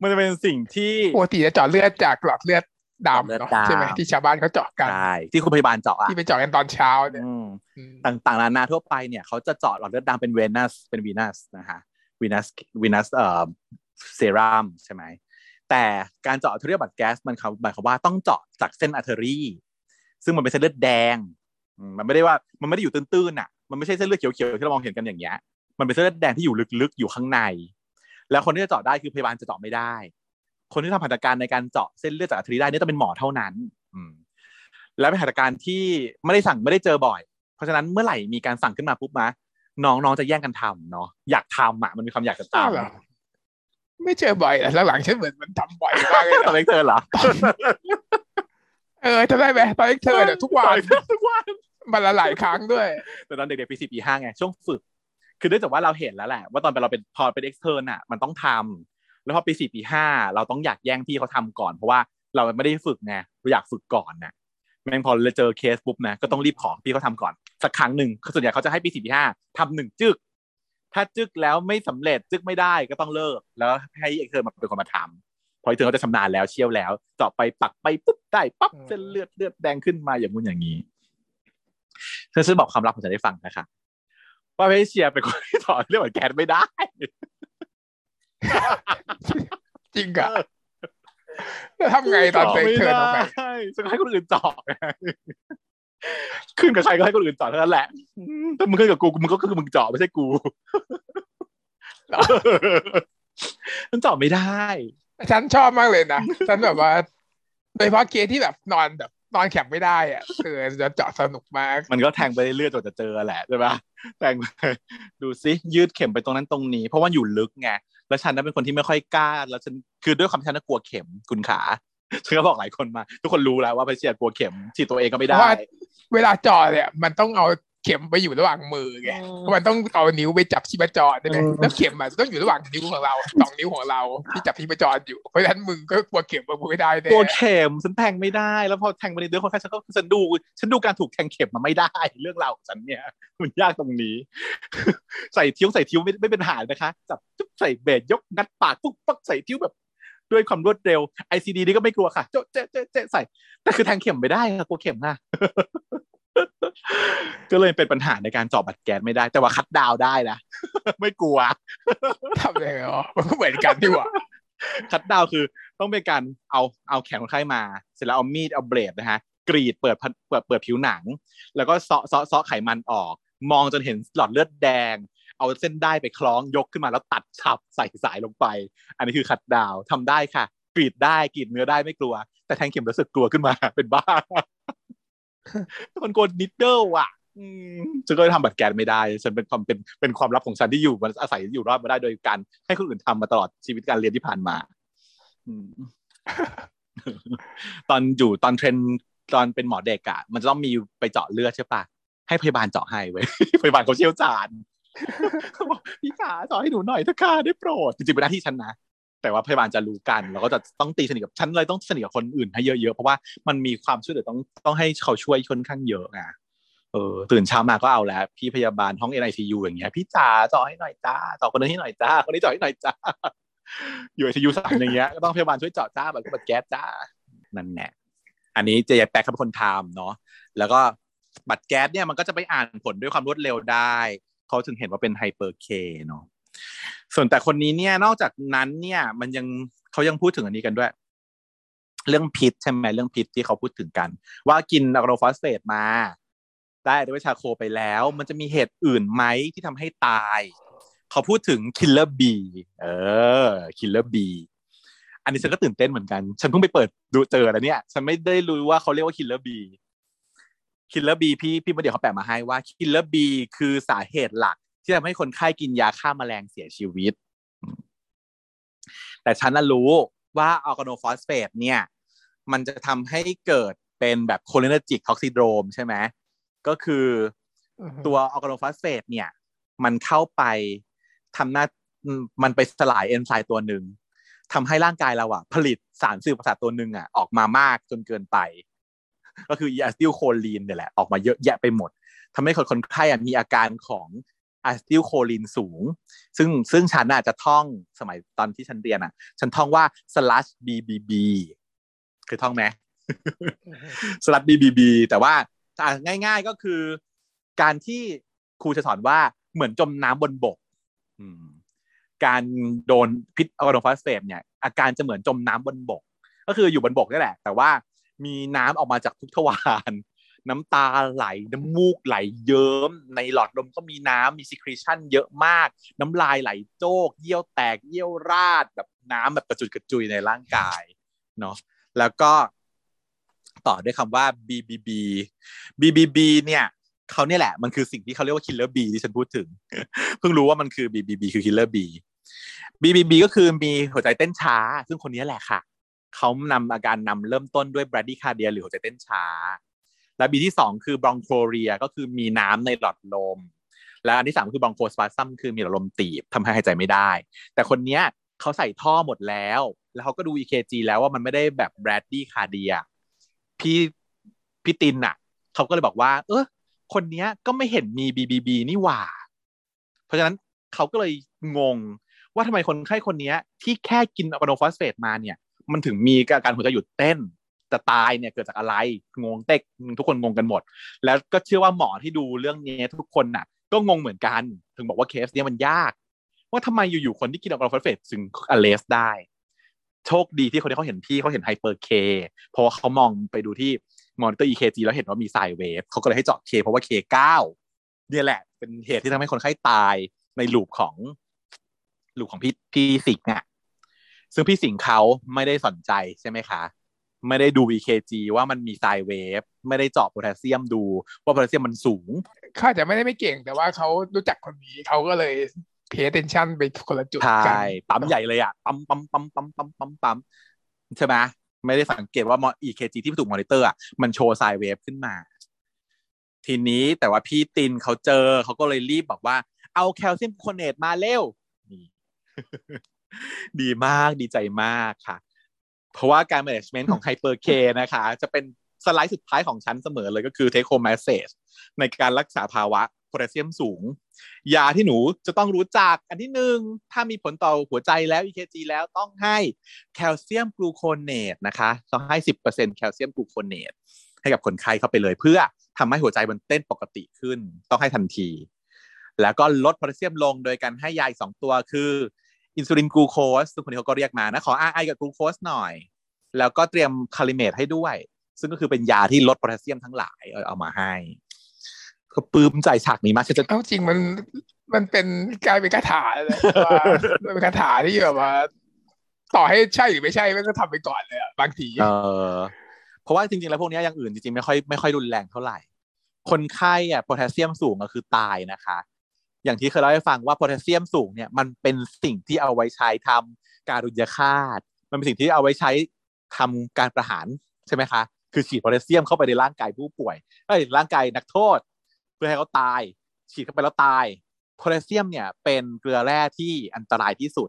มันจะเป็นสิ่งที่ปกติจะเจาะเลือดจากหลอดเลือด ดำหลอดเลือดเนาะดำใช่ไหมที่ชาวบ้านเขาเจาะกันใช่ที่คุณพยาบาลเจาะอะที่ไปเจาะกันตอนเช้าเนี่ยอืมอืมต่างๆนานาทั่วไปเนี่ยเขาจะเจาะหลอดเลือดดำเป็น venous เป็น venous นะฮะ venous venous เอ่อเซรั่มใช่ไหมแต่การเจาะ arterial blood gas มันเขาหมายความว่าต้องเจาะจากเส้น artery ซึ่งมันเป็นเส้นเลือดแดงอืมมันไม่ได้ว่ามันไม่ได้อยู่ตื้นๆอะ มันไม่ใช่เส้นเลือดเขียวๆที่เรามองเห็นกันอย่างเงี้ย มันเป็นเส้นเลือดแดงที่อยู่ลึกๆอยู่ข้างใน แล้วคนที่จะเจาะได้คือพยาบาลจะเจาะไม่ได้ คนที่ทำหัตถการในการเจาะเส้นเลือดจาก artery ได้เนี่ยต้องเป็นหมอเท่านั้น อืมและเป็นหัตถการที่ไม่ได้สั่งไม่ได้เจอบ่อย เพราะฉะนั้นเมื่อไหร่มีการสั่งขึ้นมาปุ๊บมาน้องๆจะแย่งกันทำเนาะอยากทำอะมันมีความอยากจะอ้าวทำเหรอไม่เจอบ่อยแต่หลังๆฉันเหมือนมันทำบ่อยมากเลยตอนนะเล็กเธอเหรอเออจะได้ไหมตอนเล็กเธอเนี่ยทุกวันทุกวันวันละหลายครั้งด้วยแต่ตอนเด็กๆปีสี่ปีห้าไงช่วงฝึก คือเนื่องจากว่าเราเห็นแล้วแหละ ว่าตอนเป็นเราเป็นพอเป็นเอ็กเทอร์อะ มันต้องทำ แล้วพอปีสี่ปีห้าเราต้องอยากแย่งพี่เขาทำก่อน เพราะว่าเราไม่ได้ฝึกไงเราอยากฝึกก่อนนะแม่งพอเราเจอเคสปุ๊บนะก็ต้องรีบขอพี่เขาทำก่อน สักครั้งหนึ่งคือส่วนใหญ่เขาจะให้ปีสี่ปีห้าทำหนึ่งจึก ถ้าจึกแล้วไม่สำเร็จจึกไม่ได้ก็ต้องเลิก แล้วให้ extern มาเป็นคนมาทำเพราะ extern เขาจะชำนาญแล้วเชี่ยวแล้วเจาะไปปักไปปุ๊บได้ปั๊บอืมเส้นเลือดเลือดแดงขึ้นมาอย่างงู้นอย่างนี้เธอฉันบอกความลับของฉันได้ฟังนะคะว่าเพเชียเป็นคนที่ถอนเรื่องเหมือนแกนไม่ได้ จริงอะแล้วทำไงตอนเธอเธอทำไงใช่จะให้คนอื่นเจาะไงขึ้นกับใครก็ให้คนอื่นเจาะเท่านั้นแหละอืมถ้ามึงขึ้นกับกูมึงก็คือมึงเจาะไม่ใช่กูเหรอมันเจาะไม่ได้ ฉันชอบมากเลยนะฉันแบบว่าโดยเฉพาะเกย์ที่แบบนอนแบบนอนแข็งไม่ได้อะเออจะเจาะสนุกมาก มันก็แทงไปเรื่อยๆจนจะเจอแหละใช่ปะแทงไปดูซิยืดเข็มไปตรงนั้นตรงนี้ เพราะว่าอยู่ลึกไง แล้วฉันนั้นเป็นคนที่ไม่ค่อยกล้า แล้วฉันคือด้วยความที่ฉันน่ะกลัวเข็มคุณขาฉันก็บอกหลายคนมา ทุกคนรู้แล้วว่าเพเชียกลัวเข็มฉีดตัวเองก็ไม่ได้ เวลาจอดเนี่ย มันต้องเอา เข็มไปอยู่ระหว่างมือไงอืมเพราะมันต้องเอานิ้วไปจับชีพจรใช่ไหมอืมแล้วเข็มอะต้องอยู่ระหว่างนิ้วของเราสองนิ้วของเราที่จับชีพจรอยู่เพราะฉะนั้นมึงก็กลัวเข็มมึงไม่ได้แน่ตัวเข็มฉันแทงไม่ได้ แล้วพอแทงไปในเดือคนไข้ฉันก็ฉันดู ฉันดูการถูกแทงเข็มมาไม่ได้ เรื่องราวของฉันเนี่ย มันยากตรงนี้ ใส่ทิ้วใส่ทิ้วไม่ไม่เป็นปัญหานะคะจับจุ๊บใส่เบสยกงัดปากปุ๊บปักใส่ทิ้วแบบด้วยความรวดเร็ว ICD นี่ก็ไม่กลัวค่ะ เจ๊ะเจ๊ะเจ๊ะเจ๊ะใส่ แต่คือแทงเข็มไม่ได้ค่ะกลัวเข็มค่ะ ก็เลยเป็นปัญหาในการเจาะบัตรแกนไม่ได้ แต่ว่าคัดดาวน์ได้นะไม่กลัวทำยังไงอ๋อมันก็เหมือนกันที่ว่าคัดดาวน์คือต้องเป็นการเอาเอาแขนคนไข้มา เสร็จแล้วเอามีดเอา blade นะฮะกรีดเปิดพันเปิดเปิดผิวหนัง แล้วก็เซาะเซาะเซาะไขมันออก มองจนเห็นหลอดเลือดแดง เอาเส้นด้ายไปคล้องยกขึ้นมาแล้วตัดฉับใส่สายลงไป อันนี้คือ cut down ทำได้ค่ะ กรีดได้กรีดเนื้อได้ไม่กลัว แต่แทงเข็มรู้สึกกลัวขึ้นมาเป็นบ้า คนกลัว needle อะฉันก็เลยทำ blood gas ไม่ได้ ฉันเป็นความเป็นเป็นความลับของฉันที่อยู่มันอาศัยอยู่รอดมาได้โดยการให้คนอื่นทำมาตลอดชีวิตการเรียนที่ผ่านมาตอนอยู่ตอนเทรนตอนเป็นหมอเด็กอะมันจะต้องมีไปเจาะเลือดใช่ปะให้พยาบาลเจาะให้เว้ยพยาบาลเขาเชี่ยวชาญเขาบอกพี่ขาเจาะให้หนูหน่อยเถอะค่ะได้โปรดจริงๆเป็นหน้าที่ฉันนะ แต่ว่าพยาบาลจะรู้กันเราก็จะต้องตีสนิทกับฉันเลยต้องสนิทกับคนอื่นให้เยอะๆเพราะว่ามันมีความช่วยเหลือต้องต้องให้เขาช่วยค่อนข้างเยอะไงเออตื่นเช้ามาก็เอาแล้ว พี่พยาบาลห้อง NICU อย่างเงี้ยพี่จ๋าจาะให้หน่อยจ้าจาะคนนี้ให้หน่อยจ้าคนนี้จาะให้หน่อยจ้าอยู่ไอซียูสามอย่างเงี้ยก็ต้องพยาบาลช่วยเจาะจ้าแบบก็ blood gas จ้านั่นแหละอันนี้เจยแปกเขาเป็นคนทำเนาะแล้วก็ blood gas เนี่ยมันก็จะไปอ่านผลด้วยความรวดเร็วได้เขาถึงเห็นว่าเป็น hyperK เนาะ ส่วนแต่คนนี้เนี่ยนอกจากนั้นเนี่ย มันยังเขายังพูดถึงอันนี้กันด้วย เรื่องพิษใช่ไหมเรื่องพิษที่เขาพูดถึงกัน ว่ากินอะโรฟอสเฟตมา ได้ด้วย charcoal ไปแล้ว มันจะมีเหตุอื่นไหมที่ทำให้ตาย เขาพูดถึง killer B เออ killer B อันนี้ฉันก็ตื่นเต้นเหมือนกัน ฉันเพิ่งไปเปิดดูเจอแล้วเนี่ย ฉันไม่ได้รู้ว่าเขาเรียกว่า killer B killer B พี่พี่มาเดี๋ยวเขาแปลมาให้ว่า killer B คือสาเหตุหลัก ที่ทำให้คนไข้กินยาฆ่าแมลงเสียชีวิต แต่ฉันน่ะรู้ว่าอัลกาโนฟอสเฟตเนี่ย มันจะทำให้เกิดเป็นแบบ cholinergic toxidrome ใช่ไหมก็คือตัวอัลกาโนฟอสเฟตเนี่ย มันเข้าไปทำหน้ามันไปสลายเอนไซม์ตัวหนึ่งทำให้ร่างกายเราอะผลิตสารสื่อประสาทตัวหนึ่งอะออกมามากจนเกินไป ก็คืออะซิลโคลีนเนี่ยแหละออกมาเยอะแยะไปหมดทำให้คนคนไข้มีอาการของ อะซิลโคลีนสูง ซึ่งซึ่งฉันอาจจะท่องสมัยตอนที่ฉันเรียนอะ ฉันท่องว่า slash bbb คือท่องไหม slash bbb แต่ว่าง่าย ๆก็คือ การที่ครูจะสอนว่าเหมือนจมน้ำบนบกการโดนพิษอะโนฟาสเฟตเนี่ย อาการจะเหมือนจมน้ำบนบก ก็คืออยู่บนบกนี่แหละ แต่ว่ามีน้ำออกมาจากทุกทวาร น้ำตาไหลน้ำมูกไหลเยิ้ม ในหลอดลมก็มีน้ำมีซิคริชันเยอะมาก น้ำลายไหลโจก เยี่ยวแตกเยี่ยวราดแบบน้ำแบบกระจุยกระจุยในร่างกายเนาะแล้วก็ต่อด้วยคำว่า BBB BBB เนี่ยเขาเนี่ยแหละมันคือสิ่งที่เขาเรียกว่า killer B ที่ฉันพูดถึง เพิ่งรู้ว่ามันคือ BBB คือ killer B BBB ก็คือมีหัวใจเต้นช้า ซึ่งคนนี้แหละค่ะ เขานำอาการนำเริ่มต้นด้วย bradycardia หรือหัวใจเต้นช้า และ B ที่สองคือ bronchorrhea ก็คือมีน้ำในหลอดลม และอันที่สามคือ bronchospasm คือมีหลอดลมตีบทำให้หายใจไม่ได้ แต่คนเนี้ยเขาใส่ท่อหมดแล้ว แล้วเขาก็ดู EKG แล้วว่ามันไม่ได้แบบแบรดดี้คาเดียพี่พี่ตินอะเขาก็เลยบอกว่า เออคนเนี้ยก็ไม่เห็นมี BBB นี่หว่า เพราะฉะนั้นเขาก็เลยงงว่าทำไมคนไข้คนนี้ที่แค่กินอะโนฟอสเฟตมาเนี่ย มันถึงมีอาการหัวใจหยุดเต้น จะตายเนี่ยเกิดจากอะไรงงเต็กทุกคนงงกันหมด แล้วก็เชื่อว่าหมอที่ดูเรื่องนี้ทุกคนน่ะ ก็งงเหมือนกัน ถึงบอกว่าเคสเนี้ยมันยาก ว่าทำไมอยู่ๆคนที่กินอะโนฟอสเฟตถึง arrest ได้ โชคดีที่คนที่เขาเห็นพี่เขาเห็น hyper K เพราะว่าเขามองไปดูที่ monitor EKG แล้วเห็นว่ามี sine wave เขาก็เลยให้เจาะ K เพราะว่า K เก้าเนี่ยแหละ เป็นเหตุที่ทำให้คนไข้ตายในลูปของลูกของพี่พี่สิงห์อะซึ่งพี่สิงห์เขาไม่ได้สนใจใช่ไหมคะ ไม่ได้ดู EKG ว่ามันมีไซเวไม่ได้เจาะโพแทสเซียมดู ว่าโพแทสเซียมมันสูงข้าจะไม่ได้ไม่เก่งแต่ว่าเขารู้จักคนนี้เขาก็เลย pay attention ไปคนละจุดใช่ปั๊มใหญ่เลยอะปั๊มปั๊มปั๊มปั๊มปั๊มปั๊มปั๊มใช่ไหมไม่ได้สังเกตว่า EKG ที่ถูกมอนิเตอร์อะมันโชว์ sine wave ขึ้นมา ทีนี้แต่ว่าพี่ตินเขาเจอเขาก็เลยรีบบอกว่าเอา calcium gluconate มาเร็วดีมากดีใจมากค่ะ เพราะว่าการ management ของ Hyper K นะคะ จะเป็นสไลด์สุดท้ายของฉันเสมอเลยก็คือ take home message ในการรักษาภาวะโพแทสเซียมสูง ยาที่หนูจะต้องรู้จักอันที่หนึ่งถ้ามีผลต่อหัวใจแล้ว EKG แล้วต้องให้ calcium gluconate นะคะต้องให้ 10% calcium gluconate ให้กับคนไข้เข้าไปเลยเพื่อทำให้หัวใจมันเต้นปกติขึ้น ต้องให้ทันที แล้วก็ลดโพแทสเซียมลงโดยการให้ยาอีกสองตัวคือ อินซูลินกลูโคสซึ่งคนนี้เขาก็เรียกมานะ ขอ RI กับกลูโคสหน่อย แล้วก็เตรียม Kalimate ให้ด้วย ซึ่งก็คือเป็นยาที่ลดโพแทสเซียมทั้งหลายเอามาให้ก็ปื้มใจฉากนี้มากจะเอาจริงมันมันเป็นกลายเป็นคาถาเลยมันเป็นคาถาที่แบบว่า ต่อให้ใช่หรือไม่ใช่มันก็ทำไปก่อนเลยอะบางทีเออเพราะว่าจริงๆแล้วพวกนี้อย่างอื่นจริงๆไม่ค่อยไม่ค่อยรุนแรงเท่าไหร่ คนไข้อะโพแทสเซียมสูงก็คือตายนะคะ อย่างที่เคยเล่าให้ฟังว่าโพแทสเซียมสูงเนี่ยมันเป็นสิ่งที่เอาไว้ใช้ทำการุญยฆาต มันเป็นสิ่งที่เอาไว้ใช้ทำการประหารใช่ไหมคะ คือฉีดโพแทสเซียมเข้าไปในร่างกายผู้ป่วยเอ้ยร่างกายนักโทษ เพื่อให้เขาตาย ฉีดเข้าไปแล้วตายโพแทสเซียมเนี่ยเป็นเกลือแร่ที่อันตรายที่สุด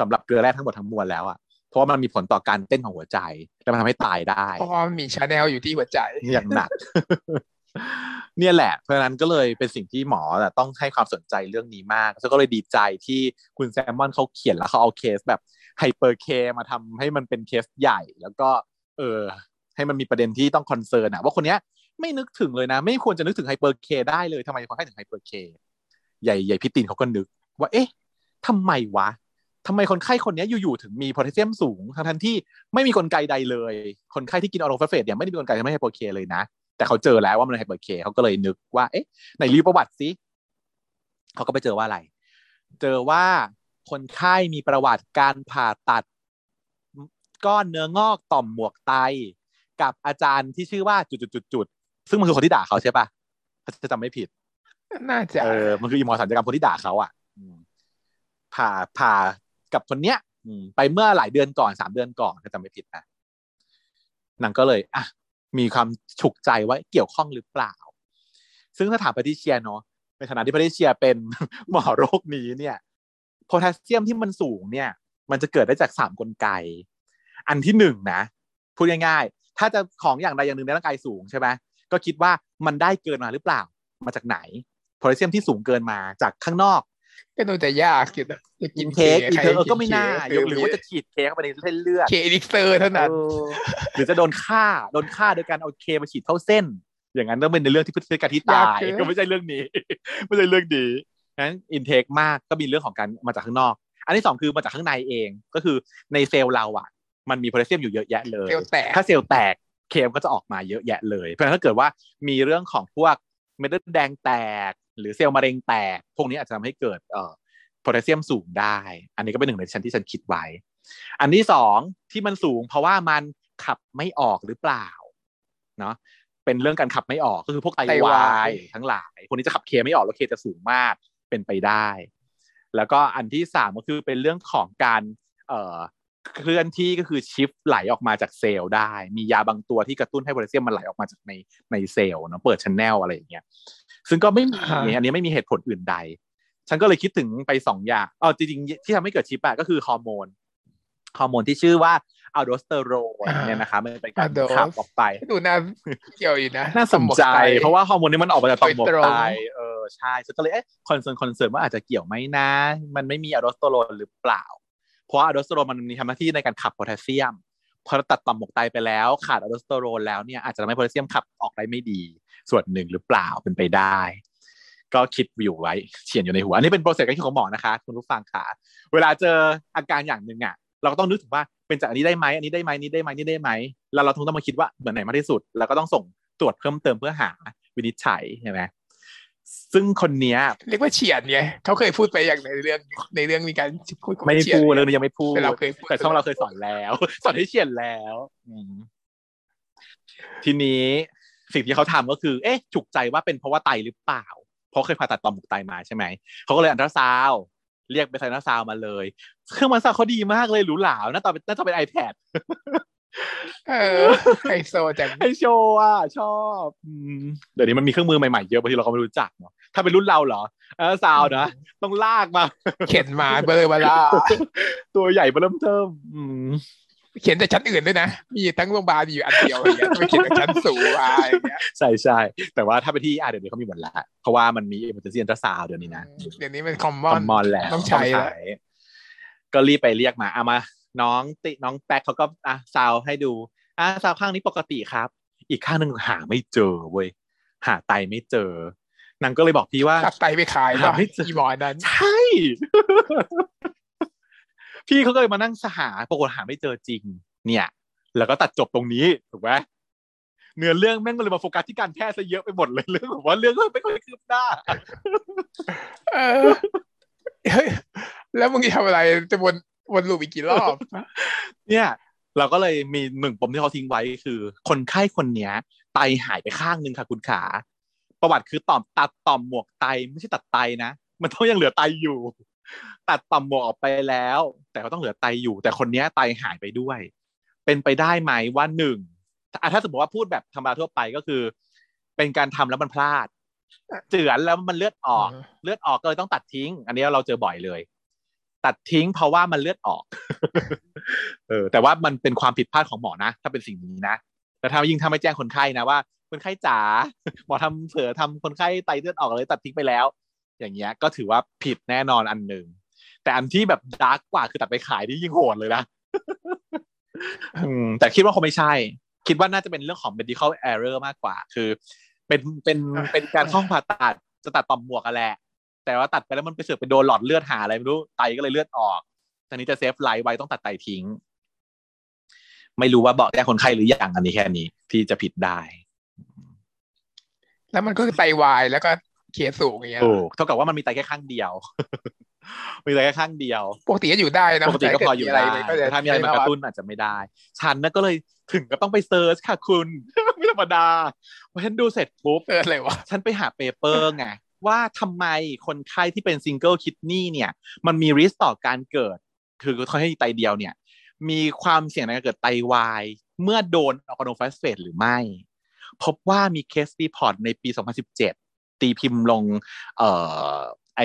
สำหรับเกลือแร่ทั้งหมดทั้งมวลแล้วอะเพราะว่ามันมีผลต่อการเต้นของหัวใจแล้วมันทำให้ตายได้เพราะว่ามี channel อยู่ที่หัวใจอย่างหนัก เนี่ยแหละ เพราะฉะนั้นก็เลยเป็นสิ่งที่หมอต้องให้ความสนใจเรื่องนี้มากแล้วก็เลยดีใจที่คุณแซมมอนเขาเขียนแล้วเขาเอาเคสแบบ hyper K มาทำให้มันเป็นเคสใหญ่ แล้วก็เออให้มันมีประเด็นที่ต้อง concern อะว่าคนเนี้ยไม่นึกถึงเลยนะ ไม่ควรจะนึกถึง hyper K ได้เลยทำไมคนไข้ถึง hyper K ใหญ่ใหญ่พี่ตินเขาก็นึก ว่าเอ๊ะทำไมวะทำไมคนไข้คนนี้อยู่ๆถึงมีโพแทสเซียมสูงทั้งทันที่ไม่มีกลไกใดเลย คนไข้ที่กินออโรฟาเฟตเนี่ยไม่ได้มีกลไกทำให้ไฮเปอร์เคเลยนะ แต่เขาเจอแล้วว่ามันไฮเปอร์เคเขาก็เลยนึกว่า เอ๊ะในรีประวัติสิเขาก็ไปเจอว่าอะไร เจอว่าคนไข้มีประวัติการผ่าตัด ก้อนเนื้องอกต่อมหมวกไต กับอาจารย์ที่ชื่อว่าจุดๆๆซึ่งมันคือคนที่ด่าเขาใช่ปะถ้าจะจำไม่ผิด น่าจะเออมันคืออีหมอสัญญกรรมคนที่ด่าเขาอะผ่าผ่ากับคนเนี้ยไปเมื่อหลายเดือนก่อนสามเดือนก่อนถ้าจำไม่ผิดนะนางก็เลยอะ มีความฉุกใจว่าเกี่ยวข้องหรือเปล่า ซึ่งถ้าถามปฏิเชียเนาะในฐานะที่ปฏิเชียเป็นหมอโรคนี้เนี่ยโพแทสเซียมที่มันสูงเนี่ย มันจะเกิดได้จากสามกลไก อันที่หนึ่งนะพูดง่ายๆ ถ้าจะของอย่างใดอย่างหนึ่งในร่างกายสูงใช่ไหมก็คิดว่ามันได้เกินมาหรือเปล่ามาจากไหนโพแทสเซียมที่สูงเกินมาจากข้างนอก ก็ดูแต่ยากินจะกิน K elixir ใครก็ไม่น่ากินหรือว่าจะฉีด K เข้าไปในเส้นเลือด K elixir เท่านั้นเออหรือจะโดนฆ่าโดนฆ่าโดยการเอา K มาฉีดเข้าเส้น อย่างนั้นต้องเป็นในเรื่องที่พฤติการที่ตายก็ไม่ใช่เรื่องนี้ ไม่ใช่เรื่องดีงั้น intake มากก็มีเรื่องของการมาจากข้างนอก อันที่สองคือมาจากข้างในเองก็คือในเซลล์เราอะ มันมีโพแทสเซียมอยู่เยอะแยะเลยเซลล์แตกถ้าเซลล์แตกเคมก็จะออกมาเยอะแยะเลย เพราะฉะนั้นถ้าเกิดว่ามีเรื่องของพวกเม็ดเลือดแดงแตก หรือเซลล์มะเร็งแตก พวกนี้อาจจะทำให้เกิดเอ่อโพแทสเซียมสูงได้ อันนี้ก็เป็นหนึ่งในชั้นที่ฉันคิดไว้ อันที่สองที่มันสูง เพราะว่ามันขับไม่ออกหรือเปล่าเนาะเป็นเรื่องการขับไม่ออกก็คือพวกไตไตวาวายยทั้งหลายคนนี้จะขับเคไม่ออกแล้วเคจะสูงมากเป็นไปได้ แล้วก็อันที่สามก็คือเป็นเรื่องของการเอ่อ เคลื่อนที่ก็คือ shift ไหลออกมาจากเซลล์ได้ มียาบางตัวที่กระตุ้นให้โพแทสเซียมมันไหลออกมาจากในในเซลล์เนาะเปิด channel อะไรอย่างเงี้ยซึ่งก็ไม่มีอันนี้ไม่มีเหตุผลอื่นใด ฉันก็เลยคิดถึงไปสองอย่างอ๋อจริงๆที่ทำให้เกิด shift อะก็คือฮอร์โมนฮอร์โมนที่ชื่อว่า aldosterone เนี่ยนะคะมันเป็นการขับออกไปดูน่าเกี่ยวอยู่นะน่าสนใจ เพราะว่าฮอร์โมนนี้มันออกมาจากต่อมหมวกโดยตรงไตเออใช่ฉันก็เลยเอ๊ะ concern concern ว่าอาจจะเกี่ยวไหมนะ มันไม่มี aldosterone หรือเปล่า เพราะ aldosterone มันมีทำหน้าที่ในการขับโพแทสเซียมพอตัดต่อมหมวกไตไปแล้ว ขาด aldosterone แล้วเนี่ยอาจจะทำให้โพแทสเซียมขับออกได้ไม่ดี ส่วนหนึ่งหรือเปล่าเป็นไปได้ ก็คิดอยู่ไว้เขียนอยู่ในหัว อันนี้เป็น process การคิดของหมอนะคะ คุณผู้ฟังค่ะ เวลาเจออาการอย่างหนึ่งอะ เราก็ต้องนึกถึงว่าเป็นจากอันนี้ได้ไหมอันนี้ได้ไหมนี้ได้ไหมนี้ได้ไหมแล้วเราต้องมาคิดว่าเหมือนไหนมากที่สุด แล้วก็ต้องส่งตรวจเพิ่มเติมเพื่อหาวินิจฉัยใช่ไหม ซึ่งคนเนี้ยเรียกว่าเฉียดไงเขาเคยพูดไปอย่างในเรื่องในเรื่องมีการพูดไม่เฉียพูดไงเรื่องนี้ยังไม่พูดแต่เราเคยพูดแต่ช่องเราเคยสอนแล้วสอนให้เขียนแล้วอืมทีนี้สิ่งที่เขาทำก็คือ เอ๊ะฉุกใจว่าเป็นเพราะว่าไตหรือเปล่า เพราะเคยผ่าตัดต่อมหมวกไตมาใช่ไหมเขาก็เลยอัลตราซาวด์เรียกไปไซนัสซาวด์มาเลย เครื่องมันซาวด์เขาดีมากเลยหรูหราหน้าตาเป็นหน้าตาเป็น iPad เออไฮโซจังไอโชว์อะชอบอืมเดี๋ยวนี้มันมีเครื่องมือใหม่ๆเยอะบางทีเราก็ไม่รู้จักเนาะถ้าเป็นรุ่นเราเหรออันตราซาวด์นะต้องลากมา เข็นมาเบลอเบลาตัวใหญ่เริ่มเทิมอืมเขียนแต่ชั้นอื่นด้วยนะ มีทั้งโรงพยาบาลอยู่อันเดียวอย่างเงี้ยไม่เขียนแต่ชั้นสูงมาอย่างเงี้ยใช่ใช่แต่ว่าถ้าไปที่อ่าเดี๋ยวนี้เขามีหมดแล้วเพราะว่ามันมี emergency ultrasound เดี๋ยวนี้นะเดี๋ยวนี้มันคอมมคออนมมอนแล้วต้องใช้แล้วก็รีบไปเรียกมาเอามา น้องติน้องแป๊กเขาก็อะซาวให้ดูอะซาวข้างนี้ปกติครับ อีกข้างหนึ่งหาไม่เจอเว้ยหาไตไม่เจอนางก็เลยบอกพี่ว่าตัดไตไปขายป่ะหาไม่เจออีหมอนั้น ใช่ พี่เขาก็เลยมานั่งหาปรากฏหาไม่เจอจริง เนี่ย แล้วก็ตัดจบตรงนี้ถูกไหมเนื้อเรื่องแม่งก็เลยมาโฟกัสที่การแพทย์ซะเยอะไปหมดเลยเรื่องแบบว่าเรื่องก็ไม่ค่อยคืบหน้าเออเฮ้ยแล้วมึงจะทำอะไรจะวน วนลูปอีกกี่รอบ เนี่ย เราก็เลยมีหนึ่งปมที่เขาทิ้งไว้คือ คนไข้คนเนี้ย ไตหายไปข้างหนึ่งค่ะคุณขา ประวัติคือต่อมตัดต่อมหมวกไตไม่ใช่ตัดไตนะมันต้องยังเหลือไตอยู่ ตัดต่อมหมวกออกไปแล้ว แต่ก็ต้องเหลือไตอยู่ แต่คนเนี้ยไตหายไปด้วย เป็นไปได้ไหมว่าหนึ่งอะถ้าสมมติว่าพูดแบบธรรมดาทั่วไปก็คือ เป็นการทำแล้วมันพลาด เจือนแล้วมันเลือดออก เลือดออกก็เลยต้องตัดทิ้ง อันนี้เราเจอบ่อยเลย ตัดทิ้งเพราะว่ามันเลือดออก เออ แต่ว่ามันเป็นความผิดพลาดของหมอนะ ถ้าเป็นสิ่งนี้นะแล้วถ้ายิ่งถ้าไม่แจ้งคนไข้นะว่าคนไข้จ๋าหมอทำเสือทำคนไข้ไตเลือดออกเลยตัดทิ้งไปแล้ว อย่างเงี้ยก็ถือว่าผิดแน่นอนอันหนึ่งแต่อันที่แบบดาร์กกว่าคือตัดไปขายที่ยิ่งโหดเลยนะแต่คิดว่าคงไม่ใช่ คิดว่าน่าจะเป็นเรื่องของ medical error มากกว่า คือ เป็นเป็นเป็นการข้องผ่าตัดจะตัดต่อมหมวกกันแหละ แต่ว่าตัดไปแล้วมันไปเสือกไปโดนหลอดเลือดหาอะไรไม่รู้ไตก็เลยเลือดออกตอนนี้จะเซฟไลฟ์ไว้ต้องตัดไตทิ้ง ไม่รู้ว่าบอกแก้คนไข้หรือยังอันนี้แค่นี้ที่จะผิดได้ แล้วมันก็คือไตวายแล้วก็เคสสูงอย่างเงี้ยถูกเท่ากับว่ามันมีไตแค่ข้างเดียว มีไตแค่ข้างเดียว ปกติก็อยู่ได้นะปกติก็พออยู่แต่ได้เกิดมีอะไรมันก็จะแต่ถ้ามีอะไรมากระตุ้นอาจจะไม่ได้ ฉันน่ะก็เลยถึงก็ต้องไป search ค่ะคุณ ไม่ธรรมดาพอฉันดูเสร็จปุ๊บเอออะไรวะฉันไปหา paper ไง ว่าทำไมคนไข้ที่เป็น single kidney เนี่ย มันมี risk ต่อการเกิด คือคนให้ไตเดียวเนี่ย มีความเสี่ยงในการเกิดไตวาย เมื่อโดนอัลกาโนฟอสเฟตหรือไม่ พบว่ามี case report ในปี 2017 ตีพิมพ์ลงเอ่อไอ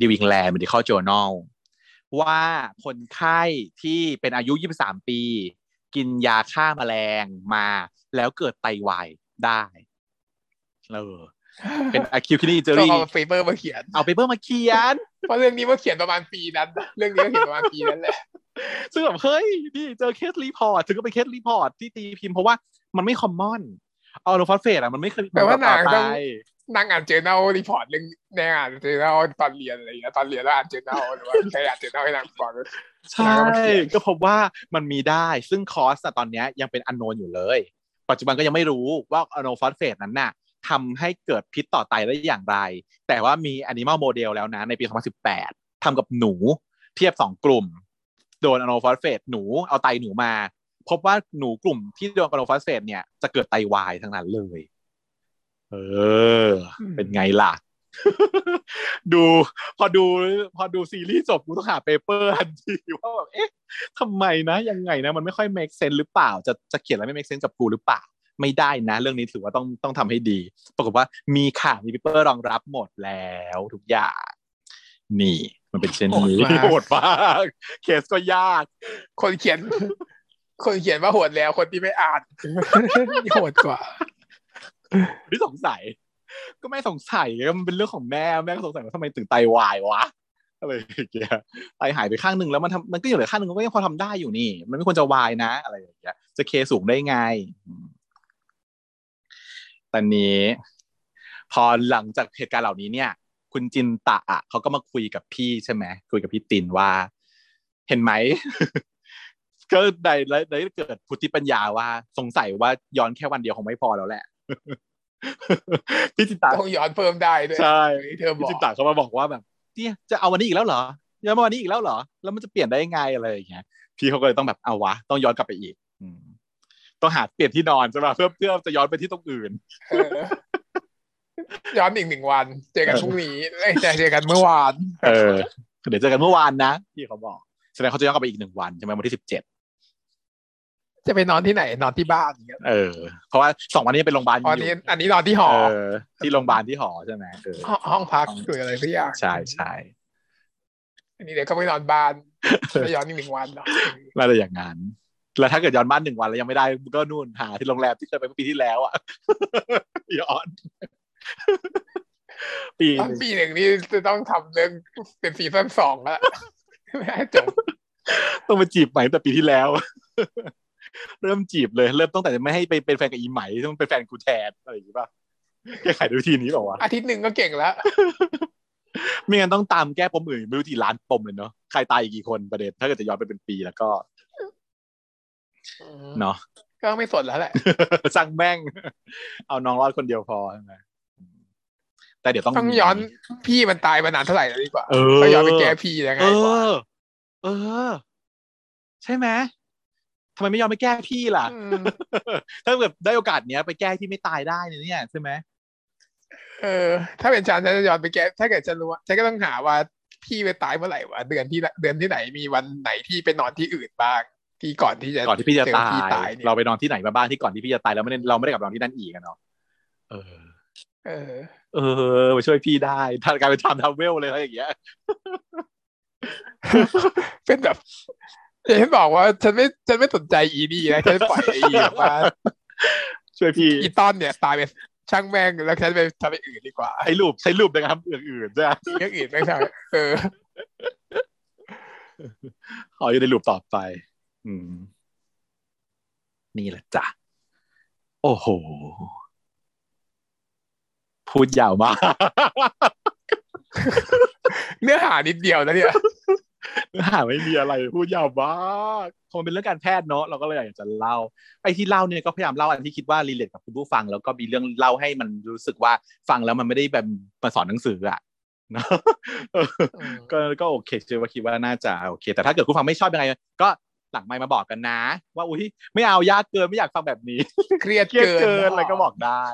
ดิวิงแลนด์ medical journal ว่าคนไข้ที่เป็นอายุ 23 ปี กินยาฆ่าแมลงมา แล้วเกิดไตวายได้เออ เป็น acute kidney injury เอา paper มาเขียน เอา paper มาเขียน เพราะเรื่องนี้มาเขียนประมาณปีนั้น เรื่องนี้ก็เขียนประมาณปีนั้นแหละ ซึ่งแบบเฮ้ยนี่เจอ case report ถึงก็เป็น case report ที่ตีพิมพ์เพราะว่ามันไม่ common เอาโนฟอสเฟตอะมันไม่เคยแปลว่านางต้องไปนั่งอ่าน journal report เรื่องนางอ่าน journal ตอนเรียนอะไรอย่างเงี้ยตอนเรียนแล้วอ่าน journal หรือว่ามีใครอ่าน journal ให้นางฟังใช่ก็พบว่ามันมีได้ซึ่ง cause อะตอนเนี้ยยังเป็นอันโนนอยู่เลย ปัจจุบันก็ยังไม่รู้ว่าอะโนฟอสเฟตนั้นน่ะ ทำให้เกิดพิษต่อไตได้อย่างไร แต่ว่ามี Animal Model แล้วนะ ในปี 2018ทำกับหนูเทียบสองกลุ่ม โดนอะโนฟอสเฟตหนูเอาไตหนูมา พบว่าหนูกลุ่มที่โดนอะโนฟอสเฟตเนี่ยจะเกิดไตวายทั้งนั้นเลย เออ เป็นไงล่ะ ดูพอดูพอดูซีรีส์จบกูต้องหา paper ทันทีว่าแบบเอ๊ะทำไมนะ ยังไงนะ มันไม่ค่อย make sense หรือเปล่า จะจะเขียนอะไรไม่ make sense กับกูหรือเปล่า ไม่ได้นะ เรื่องนี้ถือว่าต้องต้องทำให้ดี ปรากฏว่ามีค่ะมี paper รองรับหมดแล้วทุกอย่าง นี่ มันเป็นเช่นนี้โหดมากเคสก็ยาก คนเขียน คนเขียนว่าโหดแล้ว คนที่ไม่อ่านนี่โหดกว่าที่สงสัย ก็ไม่สงสัยก็มันเป็นเรื่องของแม่แม่ก็สงสัยว่าทำไมถึงไตวายวะอะไรอย่างเงี้ยไตหายไปข้างหนึ่งแล้วมันทำมันก็อยู่เหลือข้างหนึ่งมันก็ยังพอทำได้อยู่นี่ มันไม่ควรจะวายนะ อะไรอย่างเงี้ยจะเคสูงได้ไงอืม ตอนนี้ พอหลังจากเหตุการณ์เหล่านี้เนี่ย คุณจินตะอะเขาก็มาคุยกับพี่ใช่ไหมคุยกับพี่ตินว่า เห็นไหมก็ได้ได้เกิดพุทธิปัญญาว่า สงสัยว่าย้อนแค่วันเดียวคงไม่พอแล้วแหละพี่จินตาต้องย้อนเพิ่มได้ด้วยใช่เธอบอกพี่จินตาเขามาบอกว่าแบบเนี่ยจะเอาวันนี้อีกแล้วเหรอย้อนมาวันนี้อีกแล้วเหรอ แล้วมันจะเปลี่ยนได้ยังไงอะไรอย่างเงี้ยพี่เขาก็เลยต้องแบบเอาวะ ต้องย้อนกลับไปอีก อืม ต้องหาเปลี่ยนที่นอนใช่ไหมเพื่อเพื่อจะย้อนไปที่ตรงอื่นเออย้อนอีกหนึ่งวัน เจอกันพรุ่งนี้เอ้ยแต่เจอกันเมื่อวาน เออเดี๋ยวเจอกันเมื่อวานนะพี่เขาบอกแสดงเขาจะย้อนกลับไปอีกหนึ่งวันใช่ไหมวันที่สิบเจ็ดจะไปนอนที่ไหนนอนที่บ้านอย่างเงี้ยเออเพราะว่าสองวันนี้เป็นโรงพยาบาลอ๋ออันนี้ อันนี้นอนที่หอเออที่โรงพยาบาลที่หอใช่ไหมเออห้องห้องพักหรืออะไรสักอย่างใช่ใช่อันนี้เดี๋ยวก็ไปนอนบ้านแล้วย้อนอีกหนึ่งวันเนาะน่าจะอย่างนั้น แล้วถ้าเกิดย้อนบ้านหนึ่งวันแล้วยังไม่ได้ก็นู่นหาที่โรงแรมที่เคยไปเมื่อปีที่แล้วอะย้อน ปีหตอนนึ่งปีหนึ่งนี่จะต้องทำเรื่องเป็นซีซั่นสองแล้วไม่ให้จบต้องมาจีบใหม่ตั้งแต่ปีที่แล้ว เริ่มจีบเลย เริ่มตั้งแต่ไม่ให้ไปเป็นแฟนกับอีไหมต้องเป็นแฟนกูแทนอะไรอย่างงี้ป่ะแก้ไขด้วยวิธีนี้เปล่าวะอาทิตย์หนึ่งก็เก่งแล้วไม่งั้นต้องตามแก้ปมอื่นไม่รู้กี่ล้านปมเลยเนาะใครตายอีกกี่คนประเด็นถ้าเกิดจะย้อนไปเป็นปีแล้วก็ เนาะก็ไม่สนแล้วแหละสั่งแม่ง เอาน้องรอดคนเดียวพอใช่ไหมแต่เดี๋ยวต้องต้องย้อนพี่มันตายมานานเท่าไหร่แล้วดีกว่าเออก็ย้อนไปแก้พี่ยังไงเอวะอเออ ใช่ไหมทำไมไม่ยอมไปแก้พี่ล่ะมถ้าเกิดได้โอกาสเนี้ยไปแก้ที่ไม่ตายได้เนี่ยใช่ไหมเออ ถ้าเป็นฉันฉันจะย้อนไปแก้ ถ้าเกิดฉันรู้ว่าฉันก็ต้องหาว่าพี่ไปตายเมื่อไหร่วะเดือนที่เดือนที่ไหนมีวันไหนที่ไปนอนที่อื่นบ้าง ที่ก่อนที่จะก่อนที่พี่จะเจอตายพี่ตายเนี่ยเราไปนอนที่ไหนมาบ้างที่ก่อนที่พี่จะตายแล้วไม่ได้เราไม่ได้กลับนอนที่นั่นอีกอะเนาะเออ เออ เออมาช่วยพี่ได้ถ้ากลายเป็นทำทาวเวลเลยอะไรอย่างเงี้ยเป็นแบบอย่างที่บอกว่าฉันไม่ฉันไม่สนใจอีนี่นะฉันปล่อยไอ้แบบว่าช่วยพี่อีตอนเนี่ยตายไปช่างแม่งแล้วฉันไปทำไปอื่นดีกว่าใช้รูปใช้รูปนะครับอย่างอื่นใช่ไหมเรื่องอื่นไม่ใช่เออขออยู่ในรูปต่อไป อืม นี่แหละจ้ะ โอ้โห พูดยาวมาก เนื้อหานิดเดียวนะเนี่ย เนื้อหาไม่มีอะไร พูดยาวมากคงเป็นเรื่องการแพทย์เนาะเราก็เลยอยากจะเล่าไอ้ที่เล่าเนี่ยก็พยายามเล่าอันที่คิดว่ารีเลทกับคุณผู้ฟัง แล้วก็มีเรื่องเล่าให้มันรู้สึกว่าฟังแล้วมันไม่ได้แบบมาสอนหนังสืออะเนาะเออก็ก็โอเคเชื่อว่าคิดว่าน่าจะโอเค แต่ถ้าเกิดคุณฟังไม่ชอบยังไง ก็ หลังไมค์มาบอกกันนะ ว่าอุ้ยไม่เอายากเกินไม่อยากฟังแบบนี้ เครียดเครียดเกินเกินอะไรก็บอกได้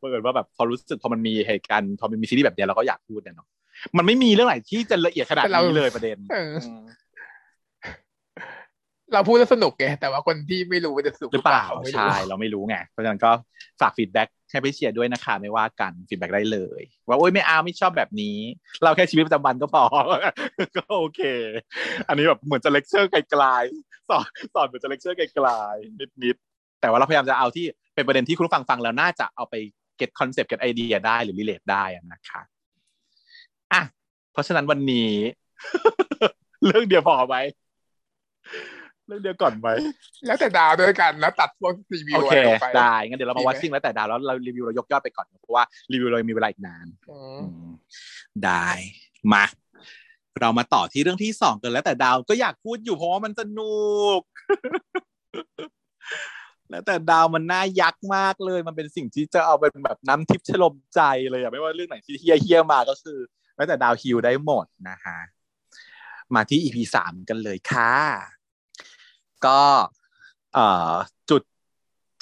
เปิดว่าแบบพอรู้สึกพอมันมีเหตุการณ์พอมันมีซีรีส์แบบเนี้ยเราก็อยากพูดเนี่ยเนาะมันไม่มีเรื่องไหนที่จะละเอียดขนาดนี้เลยประเด็น เออเราพูดแล้วสนุกไงแต่ว่าคนที่ไม่รู้จะสนุกหรือเปล่าไม่รู้ใช่เราไม่รู้ไงเพราะฉะนั้นก็ฝาก feedback ให้ไปเชียร์ด้วยนะคะ ไม่ว่ากัน feedback ได้เลย ว่าโอ๊ยไม่เอาไม่ชอบแบบนี้ เราแค่ชีวิตประจำวันก็พอ ก็โอเค อันนี้แบบเหมือนจะเลคเชอร์ไกลๆสอนสอนเหมือนจะเลคเชอร์ไกลๆนิดๆแต่ว่าเราพยายามจะเอาที่เป็นประเด็นที่คุณผู้ฟังฟังแล้วน่าจะเอาไปเก็ตคอนเซปต์เก็ตไอเดียได้หรือรีเลทได้อะนะคะอะเพราะฉะนั้นวันนี้ เรื่องเดียวพอไหม เรื่องเดียวก่อนไหมแล้วแต่ดาวด้วยกันแล้วตัดพวกรีวิวโอเคอะไรออกไปได้งั้นเดี๋ยวเราดีมาไหมวัดซิ่งแล้วแต่ดาวแล้วเรารีวิวเรายกยอดไปก่อนเพราะว่ารีวิวเรายังมีเวลาอีกนานอืมอืมได้มาเรามาต่อที่เรื่องที่สองกันแล้วแต่ดาวก็อยากพูดอยู่เพราะว่ามันสนุก แล้วแต่ดาวมันน่ายักษ์มากเลย มันเป็นสิ่งที่จะเอาเป็นแบบน้ำทิพย์ชโลมใจเลยอะไม่ว่าเรื่องไหนที่เฮี้ยเฮี้ยๆมาก็คือ แล้วแต่ดาวฮิวได้หมดนะคะมาที่ EP สามกันเลยค่ะ ก็เอ่อจุด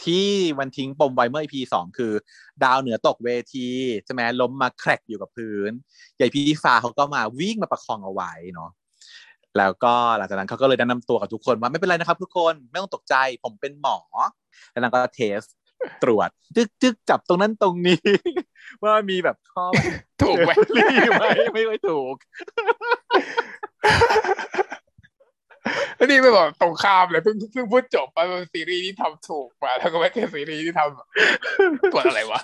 ที่มันทิ้งปมไว้เมื่อ EP สองคือ ดาวเหนือตกเวทีใช่ไหมล้มมาแครกอยู่กับพื้นใหญ่พี่ฟ้าเขาก็มาวิ่งมาประคองเอาไว้เนาะแล้วก็หลังจากนั้นเขาก็เลยแนะนำตัวกับทุกคนว่าไม่เป็นไรนะครับ ทุกคนไม่ต้องตกใจผมเป็นหมอ แล้วนางก็เทสตรวจจึกจึกจับตรงนั้นตรงนี้ ว่ามีแบบข้อถูกไหมรีไหมไม่ค่อยถูก แล้วนี่ไม่บอกตรงข้ามเลยเพิ่งเพิ่งพูดจบไปว่าซีรีส์ที่ทำถูกมาแล้วก็ไม่ใช่ซีรีส์ที่ทำตรวจอะไรวะ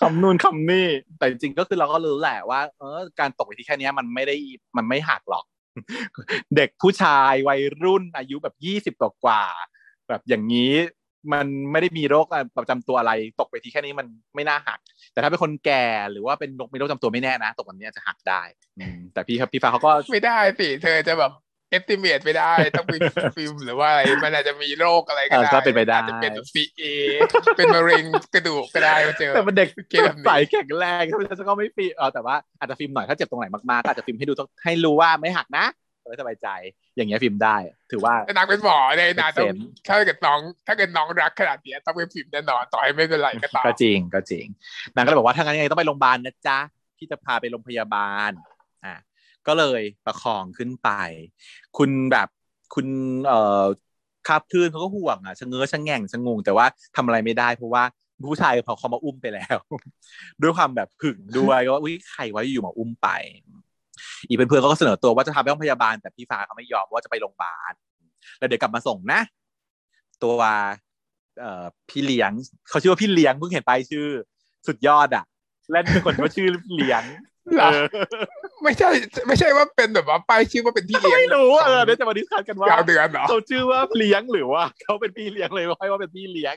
คำนู่นคำนี่แต่จริงๆก็คือเราก็รู้แหละว่า เออ การตกไปที่แค่เนี้ยมันไม่ได้มันไม่หักหรอก เด็กผู้ชายวัยรุ่นอายุแบบยี่สิบกว่าๆแบบอย่างนี้มันไม่ได้มีโรคประจำตัวอะไรตกไปทีแค่นี้มันไม่น่าหัก แต่ถ้าเป็นคนแก่หรือว่าเป็นมีโรคประจำตัวไม่แน่นะ ตกแบบนี้อาจจะหักได้อืมแต่พี่ครับพี่ฟ้าเขาก็ไม่ได้สิเธอจะแบบ estimate ไม่ได้ต้องไปฟิล์มหรือว่าอะไรมันอาจจะมีโรคอะไรก็เออได้ก็เป็นไปได้อาจจะเป็นซีเอเป็นมะเร็งกระดูกก็ได้มาเจอแต่มันเด็กเกมแบบนี้ใสแข็งแรงเพราะฉะนั้นก็ไม่ฟิล์มเออแต่ว่าอาจจะฟิล์มหน่อยถ้าเจ็บตรงไหนมากๆก็อาจจะฟิล์มให้ดูให้รู้ว่าไม่หักนะไม่สบายใจ อย่างเงี้ยฟิล์มได้ ถือว่าแต่นางเป็นหมอเลยนะต้องเป็นถ้าเกิดน้อง ถ้าเกิดน้องรักขนาดเนี้ยต้องเป็นฟิล์มแน่นอนต่อให้ไม่เป็นไรก็ตามก็จริงก็จริงนางก็เลยบอกว่าถ้างั้นยังไงต้องไปโรงพยาบาลนะจ๊ะพี่จะพาไปโรงพยาบาลอะ ก็เลยประคองขึ้นไป คุณแบบคุณเอ่อคาบคลื่นเขาก็ห่วงอะชะเง้อชะแง่งชะงง แต่ว่าทำอะไรไม่ได้เพราะว่าผู้ชายเขาเขามาอุ้มไปแล้ว ด้วยความแบบผึ่งด้วยว่าอุ้ยใครวะอยู่มาอุ้มไป อีกเป็นเพื่อนเขาก็เสนอตัวว่าจะพาไปโรงพยาบาลแต่พี่ฟ้าเขาไม่ยอมว่าจะไปโรงพยาบาลแล้วเดี๋ยวกลับมาส่งนะ ตัวเอ่อพี่เลี้ยงเขาชื่อว่าพี่เลี้ยงเพิ่งเห็นไปชื่อ สุดยอดอะเล่นเป็นคนเขาชื่อเลี้ยง หรอเออไม่ใช่ ไม่ใช่ว่าเป็นแบบว่าป้ายชื่อว่าเป็นพี่เลี้ยงไม่รู้เออเดี๋ยวจะมาดิสคัสกันว่ายาวเดือนเหรอเขาชื่อว่าเลี้ยงหรือว่าเขาเป็นพี่เลี้ยงเลยให้ว่าเป็นพี่เลี้ยง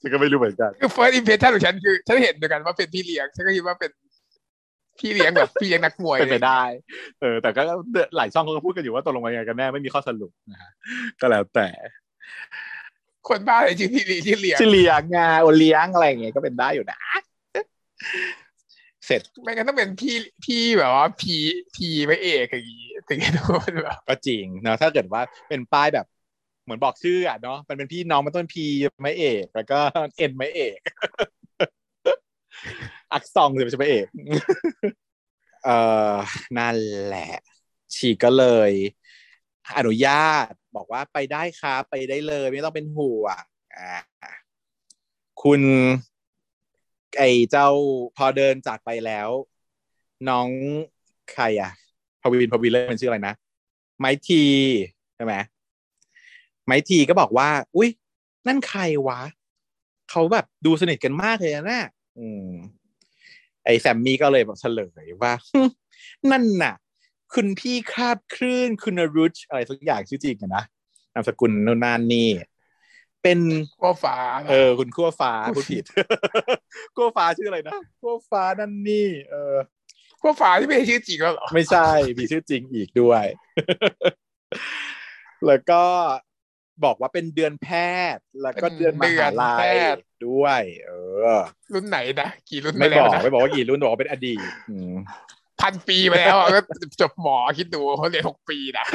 ฉันก็ไม่รู้เหมือนกันคือ first impression ของฉันคือฉันเห็นเหมือนกันว่าเป็นพี่เลี้ยงฉันก็คิดว่าเป็นพี่เลี้ยงแบบพี่เลี้ยงนักมวยเป็นไปได้ เออ แต่ก็หลายช่องเขาก็พูดกันอยู่ว่าตกลงมายังไงกันแน่ไม่มีข้อสรุปนะฮะก็แล้วแต่ คนบ้าอะไรชื่อพี่เลี้ยงชื่อเลี้ยงชื่อเลี้ยงไงาโอเลี้ยงอะไรอย่างเงี้ยก็เป็นได้อยู่นะ เสร็จไม่งั้นต้องเป็นพี่พี่แบบว่าพีพีพระเอกอย่างงี้ถึงจะดูเป็นแบบก็จริงนะถ้าเกิดว่าเป็นป้ายแบบเหมือนบอกชื่ออะเนาะมันเป็นพี่น้องมันต้นพีไม่เอก แล้วก็เอ็นไม่เอก อักซองเลยไม่ใช่ไม่เอกเอ่อนั่นแหละ ฉีกก็เลย อนุญาตบอกว่าไปได้ครับไปได้เลย ไม่ต้องเป็นห่วงอ่าคุณ ไอ้เจ้าพอเดินจากไปแล้ว น้องใครอะพวินพวินเล่นเป็นชื่ออะไรนะไมทีใช่ไหมไมทีก็บอกว่า อุ้ยนั่นใครวะเขาแบบดูสนิทกันมากเลยนะอืม ไอแซมมี่ก็เลยแบบเฉลยว่า นั่นน่ะ คุณพี่คาบคลื่นคุณรุชอะไรสักอย่างชื่อจริงนะนามสกุลโนนนานนี่ เป็นขั้วฟ้าเออ คุณขั้วฟ้าพูดผิดขั้วฟ้าชื่ออะไรนะขั้วฟ้านั่นนี่ เออขั้วฟ้าที่ไม่ใช่ชื่อจริงแล้วเหรอไม่ใช่มีชื่อจริงอีกด้วย แล้วก็บอกว่าเป็นเดือนแพทย์ แล้วก็เดือนมหาลัยด้วย เออ รุ่นไหนนะกี่รุ่นไม่มาแล้บวอกนะไม่บอกว่ากี่รุ่นบอกว่าเป็นอดีตอืมพันปีมาแล้วอะก็จบหมอคิดดูเขาเรียนหกปีนะ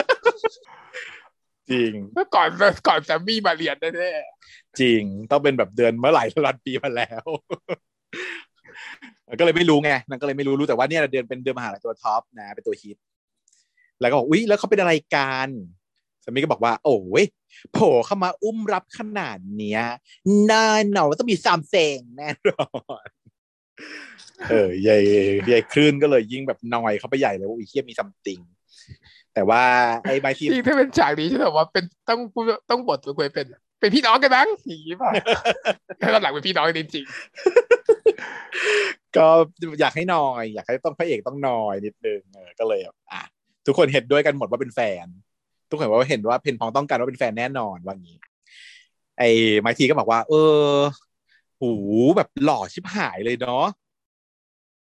จริงเมื่อก่อนก่อนแซมมี่มาเรียนแน่จริงต้องเป็นแบบเดือนเมื่อไหร่ลันปีมาแล้วก็เลยไม่รู้ไงนั่นก็เลยไม่รู้รู้แต่ว่าเนี่ยเดือนเป็นเดือนมหาลัยตัวท็อปนะ เป็นตัวฮิตแล้วก็บอกอุ้ยแล้วเขาเป็นอะไรกันสามีก็บอกว่า โอ้ยโผล่เข้ามาอุ้มรับขนาดเนี้ยน่าหนอนว่าต้องมีสามเซงแน่นอนเออยายยายคลื่นก็เลยยิ่งแบบนอยเข้าไปใหญ่เลยว่าอุ้ยเฮียมีซัมติง แต่ว่าไอ้ใบๆที่ที่ถ้าเป็นฉากนี้ที่แบบว่าเป็นต้องพูดต้องบทตัวคุยเป็น เป็นพี่น้องกันบ้างอย่างนี้ป่ะแล้วตอนหลังเป็นพี่น้องกันจริงก็อยากให้นอย อยากให้ต้องพระเอกต้องนอยนิดนึงเออก็เลยแบบอะทุกคนเห็นด้วยกันหมดว่าเป็นแฟน ทุกคนว่าเห็นว่าเพนพองต้องการว่าเป็นแฟนแน่นอนว่างี้ ไอ้ไมทีก็บอกว่า เออ หูแบบหล่อชิบหายเลยเนาะ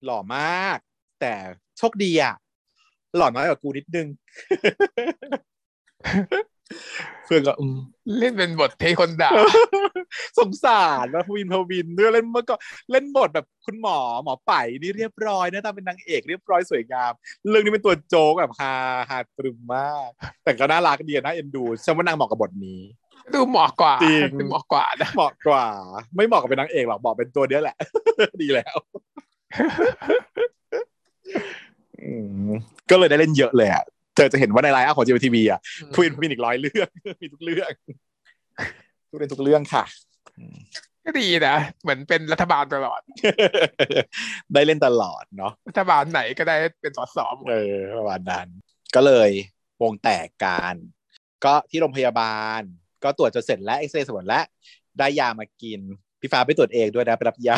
หล่อมาก แต่โชคดีอะ หล่อน้อยกว่ากูนิดนึง เพื่อนก็อืมๆเล่นเป็นบทเทคนด่าสงสารว่าพวินพวินด้วยเล่นเมื่อก็เล่นบทแบบคุณหมอหมอไป่นี่เรียบร้อยนะตามเป็นนางเอกเรียบร้อยสวยงาม เรื่องนี้เป็นตัวโจ๊กแบบฮาฮาตรึมมาก แต่ก็น่ารักดีนะเอ็นดูฉันว่านางเหมาะกับบทนี้ ดูเหมาะกว่าจริงดูเหมาะกว่านะเหมาะกว่า ไม่เหมาะกับเป็นนางเอกหรอกเหมาะเป็นตัวเนี้ยแหละ ดีแล้วอืม ก็เลยได้เล่นเยอะเลยอะเธอจะเห็นว่าในไลน์อัพของจีทีวีอะพูนพูนอีกร้อยเรื่องมีทุกเรื่องทุกเรื่องทุกเรื่องค่ะก็ดีนะ เหมือนเป็นรัฐบาลตลอด ได้เล่นตลอดเนาะรัฐบาลไหนก็ได้เป็นสสหมดเออประมาณนั้น ก็เลยวงแตกกันก็ที่โรงพยาบาล ก็ตรวจจนเสร็จแล้วเอ็กซเรย์สมดแล้วได้ยามากิน พี่ฟ้าไปตรวจเองด้วยนะ ไปรับยา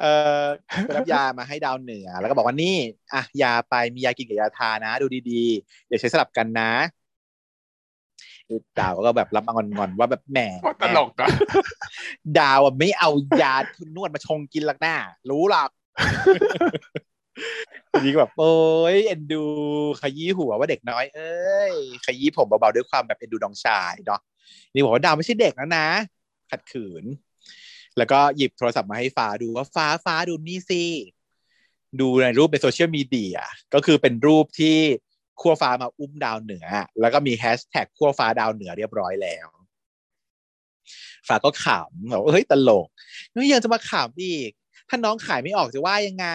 เออไปรับยามาให้ดาวเหนือ แล้วก็บอกว่านี่อะยาไปมียากินกับยาทานะ ดูดีๆอย่าใช้สลับกันนะดาวก็แบบรับมางอนๆว่าแบบแหมโคตรตลกอะดาวอะไม่เอายาทุนนวดมาชงกินหลักหน้า รู้หรอกทีนี้ก็แบบโอ้ยเอ็นดูขยี้หัวว่าเด็กน้อย เอ้ยขยี้ผมเบาๆด้วยความแบบเอ็นดูน้องชายเนาะนี่บอกว่าดาวไม่ใช่เด็กแล้วนะ ขัดขืน แล้วก็หยิบโทรศัพท์มาให้ฟ้าดูว่าฟ้าฟ้าดูนี่สิดูในรูปในโซเชียลมีเดียก็คือเป็นรูปที่ขั้วฟ้ามาอุ้มดาวเหนือ แล้วก็มีแฮชแท็กขั้วฟ้าดาวเหนือเรียบร้อยแล้วฟ้าก็ขำบอกเฮ้ยตลกนี่ยังจะมาขำอีก ถ้าน้องขายไม่ออกจะว่ายังไง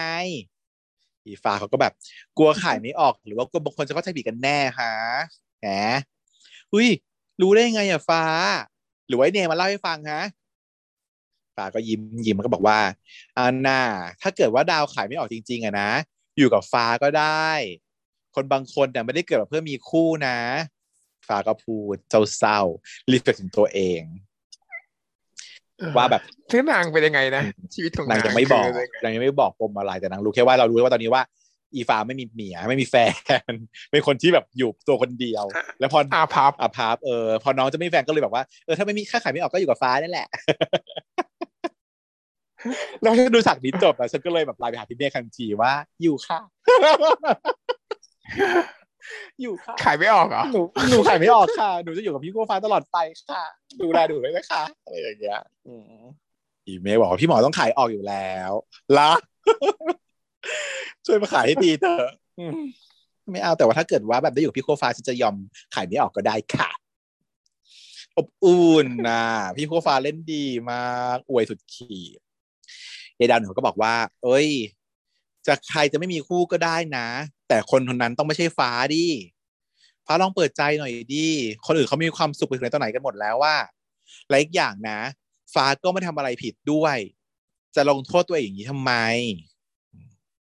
อีฟ้าเขาก็แบบ กลัวขายไม่ออก หรือว่ากลัวบางคนจะเข้าใจผิดกันแน่ฮะแหมอุ้ยรู้ได้ไงอะฟ้า หรือว่าไอ้เนมมาเล่าให้ฟังฮะ ฟ้าก็ยิ้มยิ้มมันก็บอกว่าอันน่าถ้าเกิดว่าดาวขายไม่ออกจริง ๆอะนะ อยู่กับฟ้าก็ได้ คนบางคนเนี่ยไม่ได้เกิดมาเพื่อมีคู่นะ ฟ้าก็พูดเศร้าๆรีเฟกถึงตัวเอง ว่าแบบซึ่งนางเป็นยังไงนะชีวิตของนางนางยังไม่บอกคืยังไงนางยังไม่บอกปมอะไรแต่นางรู้แค่ว่าเรารู้ว่าตอนนี้ว่าอีฟ้าไม่มีเมียไม่มีแฟน เป็นคนที่แบบอยู่ตัวคนเดียว แล้วพออาพับอาภาพเออพอน้องจะไม่มีแฟนก็เลยแบบว่าเออถ้าไม่มีค่าขายไม่ออกก็อยู่กับฟ้านี่แหละ แล้วถ้าดูฉากนี้จบอะฉันก็เลยแบบไลน์ไปหาพี่เมฆทันทีว่า อยู่ค่ะ อยู่ค่ะขายไม่ออกเหรอหนูหนูขายไม่ออกค่ะหนูจะอยู่กับพี่กู้ฟ้าตลอดไปค่ะ ดูแลหนูเลยนะคะอะไรอย่างเงี้ยอืมอีเมย์บอกว่าพี่หมอต้องขายออกอยู่แล้วละช่วยมาขายให้ดีเถอะอืมไม่เอาแต่ว่าถ้าเกิดว่าแบบได้อยู่กับพี่โคฟ้าฉันจะยอมขายไม่ออกก็ได้ค่ะ อบอุ่นนะพี่โคฟ้าเล่นดีมากอวยสุดขีด ยายดาวหนูก็บอกว่า เอ้ยจะใครจะไม่มีคู่ก็ได้นะ แต่คนคนนั้นต้องไม่ใช่ฟ้าดิฟ้าลองเปิดใจหน่อยดิคนอื่นเขามีความสุขไปถึงไหนตอนไหนกันหมดแล้วว่าและอีกอย่างนะ ฟ้าก็ไม่ทำอะไรผิดด้วย จะลงโทษตัวเองอย่างนี้ทำไม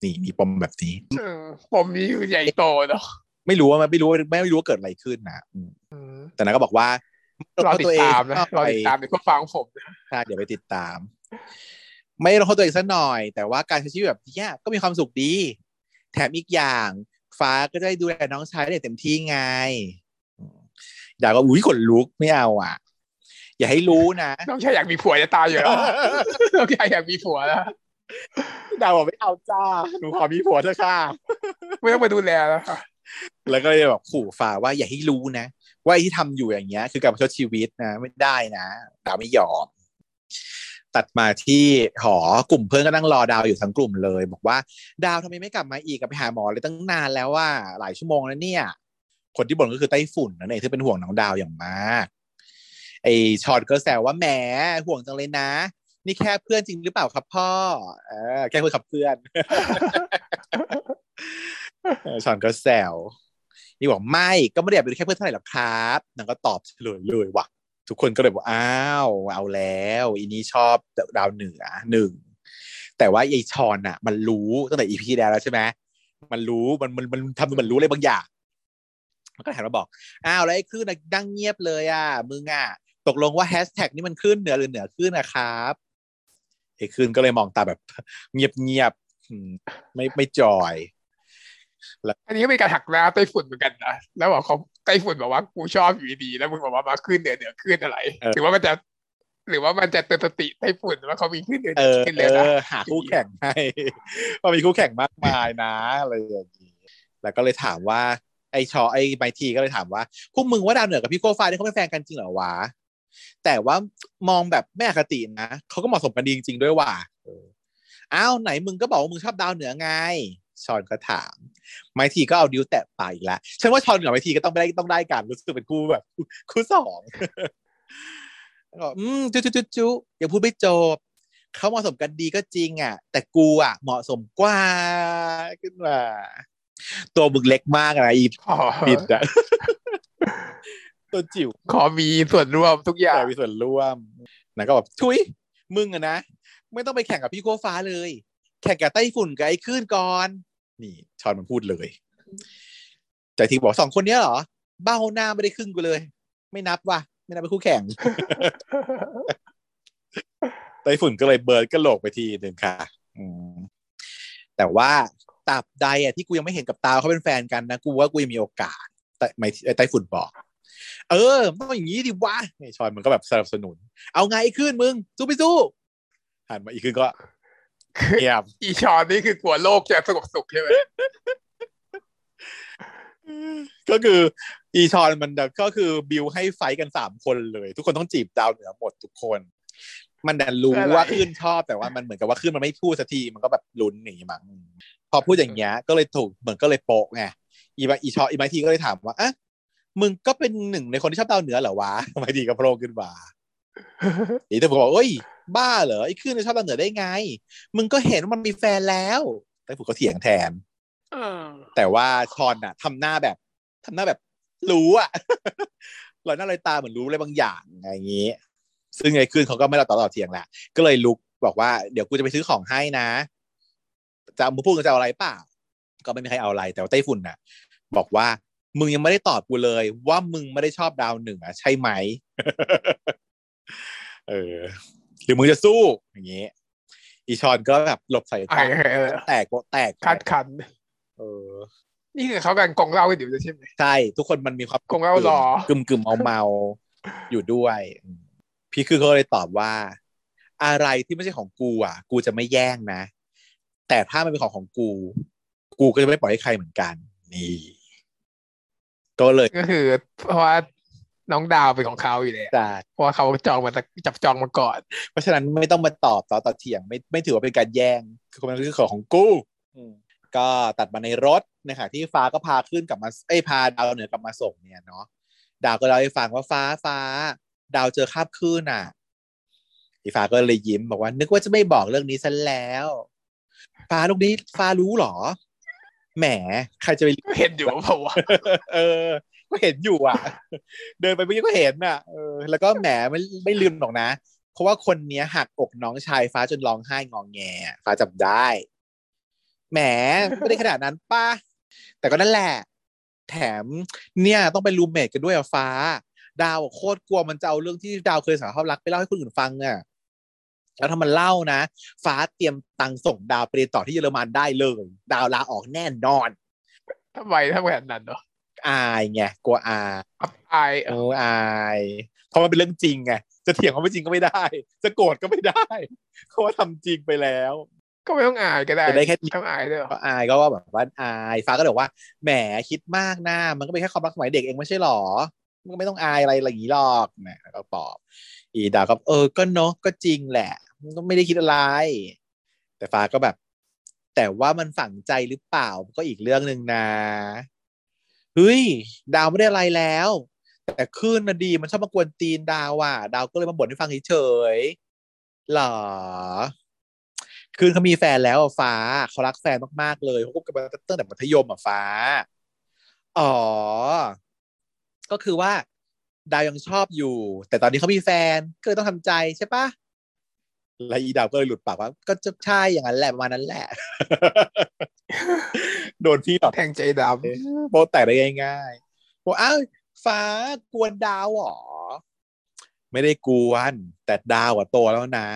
นี่มีปมแบบนี้เออผมนี้ใหญ่โตเนาะไม่รู้ว่าไม่รู้ไม่รู้ว่าเกิดอะไรขึ้นนะอืมอืมแต่นั้นก็บอกว่ารอติดตามนะตัวรอเองติดตามในพวกฟังผมนะใช่เดี๋ยวไปติดตาม ไม่ลงโทษตัวเองสักหน่อย แต่ว่าการใช้ชีวิตแบบเนี้ยก็มีความสุขดี แถมอีกอย่างฟ้าก็ได้ดูแลน้องชายได้เต็มที่ไงอืมดาวก็อุ้ยขนลุกไม่เอาอะ อย่าให้รู้นะ น้องชายอยากมีผัวจะตายอยู่แล้วน้องชายอยากมีผัวแล้วดาวบอกไม่เอาจ้าหนูขอมีผัวเถอะค่ะไม่ต้องมาดูแลแล้วค่ะแล้วก็เลยแบบขู่ฟ้าว่าอย่าให้รู้นะว่าไอ้ที่ทำอยู่อย่างเงี้ย คือการประชดชีวิตนะ ไม่ได้นะดาวไม่ยอม ตัดมาที่หอกลุ่มเพื่อนก็นั่งรอดาวอยู่ทั้งกลุ่มเลย บอกว่าดาวทำไมไม่กลับมาอีกกลับไปหาหมอเลยตั้งนานแล้วว่าหลายชั่วโมงแล้วเนี่ย คนที่บ่นก็คือไต้ฝุ่นนั่นเองที่เป็นห่วงน้องดาวอย่างมาก ไอชอนก็แซวว่าแหมห่วงจังเลยนะ นี่แค่เพื่อนจริงหรือเปล่าครับพ่อเออแค่เพื่อนขับเพื่อนเออชอนก็แซวนี่บอกไม่ก็ไม่ได้อยากเป็นแค่เพื่อนเท่าไหร่หรอกครับนางก็ตอบเฉลยเลยว่ะ ทุกคนก็เลยบอกอ้าวเอาแล้วอีนี้ชอบดาวเหนือหนึ่งแต่ว่าไอชอนอะ มันรู้ตั้งแต่อีพีแล้วใช่ไหมมันรู้มันมันมันทำมันรู้อะไรบางอย่างมันก็ถามมาบอกอ้าวแล้วไอ้คลื่นน่ะดังเงียบเลยอะมึงอะตกลงว่าแฮชแท็กนี่มันขึ้นเหนือหรือเหนือขึ้นนะครับไอ้ขึ้นก็เลยมองตาแบบ เงียบเงียบๆไม่ไม่จอย อันนี้ก็เป็นการหักหน้าไต้ฝุ่นเหมือนกันนะแล้วบอกเขาไต้ฝุ่นบอกว่ากูชอบอยู่ดีๆแล้วมึงบอกว่ามาขึ้นเหนือเหนือขึ้นอะไรเออหรือว่ามันจะหรือว่ามันจะเตือนสติไต้ฝุ่นว่าเขามีขึ้นเหนือเหเอนืออขึ้นเอเลยนะอหาคู่แข่งให้ว่ามีคู่แข่งมากมายนะอะไรอย่างนี้แล้วก็เลยถามว่าไอชอไอไมทีก็เลยถามว่าพวกมึงว่าดาวเหนือกับพี่โก้ฟ้าเนี่ยเขาเป็นแฟนกันจริงเหรอวะแต่ว่ามองแบบไม่อคตินะเขาก็เหมาะสมกันดีจริงๆด้วยว่ะเอออ้าวไหนมึงก็บอกว่ามึงชอบดาวเหนือไงชอนก็ถาม ไมทีก็เอาดิวแตะไปอีกแล้วฉันว่าชอนกับไมทีก็ต้องได้ต้องได้กันรู้สึกเป็นคู่แบบคู่สองแล้วก็อืมจุจุจุจุอย่าพูดไม่จบเขาเหมาะสมกันดีก็จริงอะ แต่กูอะ เหมาะสมกว่าขึ้นมาตัวบึกเล็กมากนะอีขอปิดอะตัวจิ๋วขอมีส่วนร่วมทุกอย่างแต่มีส่วนร่วมนะก็แบบทุยมึงอะนะ ไม่ต้องไปแข่งกับพี่โก้ฟ้าเลย แข่งกับไต้ฝุ่นกับไอ้คลื่นก่อน นี่ชอนมันพูดเลยแต่ทีบอกสองคนเนี้ยเหรอ เบ้าหน้าไม่ได้ครึ่งกูเลย ไม่นับว่ะไม่นับเป็นคู่แข่งไต้ฝุ่นก็เลยเบิร์ดก็โหลกไปทีหนึ่งค่ะอืมแต่ว่าตับใดอะที่กูยังไม่เห็นกับตาเขาเป็นแฟนกันนะกูว่ากูยังมีโอกาส แต่ไม่ไต้ฝุ่นบอก เออมันต้องอย่างนี้ดิวะนี่ชอนมันก็แบบสนับสนุน เอาไงไอ้ขึ้นมึง สู้ไปสู้หันมาอีกขึ้นก็ คือเงียบอีชอนนี่คือกลัวโลกจะสงบสุขใช่ไหมก็คืออีชอนมันก็คือบิวให้ไฟท์กันสามคนเลย ทุกคนต้องจีบดาวเหนือหมดทุกคน มันดันรู้ว่าขึ้นชอบแต่ว่ามันเหมือนกับว่าขึ้นมันไม่พูดสักทีมันก็แบบลุ้นหนีมั้งพอพูดอย่างเงี้ยก็เลยถูกเหมือนก็เลยโปะไงอีบอีชออีไมทีก็เลยถามว่าอะมึงก็เป็นหนึ่งในคนที่ชอบดาวเหนือเหรอวะไมทีก็โผล่ขึ้นมาอีแต่ผมบอกเอ้ย บ้าเหรอไอ้ขึ้นชอบดาวเหนือได้ไง มึงก็เห็นว่ามันมีแฟนแล้วแต่ผมก็เถียงแทนเออแต่ว่าชอนอะทำหน้าแบบทำหน้าแบบรู้อะลอยหน้าลอยตาเหมือนรู้อะไรบางอย่างอะไรอย่างนี้ ซึ่งไอ้คืนเขาก็ไม่เราต่อต่อเถียงแหละก็เลยลุกบอกว่าเดี๋ยวกูจะไปซื้อของให้นะจะเอามึงพูดกันจะเอาอะไรเปล่าก็ไม่มีใครเอาอะไร แต่ว่าไต้ฝุ่นน่ะ บอกว่ามึงยังไม่ได้ตอบกูเลย ว่ามึงไม่ได้ชอบดาวเหนือใช่ไหม เออ หรือมึงจะสู้อย่างนี้อีชอนก็แบบหลบใส่ไอ้ตาเออแตกโปะแตกคัดคันเออ นี่คือเขากันกองเหล่ากันอยู่ด้วยใช่ไหมใช่ทุกคนมันมีความคงเอาหรอกึมกึมเมาเมาๆอยู่ด้วยอืมพี่คือเขาเลยตอบว่า อะไรที่ไม่ใช่ของกูอะ กูจะไม่แย่งนะ แต่ถ้ามันเป็นของของกู กูก็จะไม่ปล่อยให้ใครเหมือนกัน นี่ ก็เลยก็คือ เพราะว่า น้องดาวเป็นของเขาอยู่แล้วจะเพราะว่าเขาจองมาจากจับจองมาก่อน เพราะฉะนั้นไม่ต้องมาตอบต่อต่อเถียงไม่ไม่ถือว่าเป็นการแย่ง คือมันคือของของกูอืมก็ตัดมาในรถนะคะที่ฟ้าก็พาขึ้นกลับมาเอ้ยพาดาวเหนือกลับมาส่งเนี่ยเนาะดาวก็เล่าให้ฟังว่าฟ้าฟ้า ดาวเจอคาบคลื่นอะอีฟ้าก็เลยยิ้มบอกว่า นึกว่าจะไม่บอกเรื่องนี้ซะแล้ว ฟ้าลูกนี้ฟ้ารู้เหรอ แหม ใครจะไปเห็นอยู่ว่าเพราะว่าเออ ก็เห็นอยู่อะ เดินไปเมื่อกี้ก็เห็นอะเออแล้วก็แหมไม่ไม่ลืมหรอกนะ เพราะว่าคนเนี้ยหักอกน้องชายฟ้าจนร้องไห้งองแง ฟ้าจำได้แหมไม่ได้ขนาดนั้นป้าแต่ก็นั่นแหละ แถมเนี่ยต้องเป็นรูมเมทกันด้วยอะฟ้า ดาวโคตรกลัวมันจะเอาเรื่องที่ดาวเคยสารภาพรักไปเล่าให้คนอื่นฟังอะแล้วถ้ามันเล่านะ ฟ้าเตรียมตังส่งดาวไปเรียนต่อที่เยอรมันได้เลย ดาวลาออกแน่นอนทำไมถ้าแบบนั้นเนาะ อายไงกลัวอายอับอายเอออายเพราะมันเป็นเรื่องจริงไงจะเถียงเขาไม่จริงก็ไม่ได้ จะโกรธก็ไม่ได้เพราะว่าทำจริงไปแล้ว ก็ไม่ต้องอายก็ได้จะได้แค่ต้องอายด้วยเหรอก็อายก็ว่าแบบว่าอายฟ้าก็เลยบอกว่าแหมคิดมากนะมันก็เป็นแค่ความรักสมัยเด็กเองไม่ใช่หรอมันก็ไม่ต้องอายอะไรอะไรอย่างนี้หรอกนะแล้วก็ปอบ อีดาวก็เออก็เนาะก็จริงแหละมันก็ไม่ได้คิดอะไร แต่ฟ้าก็แบบ แต่ว่ามันฝังใจหรือเปล่าก็อีกเรื่องหนึ่งนะ เฮ้ย ดาวไม่ได้อะไรแล้ว แต่คลื่นน่ะดีมันชอบมากวนตีนดาวอะ ดาวก็เลยมาบ่นให้ฟังเฉยๆหรอคืนเขามีแฟนแล้วฟ้าเขารักแฟนมากๆเลยเขาคบกันมาตั้งแต่มัธยมอะฟ้า อ๋อ ก็คือว่า ดาวยังชอบอยู่ แต่ตอนนี้เขามีแฟนก็ต้องทำใจใช่ปะ แล้วอีดาวก็เลยหลุดปากว่า ก็จะใช่อย่างนั้นแหละประมาณนั้นแหละ โดนพี่หลอกแทงใจดโปแตกได้ง่ายๆบอกอ้าวฟ้ากวนดาวเหรอ ไม่ได้กวน แต่ดาวอะโตแล้วนะ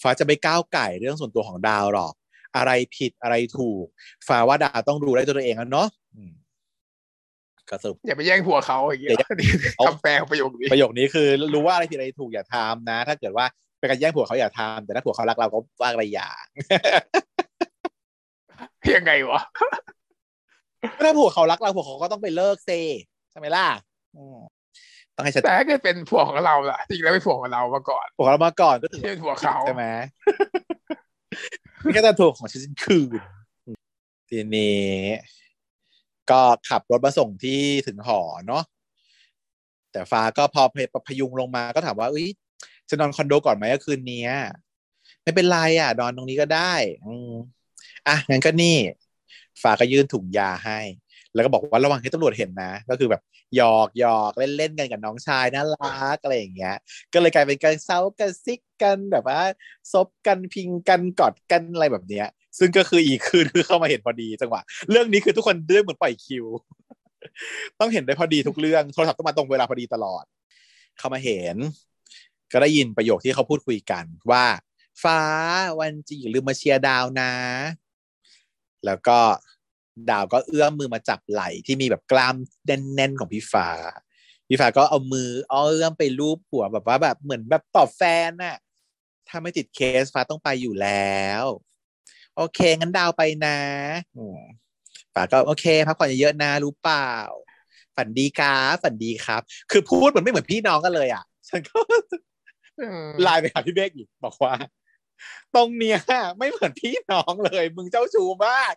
ฟ้าจะไม่ก้าวไก่เรื่องส่วนตัวของดาวหรอก อะไรผิดอะไรถูก ฟ้าว่าดาวต้องดูได้ตัวเองแล้วเนาะอืมก็สรุปำอย่าไปแย่งผัวเขาอย่างเงี้ยอย่าเอาคำแปลของประโยคนี้ประโยคนี้คือ รู้ว่าอะไรผิดอะไรถูกอย่าทำนะ ถ้าเกิดว่า เป็นการแย่งผัวเขาอย่าทำแต่ถ้าผัวเขารักเราก็ว่าอะไรอย่างยังไงวะถ้าผัวเขารักเราผัวเขาก็ต้องไปเลิกเซใช่ไหมล่ะอืมต้องให้ชัดแต่ถ้าเกิดเป็นผัวของเราล่ะจริงแล้วเป็นผัวของเรามาก่อนผัวเรามาก่อนก็ถือที่เป็นผัวเขาใช่ไหมนี่แค่แต่ถูกของฉันคืนทีนี้ก็ขับรถมาส่งที่ถึงหอเนาะแต่ฟ้าก็พอพยุงลงมาก็ถามว่าอุ้ย จะนอนคอนโดก่อนไหมคืนนี้ไม่เป็นไรอะนอนตรงนี้ก็ได้อืมอะงั้นก็นี่ฟ้าก็ยื่นถุงยาให้ แล้วก็บอกว่าระวังให้ตำรวจเห็นนะ ก็คือแบบหยอกหยอกเล่นเล่นๆกันกับน้องชายน่ารักอะไรอย่างเงี้ย ก็เลยกลายเป็นการเซากันซิกกันแบบว่าซบกันพิงกันกอดกันอะไรแบบเนี้ย ซึ่งก็คืออีกคืนคือเข้ามาเห็นพอดีจังหวะเรื่องนี้คือทุกคนเรื่องเหมือนปล่อยคิว ต้องเห็นได้พอดีทุกเรื่องโทรศัพท์ต้องมาตรงเวลาพอดีตลอด เข้ามาเห็น ก็ได้ยินประโยคที่เขาพูดคุยกันว่า ฟ้าวันจีอย่าลืมมาเชียร์ดาวนะ แล้วก็ดาวก็เอื้อมมือมาจับไหล่ที่มีแบบกล้ามแน่นๆของพี่ฟ้าพี่ฟ้าก็เอามือเอาเอื้อมไปลูบหัวแบบว่าแบบเหมือนแบบตอบแฟนน่ะ ถ้าไม่ติดเคสฟ้าต้องไปอยู่แล้ว โอเค งั้นดาวไปนะฟ้าก็โอเคพักผ่อนเยอะๆนะรู้เปล่า ฝันดีครับฝันดีครับ คือพูดเหมือนไม่เหมือนพี่น้องกันเลยอะ ฉันก็ ไลน์ไปหาพี่เบกอีกบอกว่า ตรงเนี้ย ไม่เหมือนพี่น้องเลย มึงเจ้าชู้มาก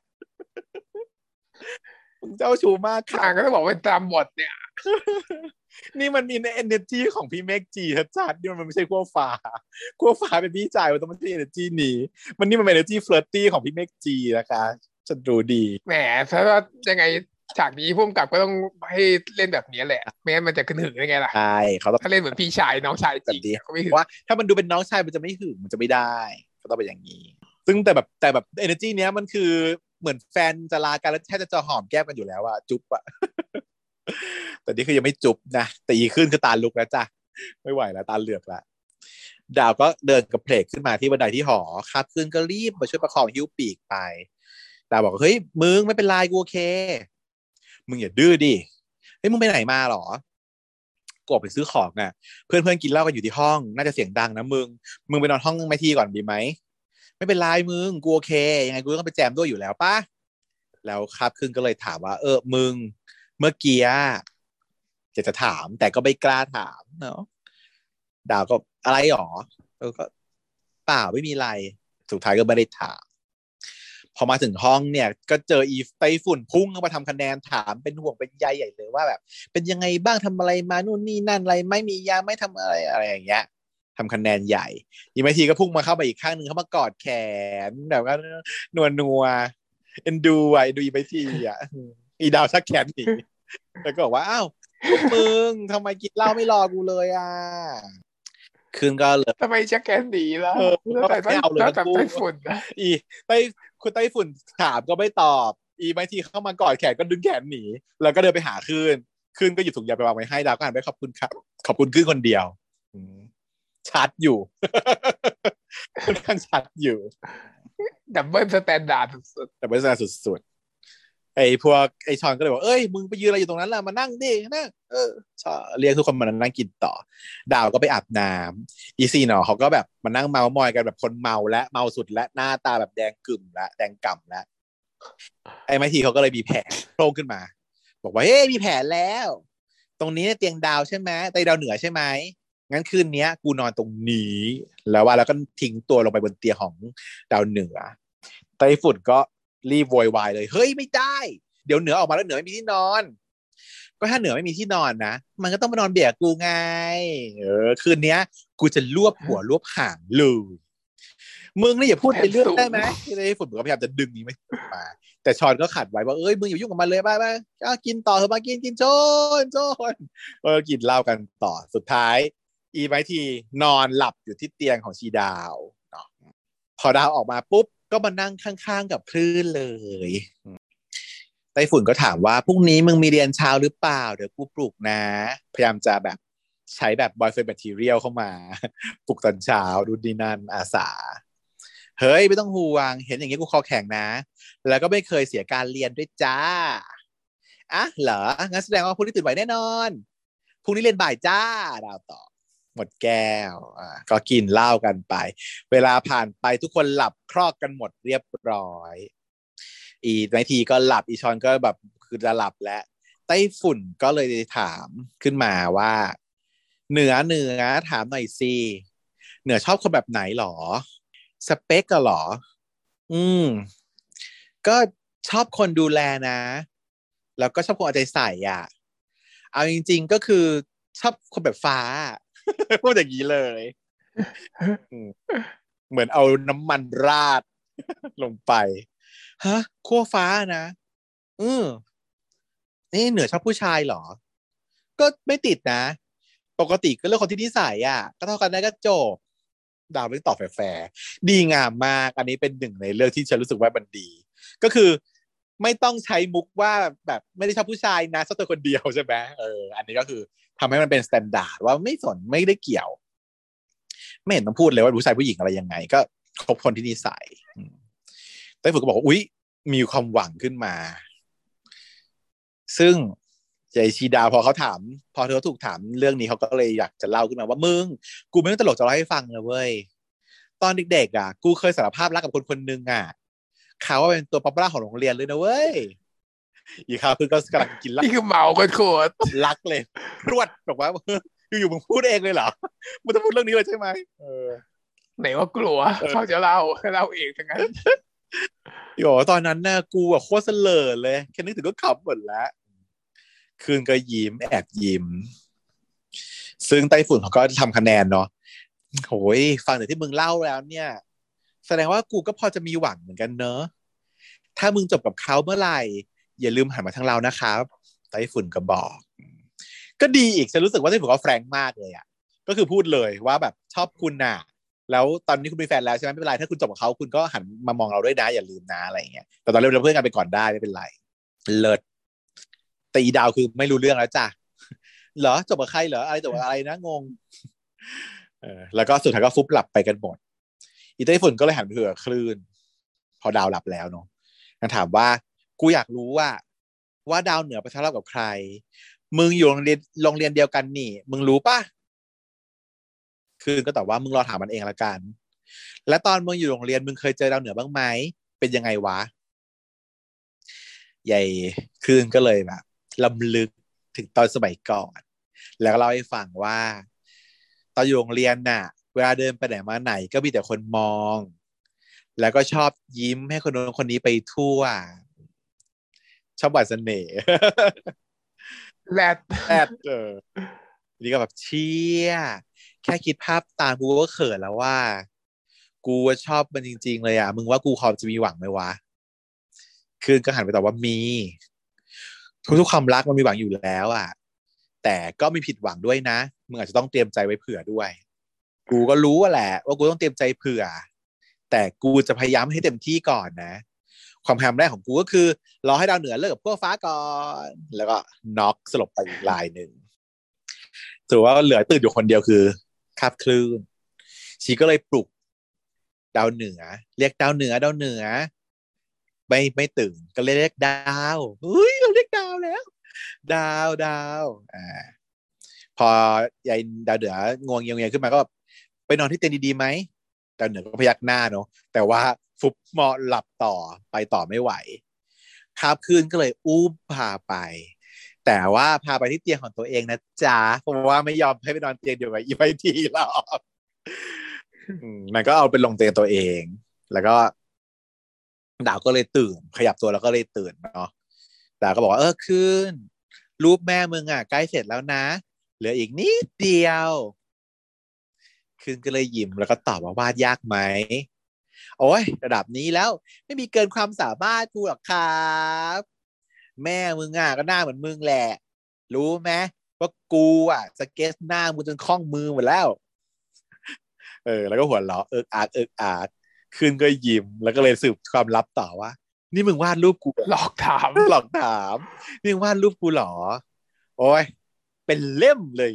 มึงเจ้าชู้มากค่ะทางก็ต้องบอกเป็นตามบทเนี่ย นี่มันมีใน energy ของพี่เมกจีชัดๆนี่มันไม่ใช่ขั้วฟ้าขั้วฟ้าเป็นพี่ชายมันต้องไม่ใช่ energy นี้มันนี่มันเป็น energy flirty ของพี่เมกจีนะคะฉันรู้ดี แหมถ้าว่ายังไง ฉากนี้พุ่มกับก็ต้องให้เล่นแบบนี้แหละไม่งั้นมันจะขึ้นหึงได้ไงล่ะใช่เขาต้องถ้าเล่นเหมือนพี่ชายน้องชายจริงแบบนี้ก็ไม่หึเพงราะว่าถ้ามันดูเป็นน้องชายมันจะไม่หึงมันจะไม่ได้ ก็ต้องเป็นอย่างนี้ ซึ่งแต่แบบแต่แบบ energy เนี้ยมันคือเหมือนแฟนจะลากันแล้วแค่จะจะหอมแก้มกันอยู่แล้วอะจุ๊บอะแต่นี่คือยังไม่จุ๊บนะแต่อีกขึ้นคือตาลุกแล้วจ้ะไม่ไหวแล้วตาเหลือกแล้วดาวก็เดินกับเพลกขึ้นมาที่บันไดที่หอครับขึ้นก็รีบมาช่วยประคองหิ้วปีกไปดาวบอกว่าเฮ้ยมึงไม่เป็นไรกูโอเค มึงอย่าดื้อดิเฮ้ยมึงไปไหนมาหรอกูออกไปซื้อของน่ะ เพื่อนเพื่อนกินเหล้ากันอยู่ที่ห้อง น่าจะเสียงดังนะมึง มึงไปนอนห้องไม่ทีก่อนดีไหม ไม่เป็นไรมึง กูโอเค ยังไงกูต้องไปแจมด้วยอยู่แล้วปะแล้วครับครึ่งก็เลยถามว่า เออ มึง เมื่อกี้จะจะถาม แต่ก็ไม่กล้าถามเนาะ ดาวก็อะไรหรอ เออก็เปล่าไม่มีอะไร สุดท้ายก็ไม่ได้ถาม พอมาถึงห้องเนี่ยก็เจออีไต้ฝุ่นพุ่งเข้ามาทำคะแนนถามเป็นห่วงเป็นใยใหญ่เลยว่าแบบ เป็นยังไงบ้างทำอะไรมานู่นนี่นั่นอะไรไม่มียาไม่ทำอะไรอะไรอย่างเงี้ยทำคะแนนใหญ่อีกไม่ทีก็พุ่งมาเข้าไปอีกข้างหนึ่งเข้ามากอดแขนแบบว่านัวนัวเอ็นดูอะเอ็นดูอีกไม่ทีอะอีดาวชักแขนหนีแล้วก็บอกว่าอ้าวพวกมึงทำไมกินเหล้าไม่รอกูเลยอะคลื่นก็เลยทำไมจะแกนดีล่ะเออแล้วแต่ไม่เอาเลยแล้วแต่ทั้งคู่ไต้ฝุ่นนะอีไต้ คุณไต้ฝุ่นถามก็ไม่ตอบ อีไมทีเข้ามากอดแขนก็ดึงแขนหนี แล้วก็เดินไปหาคลื่นคลื่นก็หยิบถุงยาไปวางไว้ให้ดาวก็หันไปขอบคุณครับ ขอบคุณคลื่นคนเดียวอืมชัดอยู่ค่อนข้างชัดอยู่ double standardสุดแต่บริษัทสุดๆ ไอ้พวกไอ้ชอนก็เลยบอกเอ้ยมึงไปยืนอะไรอยู่ตรงนั้นล่ะมานั่งดินั่งเออชอเรียกทุกคนมานั่งกินต่อ ดาวก็ไปอาบน้ำอีซีเนาะเขาก็แบบมานั่งเมามอยกันแบบคนเมาและเมาสุดและหน้าตาแบบแดงกึ่มและแดงก่ำและไอ้ไมทีเขาก็เลยมีแผลโผล่ขึ้นมา บอกว่าเฮ้ยมีแผลแล้ว ตรงนี้เตียงดาวใช่ไหมเตียงดาวเหนือใช่ไหมงั้นคืนนี้กูนอนตรงนี้ แล้วว่าแล้วก็ทิ้งตัวลงไปบนเตียงของดาวเหนือไต้ฝุ่นก็ รีบโวยวายเลย เฮ้ยไม่ได้ เดี๋ยวเหนือออกมาแล้วเหนือไม่มีที่นอน ก็ถ้าเหนือไม่มีที่นอนนะ มันก็ต้องมานอนเบียกกูไง เออ คืนเนี้ย กูจะรวบหัวรวบหางเลยมึงนี่อย่าพูดไปเรื่องได้ไหมไต้ฝุ่นก็พยายามจะดึงนี้ไม่มา แต่ชอนก็ขัดไว้ว่าเอ้ยมึงอย่ายุ่งกับมันเลยไปไปก็กินต่อเถอะมากินกินโจนโจนก็กินเหล้ากันต่อสุดท้าย อีไมทีนอนหลับอยู่ที่เตียงของชีดาวเนาะพอดาวออกมาปุ๊บ ก็มานั่งข้างๆกับคลื่นเลยไต้ฝุ่นก็ถามว่าพรุ่งนี้มึงมีเรียนเช้าหรือเปล่า เดี๋ยวกูปลุกนะ พยายามจะแบบใช้แบบบอยเฟนแบคทีเรียลเข้ามาปลุกตอนเช้าดูดีนันอาสา เฮ้ย ไม่ต้องห่วง เห็นอย่างนี้กูคอแข็งนะ แล้วก็ไม่เคยเสียการเรียนด้วยจ้าอะเหรองั้นแสดงว่าพรุ่งนี้ตื่นไหวแน่นอนพรุ่งนี้เรียนบ่ายจ้าดาวต่อ หมดแก้วอ่าก็กินเหล้ากันไป เวลาผ่านไปทุกคนหลับครอกกันหมดเรียบร้อย อีไมทีก็หลับอีชอนก็แบบคือจะหลับแล้วไต้ฝุ่นก็เลยถามขึ้นมาว่า เหนือเหนือถามหน่อยสิเหนือชอบคนแบบไหนหรอ สเปกก็หรอ อืม ก็ชอบคนดูแลนะ แล้วก็ชอบคนเอาใจใส่อะ เอาจริง ๆก็คือชอบคนแบบฟ้า พูดอย่างนี้เลยเหมือนเอาน้ำมันราด ลงไป ฮะขั้วฟ้านะอืมนี่เหนือชอบผู้ชายเหรอ ก็ไม่ติดนะ ปกติก็เรื่องคนที่นิสัยอะ ก็เท่ากันได้ก็จบดาวเรื่องตอบแฟร์ดีงามมาก อันนี้เป็นหนึ่งในเรื่องที่ฉันรู้สึกว่ามันดี ก็คือ ไม่ต้องใช้มุกว่าแบบไม่ได้ชอบผู้ชายนะชอบตัวคนเดียวใช่ไหมเอออันนี้ก็คือทำให้มันเป็น standard ว่าไม่สนไม่ได้เกี่ยว ไม่เห็นต้องพูดเลยว่าผู้ชายผู้หญิงอะไรยังไง ก็คบคนที่นิสัยไต้ฝุ่นก็บอกว่าอุ๊ย มีความหวังขึ้นมา ซึ่งใจชีดาพอเขาถาม พอเธอถูกถามเรื่องนี้เขาก็เลยอยากจะเล่าขึ้นมาว่ามึงกูไม่ต้องตลกจะเล่าให้ฟังนะเว้ยตอนเด็กๆอะ กูเคยสารภาพรักกับคนคนหนึ่งอะ ขาว่าเป็นตัวป๊อปปูล่าของโรงเรียนเลยนะเว้ยอีกคราวคือก็กำลังกินเหล้านี่คือเมาโคตรรักเลยรวดบอกว่าอยู่ๆมึงพูดเองเลยเหรอมึงจะพูดเรื่องนี้เลยใช่ไหมเออๆไหนว่ากลัวเขาจะเล่าเล่าเองทั้งนั้นโยตอนนั้นน่ะกูอะโคตรเสลอเลยแค่นึกถึงก็ขำหมดแล้วคืนก็ยิ้มแอบยิ้ม ซึ่งไต้ฝุ่นเขาก็ทำคะแนนเนาะโหยฟังจากที่มึงเล่าแล้วเนี่ย แสดงว่ากูก็พอจะมีหวังเหมือนกันเนอะถ้ามึงจบกับเขาเมื่อไหร่ อย่าลืมหันมาทางเรานะครับไต้ฝุ่นก็บอก ก็ดีอีกฉันรู้สึกว่าไต้ฝุ่นเขาแฟรงค์มากเลยอะก็คือพูดเลยว่าแบบชอบคุณน่ะ แล้วตอนนี้คุณมีแฟนแล้วใช่ไหมไม่เป็นไรถ้าคุณจบกับเขาคุณก็หันมามองเราด้วยนะอย่าลืมนะอะไรอย่างเงี้ยแต่ตอนเริ่มเราเพื่อนกันไปก่อนได้ไม่เป็นไร เลิศแต่อีดาวคือไม่รู้เรื่องแล้วจ้ะเหรอจบกับใครเหรออะไรจบกับอะไรนะงงเออแล้วก็สุดท้ายก็ฟุบหลับไปกันหมด อีไต้ฝุ่นก็เลยหันไปคุยกับคลื่น พอดาวหลับแล้วเนาะงั้นถามว่า กูอยากรู้ว่า ว่าดาวเหนือไปทะเลาะกับใคร มึงอยู่โรงเรียนโรงเรียนเดียวกันนี่ มึงรู้ปะคืนก็ตอบว่ามึงรอถามมันเองละกัน และตอนมึงอยู่โรงเรียนมึงเคยเจอดาวเหนือบ้างไหมเป็นยังไงวะ ใหญ่คืนก็เลยแบบลำลึกถึงตอนสมัยก่อน แล้วก็เล่าให้ฟังว่า ตอนอยู่โรงเรียนน่ะ เวลาเดินไปไหนมาไหนก็มีแต่คนมอง แล้วก็ชอบยิ้มให้คนโน้นคนนี้ไปทั่ว ชอบหวานเสน่ห์แรดแอดเออนี่ก็แบบเชี่ยแค่คิดภาพตามกูก็เขินแล้วว่า กูว่าชอบมันจริง ๆ เลยอะ มึงว่ากูพอจะมีหวังไหมวะ คืนก็หันไปตอบว่ามี ทุกๆความรักมันมีหวังอยู่แล้ว อะ แต่ก็มีผิดหวังด้วยนะ มึงอาจจะต้องเตรียมใจไว้เผื่อด้วย กูก็รู้ว่าแหละ ว่ากูต้องเตรียมใจเผื่อ แต่กูจะพยายามให้เต็มที่ก่อนนะ ความพยายามแรกของกูก็คือ รอให้ดาวเหนือเลิกกับพวกฟ้าก่อน แล้วก็น็อกสลบไปอีกลายหนึ่งถือว่าเหลือตื่นอยู่คนเดียวคือคาบคลื่น ชีก็เลยปลุกดาวเหนือ เรียกดาวเหนือดาวเหนือ ไม่ไม่ตื่นก็เลยเรียกดาวเฮ้ยเราเรียกดาวแล้ว ดาวดาวอ่าพอยายดาวเหนืองวงเงียงเงียขึ้นมาก็ ไปนอนที่เตียงดีๆไหมดาวเหนือก็พยักหน้าเนาะแต่ว่าฟุบเหมาะหลับต่อไปต่อไม่ไหวคาบคืนก็เลยอุ้มพาไป แต่ว่าพาไปที่เตียงของตัวเองนะจ๊ะเพราะว่าไม่ยอมให้ไปนอนเตียงเดียวกับอีไวทีหรอกมันก็เอาไปลงเตียงตัวเอง แล้วก็ดาวก็เลยตื่น ขยับตัวแล้วก็เลยตื่นเนาะดาวก็บอกว่าเออคืนรูปแม่มึงอะใกล้เสร็จแล้วนะ เหลืออีกนิดเดียว คืนก็เลยยิ้มแล้วก็ตอบว่าวาดยากไหมโอ้ยระดับนี้แล้วไม่มีเกินความสามารถกูหรอกครับ แม่มึงอะก็หน้าเหมือนมึงแหละ รู้ไหมว่ากูอะสเก็ตหน้ามึงจนคล่องมือหมดแล้ว เออ แล้วก็หัวเราะเอิกอาร์เอิกอาร์คลื่นก็ยิ้มแล้วก็เลยสืบความลับต่อว่า นี่มึงวาดรูปกูหลอกถามหลอกถามนี่มึงวาดรูปกูหรอ โอ้ยเป็นเล่มเลย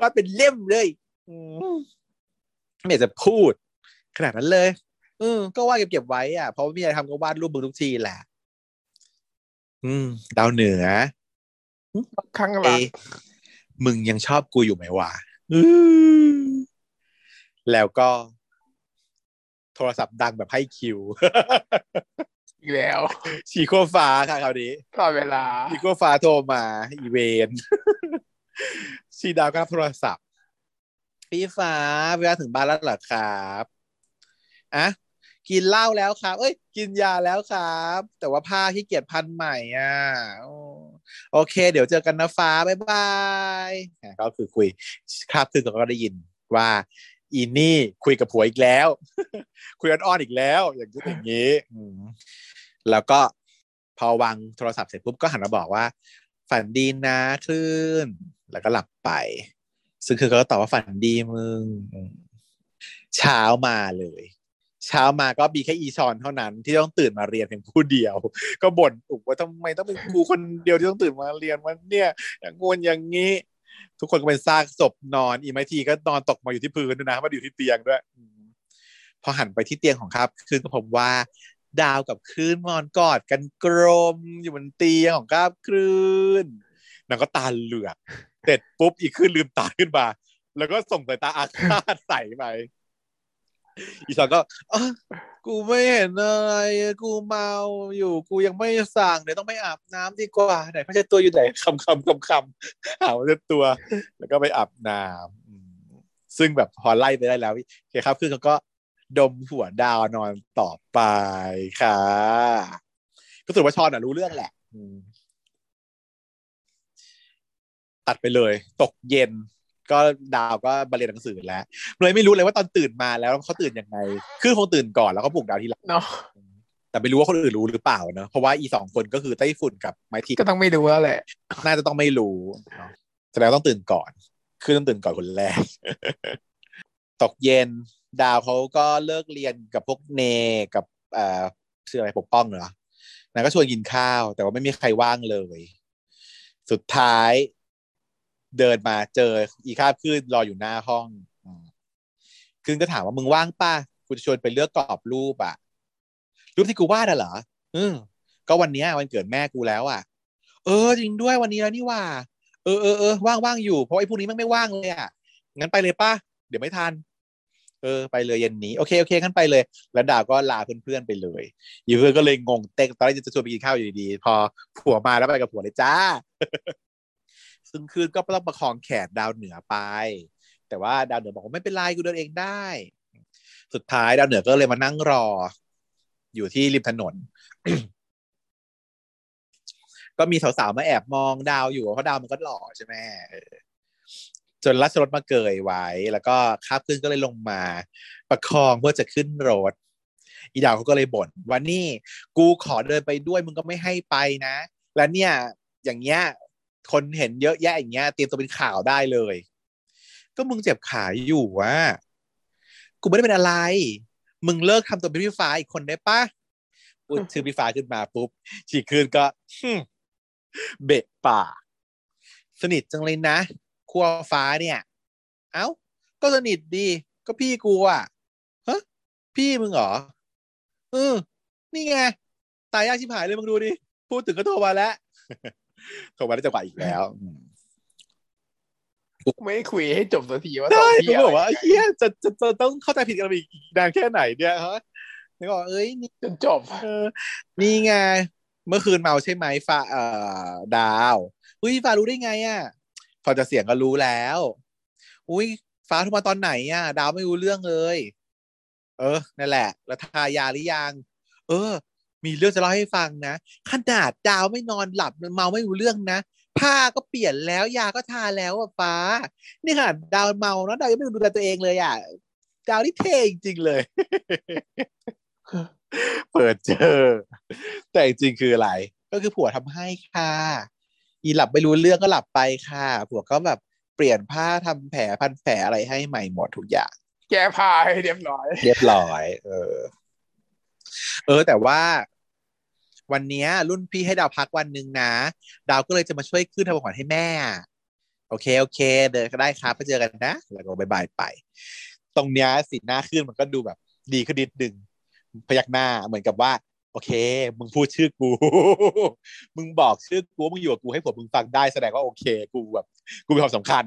ว่าเป็นเล่มเลยไม่อยากจะพูด ขนาดนั้นเลยเออก็วาดเก็บๆไว้อะเพราะว่ามีอะไรทำก็วาดรูปมึงทุกทีแหละ อืม ดาวเหนือข้างหลัเอ๊ะงมึงยังชอบกูอยู่ไหมวะแล้วก็ โทรศัพท์ดังแบบให้คิว อีกแล้ว ชีโคฟ้าค่ะคราวนี้ตลอดเวลาชีโคฟ้าโทรมา อีเวน ชีดาวก็รับโทรศัพท์ พี่ฟ้าเวลาถึงบ้านแล้วเหรอครับอะกินเหล้าแล้วครับ เอ้ย กินยาแล้วครับ แต่ว่าผ้าที่เกียจพันใหม่อะโอเค เดี๋ยวเจอกันนะฟ้าบ๊ายบายก็คือคุยคราบคือก็ได้ยินว่าอีนี่คุยกับผัวอีกแล้ว คุยอ้อนอีกแล้ว อย่างนี้อย่างนี้แล้วก็พอวางโทรศัพท์เสร็จปุ๊บก็หันมาบอกว่า ฝันดีนะคลื่น แล้วก็หลับไป ซึ่งคือเขาก็ตอบว่าฝันดีมึงเช้ามาเลย เช้ามาก็มีแค่อีชอนเท่านั้น ที่ต้องตื่นมาเรียนเพียงผู้เดียว ก็บ่นอุบว่าทำไมต้องเป็นครูคนเดียวที่ต้องตื่นมาเรียนวันเนี่ยอย่างงวนอย่างนี้ ทุกคนก็เป็นซากศพนอนอีไมทีก็นอนตกมาอยู่ที่พื้นด้วยนะมาอยู่ที่เตียงด้วยพอหันไปที่เตียงของครับคืนก็พบว่าดาวกับคลื่นนอนกอดกันกลมอยู่บนเตียงของครับคลื่น นางก็ตาเหลือกเสร็จปุ๊บอีกคลื่นลืมตาขึ้นมา แล้วก็ส่งสายตาอาฆาตใส่ไปอีชอนก็กูไม่เห็นอะไรกูเมาอยู่ กูยังไม่สั่งเดี๋ยวต้องไปอาบน้ำดีกว่าไหนพระเจ้าตัวอยู่ไหนคำคำคำคำหาพระเจ้าตัว แล้วก็ไปอาบน้ำอืมซึ่งแบบพอไล่ไปได้แล้วโอเคครับ คือเขาก็ดมหัวดาวนอนต่อไปค่ะก็ถือว่าชอนอะรู้เรื่องแหละ ตัดไปเลย ตกเย็น ก็ดาวก็มาเรียนหนังสือแล้วเลยไม่รู้เลยว่าตอนตื่นมาแล้วเขาตื่นยังไง คือคงตื่นก่อนแล้วก็ปลุกดาวทีหลังเนาะแต่ไม่รู้ว่าคนอื่นรู้หรือเปล่าเนอะเพราะว่าอีสองคนก็คือไต้ฝุ่นกับไม้ทีก็ต้องไม่ดูแล้วแหละ น่าจะต้องไม่รู้เนอะแสดงว่าต้องตื่นก่อน คือต้องตื่นก่อนคนแรก ตกเย็น ดาวเขาก็เลิกเรียนกับพวกเนกับเอ่อชื่ออะไรปกป้องเหรอนางก็ชวนกินข้าว แต่ว่าไม่มีใครว่างเลย สุดท้าย เดินมาเจออีคาบขึ้นรออยู่หน้าห้องอืมขึ้นก็ถามว่ามึงว่างป่ะกูจะชวนไปเลือกกรอบรูปอะรูปที่กูวาดอะเหรออืมก็วันเนี้ยวันเกิดแม่กูแล้วอะเออ จริงด้วยวันนี้แล้วนี่ว่า เออเออเออว่างว่างอยู่เพราะไอ้พวกนี้มันไม่ว่างเลยอะงั้นไปเลยป่ะเดี๋ยวไม่ทันเออไปเลยเย็นนี้โอเคโอเคงั้นไปเลย แล้วดาวก็ลาเพื่อนๆไปเลยอยู่เพื่อนก็เลยงงเต็กตอนแรกจะชวนไปกินข้าวอยู่ดีๆพอผัวมาแล้วไปกับผัวเลยจ้า ซึ่งคืนก็ต้องประคองแขนดาวเหนือไป แต่ว่าดาวเหนือบอกว่าไม่เป็นไรกูเดินเองได้ สุดท้ายดาวเหนือก็เลยมานั่งรอ อยู่ที่ริมถนน ก็มีสาวๆมาแอบมองดาวอยู่เพราะดาวมันก็หล่อใช่ไหมจนรัชรถมาเกยไว้ แล้วก็คาบขึ้นก็เลยลงมา ประคองเพื่อจะขึ้นรถอีดาวเขาก็เลยบ่นว่านี่ กูขอเดินไปด้วยมึงก็ไม่ให้ไปนะ แล้วเนี่ย อย่างเงี้ย คนเห็นเยอะแยะอย่างเงี้ยเตรียมตัวเป็นข่าวได้เลย ก็มึงเจ็บขาอยู่วะกูไม่ได้เป็นอะไร มึงเลิกทำตัวเป็นพี่ฟ้าอีกคนได้ปะพูดชื่อพี่ฟ้าขึ้นมาปุ๊บฉีกคืนก็เบะปากสนิทจังเลยนะครัวฟ้าเนี่ย เอ้า ก็สนิทดี ก็พี่กูอะฮะพี่มึงเหรอเออนี่ไง ตายยากชิบหายเลยมึงดูดิ พูดถึงก็โทรมาแล้ว โทรมาได้จังหวะอีกแล้วอืมไม่คุยให้จบสักทีว่าใช่ตอนกูที่บอกว่าเฮียจะจะจะต้องเข้าใจผิดกันอีกนานแค่ไหนเนี่ยฮะนี่ก็บอกเอ้ยนี่จนจบเออนี่ไงเมื่อคืนเมาใช่ไหมฟ้าเอ่อดาวอุ้ยฟ้ารู้ได้ไงอะพอจะเสียงก็รู้แล้ว อุ้ยฟ้าโทรมาตอนไหนอะ ดาวไม่รู้เรื่องเลย เออนั่นแหละ แล้วทายาหรือยัง เออ มีเรื่องจะเล่าให้ฟังนะ ขนาดดาวไม่นอนหลับเมาไม่รู้เรื่องนะ ผ้าก็เปลี่ยนแล้วยาก็ทาแล้วอะฟ้า นี่ขนาดดาวเมานะดาวยังไม่ดูแลตัวเองเลยอะดาวนี่เท่จริงๆเลย เปิดเจอ แต่จริงๆคืออะไร ก็คือผัวทำให้ค่ะอีหลับไม่รู้เรื่องก็หลับไปค่ะ ผัวก็แบบเปลี่ยนผ้าทำแผลพันแผลอะไรให้ใหม่หมดทุกอย่าง แก้ผ้าให้เรียบร้อย เรียบร้อย เออ เออ แต่ว่าวันนี้รุ่นพี่ให้ดาวพักวันหนึ่งนะ ดาวก็เลยจะมาช่วยขึ้นทำของขวัญให้แม่ โอเค โอเค เดินก็ได้ครับไปเจอกันนะ แล้วก็บายบายไป ตรงเนี้ยสีหน้าขึ้นมันก็ดูแบบ ดีขึ้นนิดนึงพยักหน้าเหมือนกับว่า โอเค มึงพูดชื่อกู มึงบอกชื่อกูมึงอยู่กับกูให้ผมมึงฟังได้แสดงว่าโอเค กูแบบ กูมีความสำคัญ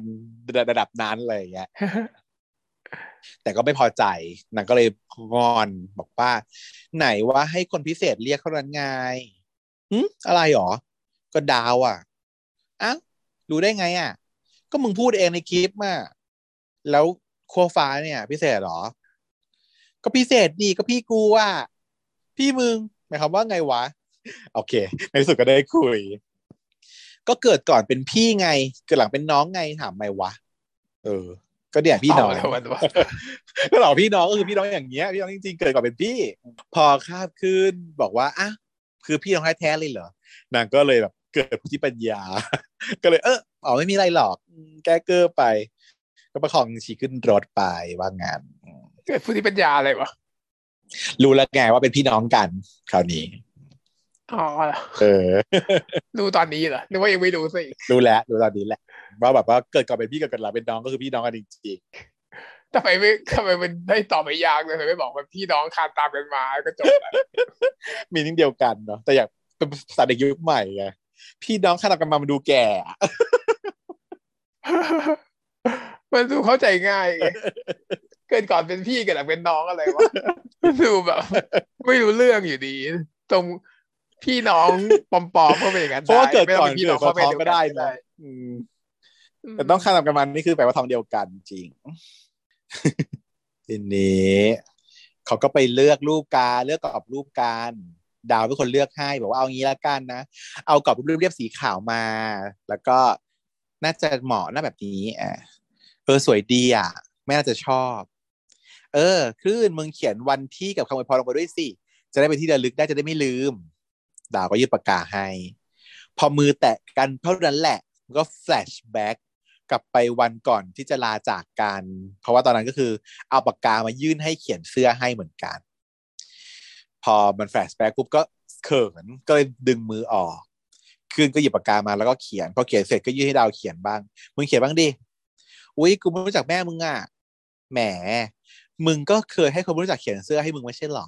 ระดับนั้นอะไรอย่างเงี้ย แต่ก็ไม่พอใจนางก็เลยงอนบอกว่า ไหนว่าให้คนพิเศษเรียกเท่านั้นไงหึอะไรหรอ ก็ดาวอะอ้าวรู้ได้ไงอะ ก็มึงพูดเองในคลิปมาแล้วครัวฟ้าเนี่ย พิเศษเหรอ ก็พิเศษดีก็พี่กูอะพี่มึงหมายความว่าไงวะ โอเค ในที่สุดก็ได้คุย ก็เกิดก่อนเป็นพี่ไง เกิดหลังเป็นน้องไงถามไหมวะ เออ ก็เนี่ยพี่น้องเอาแล้ววะก็เหล่าพี่น้องก็คือพี่น้องอย่างเงี้ยพี่น้องจริงๆเกิดก่อนเป็นพี่ พอคาบขึ้นบอกว่าอะคือพี่น้องแท้ๆเลยเหรอนางก็เลยแบบเกิดพุทธิปัญญา ก็เลยเอออ๋อไม่มีอะไรหรอกอืมแก้เกอร์ไป ก็ประคองฉีขึ้นรถไปว่างานอืมเกิดพุทธิปัญญาอะไรวะรู้แล้วไงว่าเป็นพี่น้องกันคราวนี้อ๋อเออดูตอนนี้เหรอนึกว่ายังไม่ดูซะอีกรู้แล้วรู้ตอนนี้แหละ ว่าแบบว่าเกิดก่อนเป็นพี่เกิดก่อนหลังเป็นน้องก็คือพี่น้องกันจริงทำไมไม่ทำไมมันได้ตอบไม่ยากเลยทำไมไม่บอกว่าพี่น้องคานตามกันมาก็จบแล้วๆมีนิ่งเดียวกันเนาะแต่อยากเป็นภาษาเด็กยุคใหม่ไงพี่น้องขนาดกันมามันดูแก่มันดูเข้าใจง่ายไงเกิดก่อนเป็นพี่เกิดหลังเป็นน้องอะไรวะมันดูแบบ ไม่รู้เรื่องอยู่ดี ตรงพี่น้องปอมๆก็เป็นอย่างนั้นเพราะว่าเกิดไม่ก่ต้ออนงเป็นพี่เกิน้ดองก่อนเขาเป็นท้องเดียวก็ได้ได้นะอืม แต่ต้องข้ามกันมันนี่คือแปลว่าทองเดียวกันจริง ทีนี้เขาก็ไปเลือกรูปการเลือกกรอบรูปการดาวเป็นคนเลือกให้บอกว่าเอางี้ละกันนะ เอากรอบรูปเรียบสีขาวมา แล้วก็น่าจะเหมาะหน้าแบบนี้อะเออสวยดีอะไม่น่าจะชอบ เออคลื่นมึงเขียนวันที่กับคำอวยพรลงไปด้วยสิจะได้เป็นที่ระลึกได้จะได้ไม่ลืม ดาวก็ยื่นปากกาให้ พอมือแตะกันเท่านั้นแหละ มันก็แฟลชแบ็ก กลับไปวันก่อนที่จะลาจากกัน เพราะว่าตอนนั้นก็คือ เอาปากกามายื่นให้เขียนเสื้อให้เหมือนกัน พอมันแฟลชแบ็กปุ๊บก็เขินก็เลยดึงมือออกคืนก็หยิบปากกามาแล้วก็เขียนพอเขียนเสร็จก็ยื่นให้ดาวเขียนบ้างมึงเขียนบ้างดิอุ้ยกูไม่รู้จักแม่มึงอะแหม มึงก็เคยให้คนไม่รู้จักเขียนเสื้อให้มึงไม่ใช่หรอ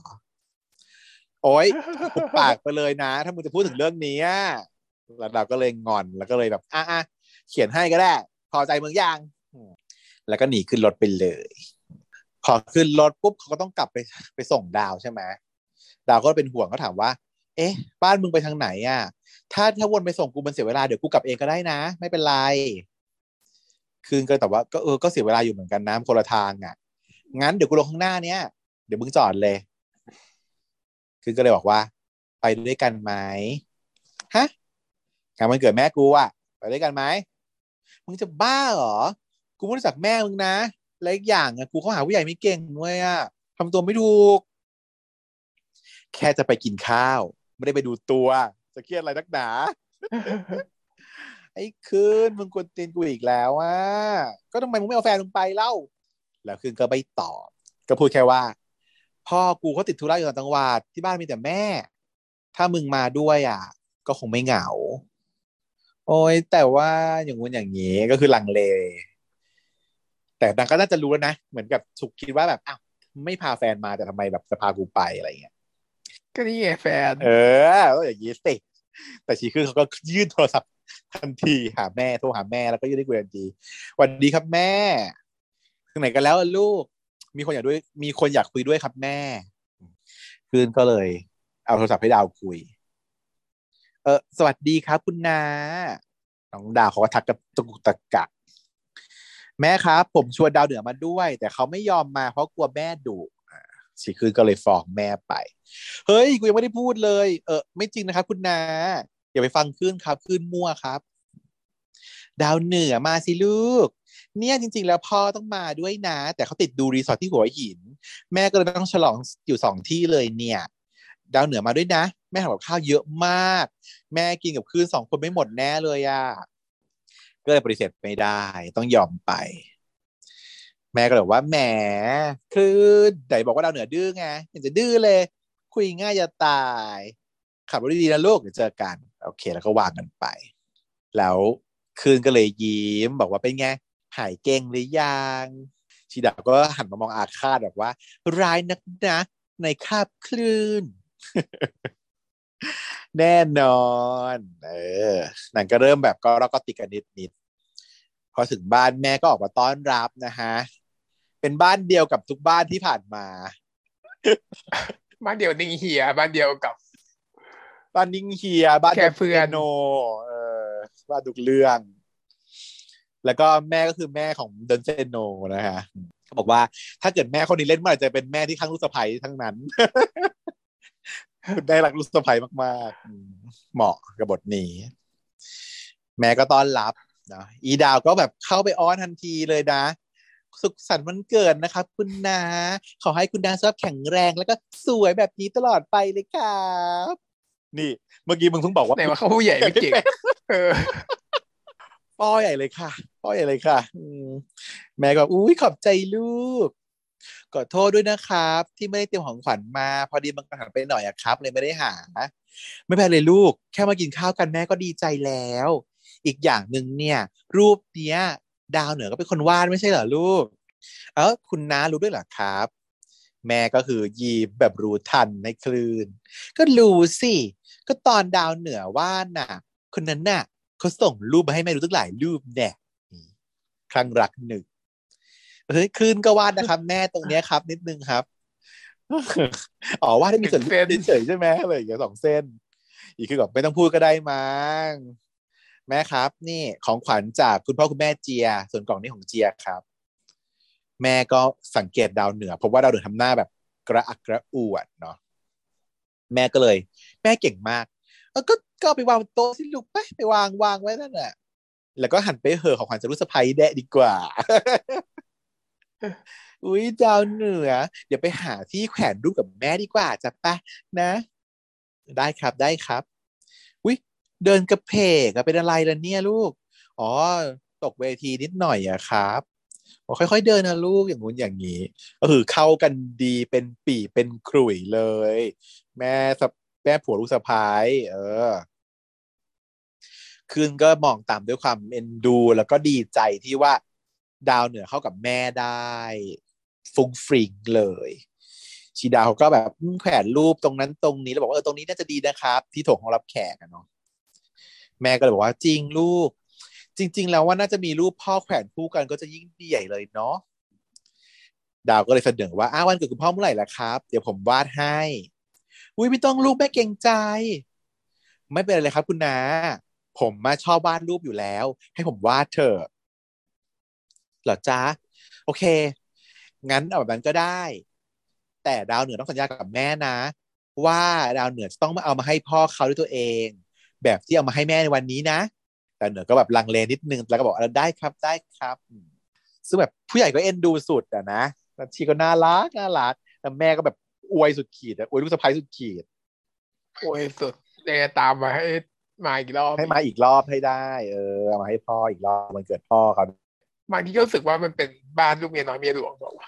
โอ๊ยหุปากไปเลยนะ ถ้ามึงจะพูดถึงเรื่องนี้แล้วดาวก็เลยงอนแล้วก็เลยแบบอะอะเขียนให้ก็ได้ อใจมึงยังแล้วก็หนีขึ้นรถไปเลย พอขึ้นรถปุ๊บเขาก็ต้องกลับไปไปส่งดาวใช่ไหมดาวก็เป็นห่วงก็ถามว่า เอ๊ะ บ้านมึงไปทางไหนอะ ถ้าถ้าวนไปส่งกูมันเสียเวลาเดี๋ยวกูกลับเองก็ได้นะ ไม่เป็นไร คืนก็แต่ว่าก็เออก็เสียเวลาอยู่เหมือนกันนะคนละทางอะ งั้นเดี๋ยวกูลงข้างหน้าเนี้ยเดี๋ยวมึงจอดเลย คือก็เลยบอกว่า ไปด้วยกันไหมฮะงานวันเกิดแม่กูอะไปด้วยกันไหม มึงจะบ้าเหรอ กูไม่รู้จักแม่มึงนะ และอีกอย่างอะกูเขาหาผู้ใหญ่ไม่เก่งด้วยอะทำตัวไม่ถูก แค่จะไปกินข้าว ไม่ได้ไปดูตัว จะเครียดอะไรนักหนา ไอ้คืนมึงกวนตีนกูอีกแล้วอะก็ทำไมมึงไม่เอาแฟนมึงไปเล่า แล้วคืนก็ไม่ตอบ ก็พูดแค่ว่า พ่อกูเขาติดธุระอยู่ต่างจังหวัดที่บ้านมีแต่แม่ ถ้ามึงมาด้วยอะ ก็คงไม่เหงา โอ้ยแต่ว่าอย่างงู้นอย่างนี้ก็คือลังเล แต่นางก็น่าจะรู้แล้วนะ เหมือนกับสุกคิดว่าแบบอ้าวไม่พาแฟนมาแต่ทำไมแบบจะพากูไปอะไรเงี้ยก็นี่ไงแฟน เออก็อย่างนี้สิแต่ชีคือเขาก็ยื่นโทรศัพท์ทันทีหาแม่โทรหาแม่แล้วก็ยื่นให้คุยทันทีสวัสดีครับแม่ถึงไหนกันแล้วอะลูก มีคนอยากด้วย มีคนอยากคุยด้วยครับแม่คืนก็เลย เอาโทรศัพท์ให้ดาวคุย เออสวัสดีครับคุณนาน้องดาวเขาก็ทักกับตะกุกตะกักแม่ครับ ผมชวนดาวเหนือมาด้วย แต่เขาไม่ยอมมาเพราะกลัวแม่ดุอ่าชีคืนก็เลยฟ้องแม่ไป เฮ้ยกูยังไม่ได้พูดเลย เออไม่จริงนะครับ คุณนาอย่าไปฟังขึ้นครับขึ้นมั่วครับ ดาวเหนือมาสิลูก เนี่ยจริง ๆ แล้วพ่อต้องมาด้วยนะ แต่เขาติดดูรีสอร์ทที่หัวหิน แม่ก็เลยต้องฉลองอยู่สองที่เลยเนี่ย ดาวเหนือมาด้วยนะ แม่ทำกับข้าวเยอะมาก แม่กินกับคืนสองคนไม่หมดแน่เลยอะก็เลยปฏิเสธไม่ได้ต้องยอมไป แม่ก็เลยบอกว่าแหมคือไหนบอกว่าดาวเหนือดื้อไงเห็นจะดื้อเลย คุยง่ายจะตาย ขับรถดีๆนะลูกเดี๋ยวเจอกัน โอเค แล้วก็วางกันไป แล้วคืนก็เลยยิ้มบอกว่าเป็นไงหายเก่งหรือยังชีดาก็หันมามองอาฆาตแบบว่า ร้ายนักนะในคาบคลื่น แน่นอน เออนั่นก็เริ่มแบบก็เราก็ติดกันนิดนิดๆพอถึงบ้านแม่ก็ออกมาต้อนรับนะฮะ เป็นบ้านเดียวกับทุกบ้านที่ผ่านมา บ้านเดียวนิงเฮีย บ้านเดียวกับ บ้านนิ่งเฮีย บ้านแค่เพื่อนโน เออบ้านทุกเรื่อง แล้วก็แม่ก็คือแม่ของเดนเซโนนะฮะเขาบอกว่าถ้าเกิดแม่คนนี้เล่นเมื่อไหร่จะเป็นแม่ที่ข้างลูกสะใภ้ทั้งนั้น คุณได้รักลูกสะใภ้มากๆอืมเหมาะกับบทนี้ แม่ก็ต้อนรับนะอีดาวก็แบบเข้าไปอ้อนทันทีเลยนะ สุขสันต์วันเกิดนะครับคุณนาขอให้คุณนาสุขภาพแข็งแรงแล้วก็สวยแบบนี้ตลอดไปเลยครับนี่ เมื่อกี้มึงเพิ่งบอกว่าไหนว่าเขาผู้ใหญ่ไม่เก่งเออป้อใหญ่เลยค่ะ ป้อใหญ่เลยค่ะอืมแม่ก็อุ้ยขอบใจลูก ขอโทษด้วยนะครับ ที่ไม่ได้เตรียมของขวัญมา พอดีมันกระหันไปหน่อยอะครับ เลยไม่ได้หา ไม่เป็นไรลูก แค่มากินข้าวกันแม่ก็ดีใจแล้ว อีกอย่างหนึ่งเนี่ย รูปเนี้ย ดาวเหนือก็เป็นคนวาดไม่ใช่เหรอลูก เออคุณน้ารู้ด้วยเหรอครับ แม่ก็คือยีบแบบรู้ทันในคลื่น ก็รู้สิก็ตอนดาวเหนือวาดน่ะ คนนั้นน่ะเขาส่งรูปมาให้แม่ดูตั้งหลายรูปแน่ครั้งรักหนึ่ง เฮ้ยคลื่นก็วาดนะครับ แม่ตรงเนี้ยครับ นิดนึงครับอ๋อวาดให้มีส่วนเส้นเฉยใช่ไหมอะไรอย่างเงี้ยสองเส้น อีกคือแบบไม่ต้องพูดก็ได้มั้งแม่ครับ นี่ของขวัญจากคุณพ่อคุณแม่เจีย ส่วนกล่องนี้ของเจียครับ แม่ก็สังเกตดาวเหนือเพราะว่าดาวเหนือทำหน้าแบบกระอักกระอ่วนเนาะแม่ก็เลย แม่เก่งมากเออก็ก็ไปวางโต๊ะสิลูกไปไปวางวางไว้นั่นแหละแล้วก็หันไปเหอของขวัญจะรู้สะพายแดะดีกว่า อุ้ยดาวเหนือ เดี๋ยวไปหาที่แขวนรูปกับแม่ดีกว่าจ้ะปะนะ ได้ครับได้ครับ อุ้ยเดินกระเพกเป็นอะไรล่ะเนี่ยลูก อ๋อ ตกเวทีนิดหน่อยอะครับบอกค่อยๆเดินนะลูกอย่างงู้นอย่างนี้ ก็คือเข้ากันดีเป็นปีเป็นขลุ่ยเลย แม่สะแม่ผัวลูกสะพ้ายเออ คืนก็มองตามด้วยความเอ็นดู แล้วก็ดีใจที่ว่า ดาวเหนือเข้ากับแม่ได้ฟุ้งฟริงเลยชีดาวเขาก็แบบแขวนรูปตรงนั้นตรงนี้แล้วบอกว่าเออตรงนี้น่าจะดีนะครับ ที่ถงของรับแขกอะเนาะแม่ก็เลยบอกว่าจริงลูก จริง ๆ แล้วว่าน่าจะมีรูปพ่อแขวนคู่กันก็จะยิ่งดีใหญ่เลยเนาะดาวก็เลยเสนอว่าอ้าววันเกิดคุณพ่อเมื่อไหร่ล่ะครับ เดี๋ยวผมวาดให้อุ้ยไม่ต้องรูปแม่เกรงใจ ไม่เป็นไรเลยครับ คุณนาผมมาชอบวาดรูปอยู่แล้ว ให้ผมวาดเถอะ หรอจ๊ะโอเค งั้นเอาแบบนั้นก็ได้ แต่ดาวเหนือต้องสัญญากับแม่นะ ว่าดาวเหนือจะต้องมาเอามาให้พ่อเขาด้วยตัวเอง แบบที่เอามาให้แม่ในวันนี้นะดาวเหนือก็แบบลังเลนิดนึงแล้วก็บอกเออได้ครับได้ครับอืมซึ่งแบบผู้ใหญ่ก็เอ็นดูสุดอะนะแล้วชีก็น่ารักน่ารักแล้วแม่ก็แบบอวยสุดขีดอะอวยลูกสะใภ้สุดขีดโอ้ยสุดยังไงตามมาให้มาอีกรอบให้มาอีกรอบให้ได้ เออเอามาให้พ่ออีกรอบมันเกิดพ่อเขา บางทีก็รู้สึกว่ามันเป็นบ้านลูกเมียน้อยเมียหลวงบอกว่า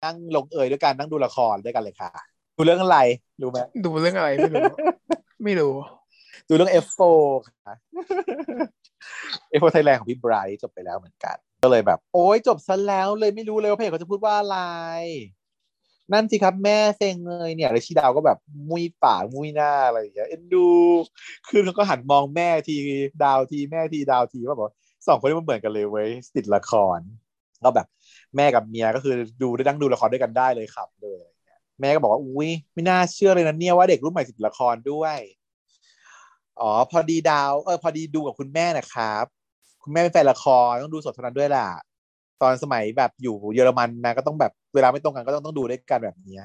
ในั่งลงเอยด้วยกันนั่งดูละครด้วยกันเลยค่ะ ดูเรื่องอะไรรู้ไหมดูเรื่องอะไรไม่รู้ ไม่รู้ ดูเรื่อง F4 ค่ะ F4 ไทยแลนด์ของพี่ไบรท์จบไปแล้วเหมือนกัน ก็เลยแบบ โอ้ยจบซะแล้วเลยไม่รู้เลยว่าเพจเขาจะพูดว่าอะไร นั่นสิครับแม่เซ็งเลยเนี่ยแล้วชีดาวก็แบบมุยปากมุยหน้าอะไรอย่างเงี้ยเอ็นดู คือเขาก็หันมองแม่ทีดาวทีแม่ทีดาวทีว่าบอก สองคนนี้มันเหมือนกันเลยเว้ยติดละครก็แบบแม่กับเมียก็คือดูได้ดังดูละครด้วยกันได้เลยครับเลยอะไรเงี้ยแม่ก็บอกว่าอุ้ยไม่น่าเชื่อเลยนะเนี่ยว่าเด็กรุ่นใหม่ติดละครด้วยอ๋อพอดีดาวเออพอดีดูกับคุณแม่นะครับ คุณแม่เป็นแฟนละครต้องดูสดเท่านั้นด้วยล่ะ ตอนสมัยแบบอยู่เยอรมันนะก็ต้องแบบเวลาไม่ตรงกันก็ต้องต้องดูด้วยกันแบบเนี้ย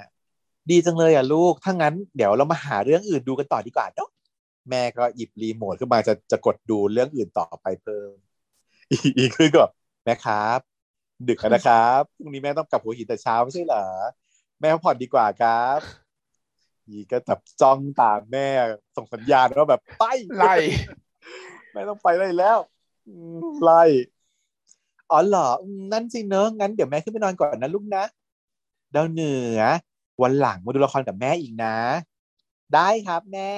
ดีจังเลยอะลูก ถ้างั้นเดี๋ยวเรามาหาเรื่องอื่นดูกันต่อดีกว่าเนาะแม่ก็หยิบรีโมทขึ้นมาจะจะกดดูเรื่องอื่นต่อไปเพิ่ม อีกอีกคือก็แม่ครับ ดึกแล้วนะครับพรุ่งนี้แม่ต้องกลับหัวหินแต่เช้าไม่ใช่เหรอแม่พักผ่อนดีกว่าครับอีก็แบบจ้องตามแม่ส่งสัญญาณว่าแบบไปไล่แม่ต้องไปได้แล้วอืมไล่อ๋อเหรออืมนั่นสิเนอะงั้นเดี๋ยวแม่ขึ้นไปนอนก่อนนะลูกนะดาวเหนือ วันหลังมาดูละครกับแม่อีกนะ ได้ครับแม่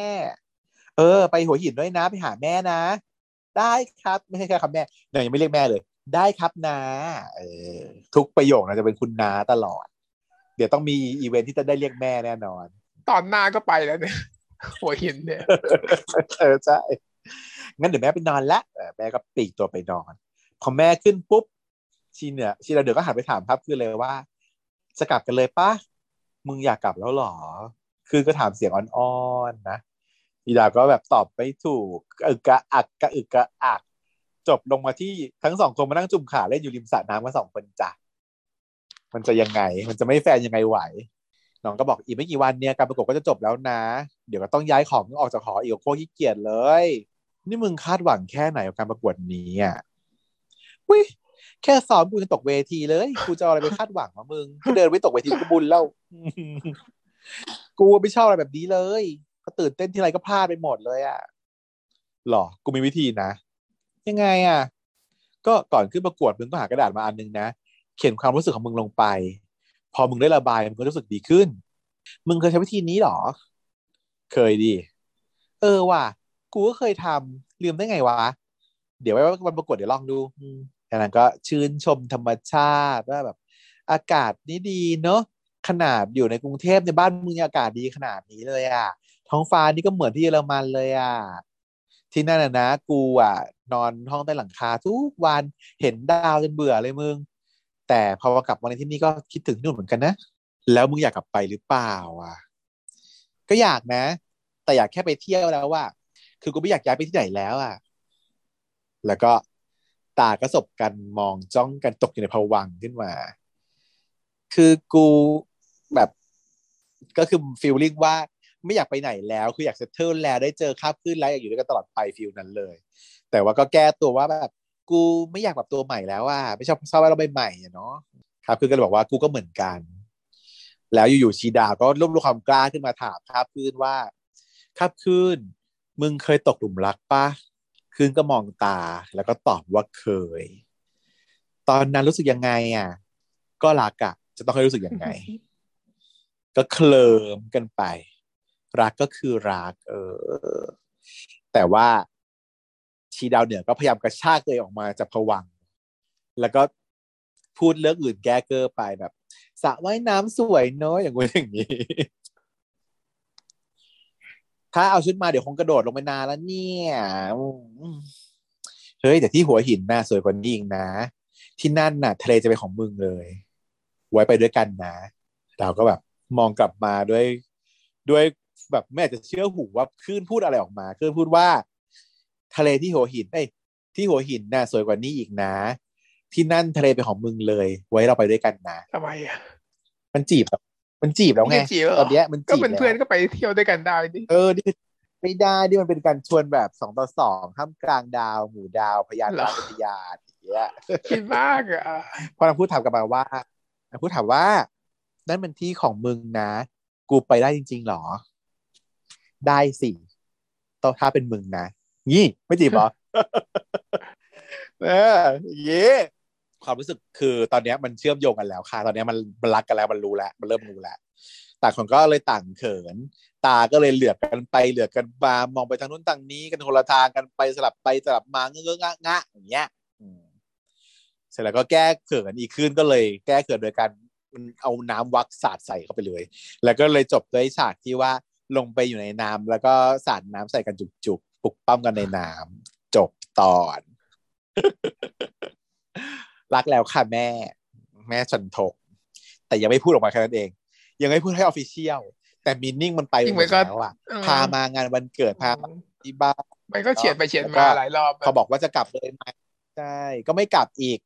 เออ ไปหัวหินด้วยนะ ไปหาแม่นะ ได้ครับ ไม่ใช่แค่ครับแม่เนี่ยยังไม่เรียกแม่เลย ได้ครับนาเออทุกประโยคนะจะเป็นคุณนาตลอด เดี๋ยวต้องมีอีเวนท์ที่จะได้เรียกแม่แน่นอน ตอนหน้าก็ไปแล้วเนี่ยหัวหินเนี่ยเออใช่งั้นเดี๋ยวแม่ไปนอนละเออแม่ก็ปลีกตัวไปนอน พอแม่ขึ้นปุ๊บชีเนี่ยชีเราเดี๋ยวก็หันไปถามกับคลื่นเลยว่า จะกลับกันเลยปะมึงอยากกลับแล้วหรอ คือก็ถามเสียงอ่อนๆนะ อีดาก็แบบตอบไม่ถูกอึกกระอักกระอึกกระอัก จบลงมาที่ทั้งสองคนมานั่งจุ่มขาเล่นอยู่ริมสระน้ำกันสองคนจ้ะมันจะยังไง มันจะไม่แฟนยังไงไหวน้องก็บอกอีกไม่กี่วันเนี่ยการประกวดก็จะจบแล้วนะ เดี๋ยวก็ต้องย้ายของออกจากหออีกโคตรขี้เกียจเลย นี่มึงคาดหวังแค่ไหนกับการประกวดนี้อะวิแค่ซ้อมกูจะตกเวทีเลยกูจะอะไรไปคาดหวังวะมึงก็เดินไปตกเวทีก็บุญแล้วกูไม่ชอบอะไรแบบนี้เลย ก็ตื่นเต้นที่ไรก็พลาดไปหมดเลยอะหรอ กูมีวิธีนะ ยังไงอะ ก็ก่อนขึ้นประกวดมึงก็หากระดาษมาอันนึงนะ เขียนความรู้สึกของมึงลงไป พอมึงได้ระบายมึงก็รู้สึกดีขึ้น มึงเคยใช้วิธีนี้หรอ เคยดิ เออว่ะ กูก็เคยทำลืมได้ไงวะ เดี๋ยวไว้วันประกวดเดี๋ยวลองดูอืมจากนั้นก็ชื่นชมธรรมชาติว่าแบบ อากาศนี่ดีเนอะขนาดอยู่ในกรุงเทพในบ้านมึงยังอากาศดีขนาดนี้เลยอะ ท้องฟ้านี่ก็เหมือนที่เยอรมันเลยอะที่นั่นนะนะกูอะ นอนห้องใต้หลังคาทุกวันเห็นดาวจนเบื่อเลยมึง แต่พอกลับมาในที่นี่ก็คิดถึงนู่นเหมือนกันนะ แล้วมึงอยากกลับไปหรือเปล่าอะ ก็อยากนะ แต่อยากแค่ไปเที่ยวแล้วว่า คือกูไม่อยากย้ายไปที่ไหนแล้วอะ แล้วก็ตากระสบกันมองจ้องกันตกอยู่ในภวังขึ้นมา คือกูแบบก็คือฟีลลิ่งว่า ไม่อยากไปไหนแล้วคืออยากจะเทิร์แล้วได้เจอคาบขึ้นแล้วอยากอยู่ด้วยกันตลอดไปฟีลนั้นเลย แต่ว่าก็แก้ตัวว่าแบบกูไม่อยากแบบตัวใหม่แล้วอะไม่ชอบชอบอะไรใหม่ๆเนาะครับคือก็เลยบอกว่ากูก็เหมือนกัน แล้วอยู่ๆชีดาก็รวบรวมความกล้าขึ้นมาถามคาบคืนว่าคาบคืนมึงเคยตกหลุมรักปะคืนก็มองตาแล้วก็ตอบว่าเคย ตอนนั้นรู้สึกยังไงอะ ก็รักอะจะต้องให้รู้สึกยังไง ก็เคลิมกันไป รักก็คือรัก เออ แต่ว่าชีดาวเหนือก็พยายามกระชากตัวเองออกมาจากผวัง แล้วก็พูดเรื่องอื่นแก้เกอร์ไปแบบสระว่ายน้ำสวยเนอะอย่างงู้อย่างนี้ ถ้าเอาชุดมาเดี๋ยวคงกระโดดลงไปนานแล้วเนี่ยเฮ้ยแต่ที่หัวหินน่ะสวยกว่านี้อีกนะ ที่นั่นน่ะ ทะเลจะเป็นของมึงเลย ไว้ไปด้วยกันนะ เราก็แบบมองกลับมาด้วยด้วย แบบไม่อยากจะเชื่อหูว่าคลื่นพูดอะไรออกมาคลื่นพูดว่า ทะเลที่หัวหินเอ้ยที่หัวหินน่ะสวยกว่านี้อีกนะ ที่นั่นทะเลเป็นของมึงเลย ไว้เราไปด้วยกันนะทำไมอะมันจีบแล้วมันจีบแล้วไงม่จีบแล้วหรตอนเนี้ยมันก็จีบเป็นแล้วเพื่อนก็ไปเที่ยวด้วยกันได้ดิเออนี่ไม่ได้ดิมันเป็นการชวนแบบสองต่อสองท่ามกลางดาวหมู่ดาวพยานดาวปฏิญาณอย่างเงี้ยคิดมากอะพอนางพูดถามกลับมาว่านางพูดถามว่า นั่นเป็นที่ของมึงนะ กูไปได้จริง ๆหรอ ได้สิต้องถ้าเป็นมึงนะงี้ไม่จีบเหรอเอออย่างงี้ความรู้สึกคือตอนเนี้ยมันเชื่อมโยงกันแล้วค่ะ ตอนเนี้ยมันมันรักกันแล้วมันรู้แล้วมันเริ่มรู้แล้วต่างคนก็เลยต่างเขิน ตาก็เลยเหลือบกันไปเหลือบกันมามองไปทางนู้นทางนี้กันคนละทางกันไปสลับไปสลับมาเงื้องะงะอย่างเงี้ยอืมเสร็จแล้วก็แก้เขินอีกขึ้นก็เลยแก้เขินโดยการเอาน้ำวักสาดใส่เข้าไปเลย แล้วก็เลยจบด้วยฉากที่ว่า ลงไปอยู่ในน้ำแล้วก็สาดน้ำใส่กันจุกๆปลุกปั้มกันในน้ำจบตอน รักแล้วค่ะแม่ แม่ฉันทก แต่ยังไม่พูดออกมาแค่นั้นเอง ยังไม่พูดให้ออฟฟิเชียลแต่มินนิ่งมันไปจริงหไหมมดก็แล้วอะเออพามางานวันเกิดพามาที่บ้านมันก็เฉียดไปเฉียดแล้วก็มาหลายรอบเขาบอกว่าจะกลับเลยไหมใช่ก็ไม่กลับอีก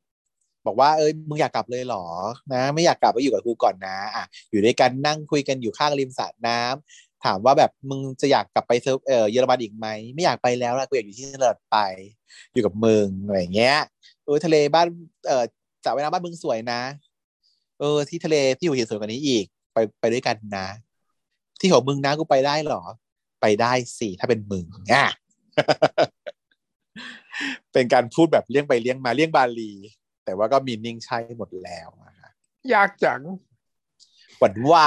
บอกว่าเอ้ยมึงอยากกลับเลยเหรอ นะ ไม่อยากกลับก็อยู่กับกูก่อนนะ อะ อยู่ด้วยกันนั่งคุยกันอยู่ข้างริมสระน้ำ ถามว่าแบบมึงจะอยากกลับไปเซิร์ฟเออเยอรมันอีกไหมไม่อยากไปแล้วนะกูอยากอยู่ที่ตลอดไป อยู่กับมึงอะไรเงี้ยเออทะเลบ้านเออสระว่ายน้ำบ้านมึงสวยนะ เออ ที่ทะเลที่หัวหินสวยกว่านี้อีก ไปไปด้วยกันนะ ที่ของมึงนะกูไปได้เหรอ ไปได้สิถ้าเป็นมึงอะเป็นการพูดแบบเลี่ยงไปเลี่ยงมาเลี่ยงบาลี แต่ว่าก็ meaning ใช่หมดแล้วนะคะยากจัง หวานว่า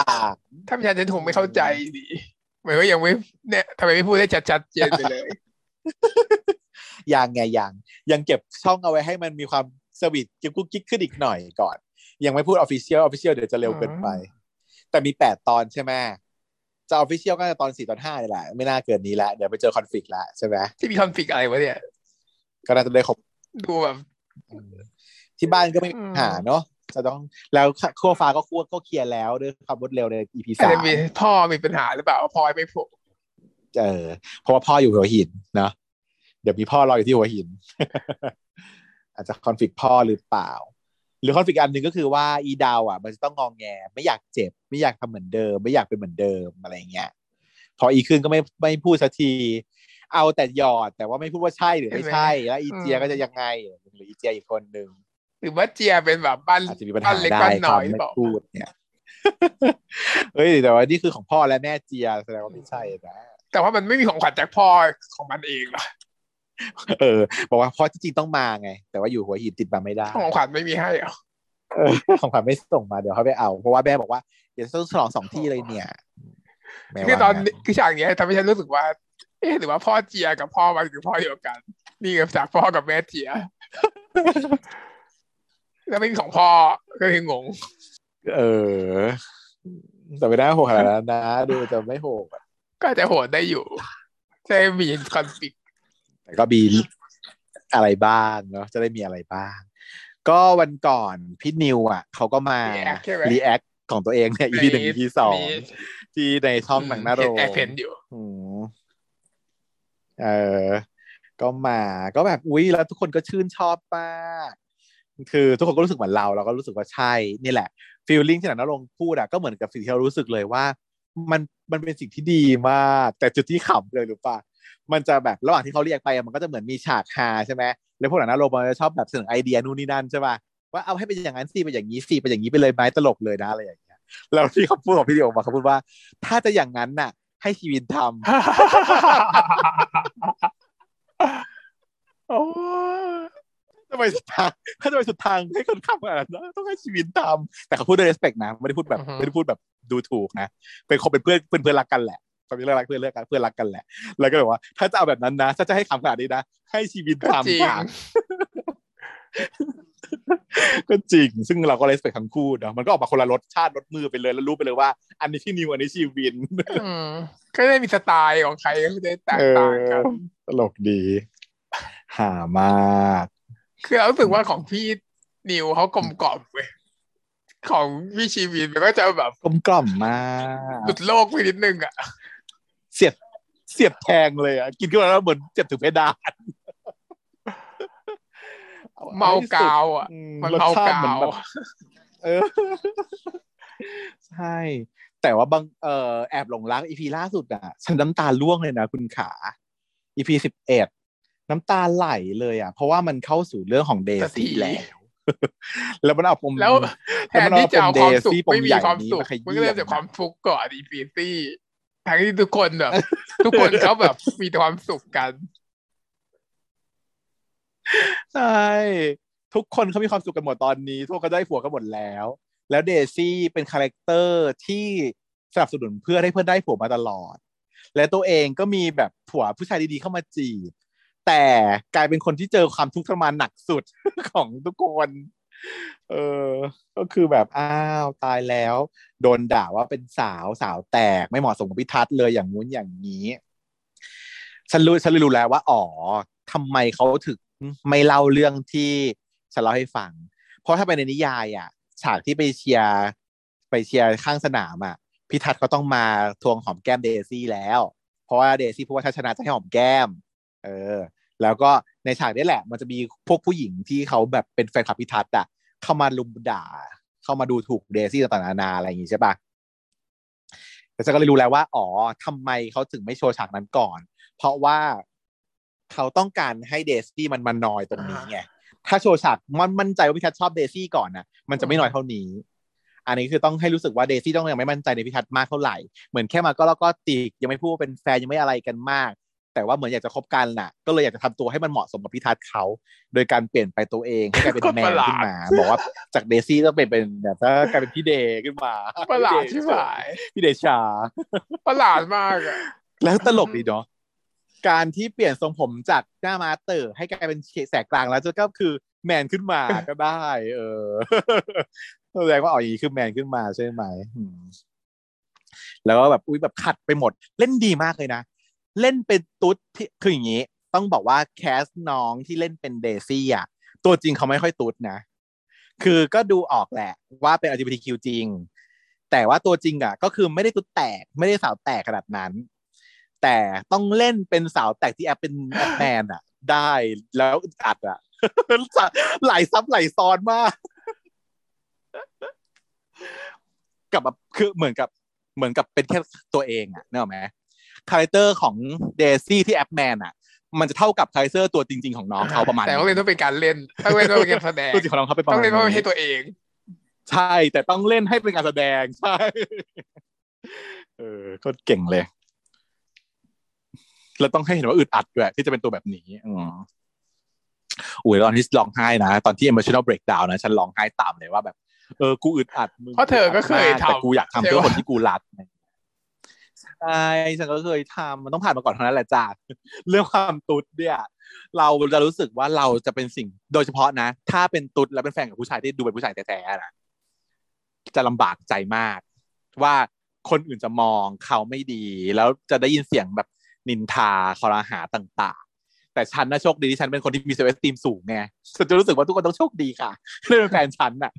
ถ้าไม่ใช่ฉันคงไม่เข้าใจดีเหมือนว่ายังไม่เนี่ยทำไมไม่พูดได้ชัดๆเจนไปเลยยังไงยังยังเก็บช่องเอาไว้ให้มันมีความ sweet กิ๊กกุ๊กกิ๊กขึ้นอีกหน่อยก่อน ยังไม่พูด official official เดี๋ยวจะเร็วเกินไป แต่มีแปดตอนใช่ไหมจะออฟฟิเชียลก็จะตอนสี่ตอนห้านี่แหละ ไม่น่าเกินนี้ละเดี๋ยวไปเจอคอนฟ lict ละใช่ไหมที่มีคอนฟ lict อะไรวะเนี่ย ก็น่าจะได้ครบดูแบบที่บ้านก็ไม่มีอืมปัญหาเนาะ จะต้องแล้วขั้วฟ้าก็คั่วก็เคลียร์แล้วด้วยความรวดเร็วใน EP อาจสามจะมีพ่อมีปัญหาหรือเปล่าพ่อไม่ผูกเออเพราะว่าพ่ออยู่หัวหินเนาะเดี๋ยวมีพ่อรออยู่ที่หัวหิน อาจจะคอนฟ lict พ่อหรือเปล่า หรือคอนฟ lict อันหนึ่งก็คือว่าอีดาวอะ มันจะต้องงองแง ไม่อยากเจ็บ ไม่อยากทำเหมือนเดิม ไม่อยากเป็นเหมือนเดิมอะไรเงี้ยพออีขึ้นก็ไม่ไม่พูดสักที เอาแต่หยอดแต่ว่าไม่พูดว่าใช่หรือไม่ใช่ แล้วอีเจียก็จะยังไงหรืออีเจียอีกคนหนึ่ง หรือว่าเจียเป็นแบบบ้านอาจจะมีปัญบ้าหานเล็กได้บ้านคน้วาอมยหรือไม่เปล่าพูดเนี่ยเฮ้ยแต่ว่านี่คือของพ่อและแม่เจียแสดงว่าไม่ใช่นะแต่ว่ามันไม่มีของขวัญจากพ่อของมันเองหรอเออ บอกว่าพ่อจริงๆต้องมาไง แต่ว่าอยู่หัวหินติดมาไม่ได้ ของขวัญไม่มีให้เหรอเออของขวัญไม่ส่งมาเดี๋ยวเขาไปเอา เพราะว่าแม่บอกว่าเดี๋ยวต้องฉลองสองที่เลยเนี่ยแม่คือว่าตอนงั้นนี้คือฉากเนี้ยทำให้ฉันรู้สึกว่า เอ๊ะหรือว่าพ่อเจียกับพ่อมันคือพ่อเดียวกัน นี่กับจากพ่อกับแม่เจีย แล้วไม่มีของพ่อก็คืองง เออ แต่ไม่ได้โหดขนาดนั้นนะ ดูจะไม่โหดอะก็อาจจะโหดได้อยู่ใช่มีคอนฟ lict แต่ก็มีอะไรบ้างเนาะจะได้มีอะไรบ้าง ก็วันก่อนพี่นิวอะเขาก็มา react ใช่ไหม รีแอคของตัวเองเนี่ย EP หนึ่ง EP สองมี ที่ในช่องหนังหน้าโรเห็นงแอบเห็นอยู่ อืมเออ ก็มา ก็แบบ อุ้ยแล้วทุกคนก็ชื่นชอบมาก คือทุกคนก็รู้สึกเหมือนเราเราก็รู้สึกว่าใช่นี่แหละฟีลลิ่งที่หนังนรงพูดอะก็เหมือนกับสิ่งที่เรารู้สึกเลยว่า มันมันเป็นสิ่งที่ดีมาก แต่จุดที่ขำเลยหรือป่ะมันจะแบบระหว่างที่เขาเรียกไปมันก็จะเหมือนมีฉากฮาใช่ไหมแล้วพวกหนังนรงมันจะชอบแบบเสนอไอเดียนู่นนี่นั่นใช่ป่ะว่าเอาให้เป็นอย่างนั้นสิเป็นอย่างนี้สิเป็นอย่างนี้ไปเลยไหมตลกเลยนะอะไรอย่างเงี้ยแล้วที่เขาพูดของพี่เดียวออกมาเขาพูดว่า ถ้าจะอย่างนั้นน่ะ ให้ชีวินทำโอ้ ทำไมสุดทางถ้าทำไมสุดทางให้คนขับขนาดนั้นต้องให้ชีวิตทำแต่เขาพูดด้วย respect นะไม่ได้พูดแบบไม่ได้พูดแบบดูถูกนะเป็นคนเป็นเพื่อนเพื่อนเพื่อนรักกันแหละคนเป็นเพื่อนรักเพื่อนเลิกกันเพื่อนรักกันแหละ แล้วก็แบบว่า ถ้าจะเอาแบบนั้นนะถ้าจะให้ขำขนาดนี้นะให้ชีวิตก็จริทำงค่ะก็จริง ซึ่งเราก็ respect ทั้งคู่เนาะมันก็ออกมาคนละรสชาติรสมือไปเลย แล้วรู้ไปเลยว่า อันนี้ที่นิวอันนี้ชีวินอืมก็ได้มีสไตล์ของใครก็ได้แตกต่างกันเออตลกดี หามาก คือเรารู้สึกว่าของพี่นิวเขากลมกล่อมเว้ยของพี่ชีวินมันก็จะแบบกลมกล่อมมากหลุดโลกไปนิดนึงอะ เสียบเสียบแทงเลยอะ กินขึ้นมาแล้วเหมือนเจ็บถึงเพดาน เมากาวอะอืมันรสเมาชติกาหอนวแบบเออ ใช่ แต่ว่าบางเอ่อแอบหลงรัก EP ล่าสุดอะ ฉันน้ำตาร่วงเลยนะคุณขา EP สิบเอ็ด น้ำตาไหลเลยอะ เพราะว่ามันเข้าสู่เรื่องของเดซี่สักทีแล้ว แล้วมันเอาปมแล้วแทนที่จะเอาความสุขไม่มีความสุขปมันใหก็ญ่เริ่มจากความทุกข์ก่อนอีเดซี่ทั้งที่ทุกคนแบบทุกคนเขาแบบมีแต่ความสุขกันใช่ทุกคนเขามีความสุขกันหมดตอนนี้ ทุกคนก็ได้ผัวกันหมดแล้ว แล้วเดซี่เป็น character ที่สนับสนุนเพื่อนให้เพื่อนได้ผัวมาตลอด และตัวเองก็มีแบบผัวผู้ชายดีๆเข้ามาจีบ แต่กลายเป็นคนที่เจอความทุกข์ทรมานหนักสุดของทุกคน เออ ก็คือแบบอ้าวตายแล้ว โดนด่าว่าเป็นสาวสาวแตกไม่เหมาะสมกับพิทัศน์เลยอย่างงู้นอย่างนี้ฉันรู้ฉันเลยรู้แล้วว่าอ๋อทำไมเขาถึงไม่เล่าเรื่องที่ฉันเล่าให้ฟัง เพราะถ้าไปในนิยายอะ ฉากที่ไปเชียร์ไปเชียร์ข้างสนามอะพิทัศน์เขาต้องมาทวงหอมแก้มเดซี่แล้ว เพราะว่าเดซี่พูดว่าถ้าชนะจะให้หอมแก้ม เออ แล้วก็ในฉากนี้แหละ มันจะมีพวกผู้หญิงที่เขาแบบเป็นแฟนคลับพิทัศน์อะเข้ามาลุมด่า เข้ามาดูถูกเดซี่ต่างๆนานาอะไรอย่างงี้ใช่ปะแต่ฉันก็เลยรู้แล้วว่า อ๋อทำไมเขาถึงไม่โชว์ฉากนั้นก่อน เพราะว่าเขาต้องการให้เดซี่มันมันนอยตรงนี้ไงถ้าโชว์ฉากมันมั่นใจว่าพิทัศน์ชอบเดซี่ก่อนนะมันจะไม่น้อยเท่านี้ อันนี้คือต้องให้รู้สึกว่าเดซี่ต้องยังไม่มั่นใจในพิทัศน์มากเท่าไหร่ เหมือนแค่มาก็แล้วก็ตีกยังไม่พูดว่าเป็นแฟนยังไม่อะไรกันมาก แต่ว่าเหมือนอยากจะคบกันน่ะ ก็เลยอยากจะทำตัวให้มันเหมาะสมกับพิทัศน์เขา โดยการเปลี่ยนไปตัวเองให้กลายเป็นแมนขึ้นมา บอกว่าจากเดซี่ต้องเป็นเป็นแบบถ้ากลายเป็นพี่เดย์ขึ้นมาประหลาดที่หายพี่เดชาประหลาดมากอะแล้วตลกดีเนาะการที่เปลี่ยนทรงผมจากหน้ามาสเตอร์ให้กลายเป็นแสกกลางแล้วก็คือแมนขึ้นมาก็ได้ เออแสดงว่าอ๋ออย่างนี้คือแมนขึ้นมาใช่ไหมอืมแล้วก็แบบอุ้ยแบบขัดไปหมด เล่นดีมากเลยนะ เล่นเป็นตุ๊ดที่คืออย่างนี้ ต้องบอกว่า cast น้องที่เล่นเป็นเดซี่อะตัวจริงเขาไม่ค่อยตุ๊ดนะ คือก็ดูออกแหละว่าเป็น LGBTQ จริง แต่ว่าตัวจริงอะ ก็คือไม่ได้ตุ๊ดแตกไม่ได้สาวแตกขนาดนั้น แต่ต้องเล่นเป็นสาวแตกที่แอ๊บเป็นแอ๊บแมนอะ ได้แล้วอึดอัดอะหลายซับหลายซ้อนมากกับแบบคือเหมือนกับเหมือนกับเป็นแค่ตัวเองอะนึกออกไหม character ของเดซี่ที่แอ๊บแมนอะ มันจะเท่ากับ character ตัวจริง ๆของน้องเขาประมาณแต่ต้องเล่นต้องเป็นการเล่นต้องเล่นต้องเป็นการแสดงตัวจริงของน้องเขาเป็นประต้อมางณเล่นเพราะไม่นี้ใช่ตัวเอง ใช่ แต่ต้องเล่นให้เป็นการแสดงใช่เออก็เก่งเลยแล้วต้องให้เห็นว่าอึดอัดด้วยที่จะเป็นตัวแบบนี้อืมอุ้ยตอนที่ร้องไห้นะ ตอนที่ emotional breakdown นะ ฉันร้องไห้ตามเลยว่าแบบ เออ กูอึดอัดมึงเพราะเธอก็เคยดอัดมากทำแต่กูอยากทำเพื่อใช่ปะคนที่กูรัก ใช่ฉันก็เคยทำมันต้องผ่านมาก่อนเท่านั้นแหละจ้าเรื่องความตุ๊ดเนี่ย เราจะรู้สึกว่าเราจะเป็นสิ่งโดยเฉพาะนะ ถ้าเป็นตุ๊ดแล้วเป็นแฟนกับผู้ชายที่ดูเป็นผู้ชายแท้ๆนะจะลำบากใจมาก ว่าคนอื่นจะมองเขาไม่ดี แล้วจะได้ยินเสียงแบบนินทาครหาต่างๆ แต่ฉันนะโชคดีที่ฉันเป็นคนที่มี self-esteem สูงไงฉันจะรู้สึกว่าทุกคนต้องโชคดีค่ะเรื่องเป็นแฟนฉันน่ะ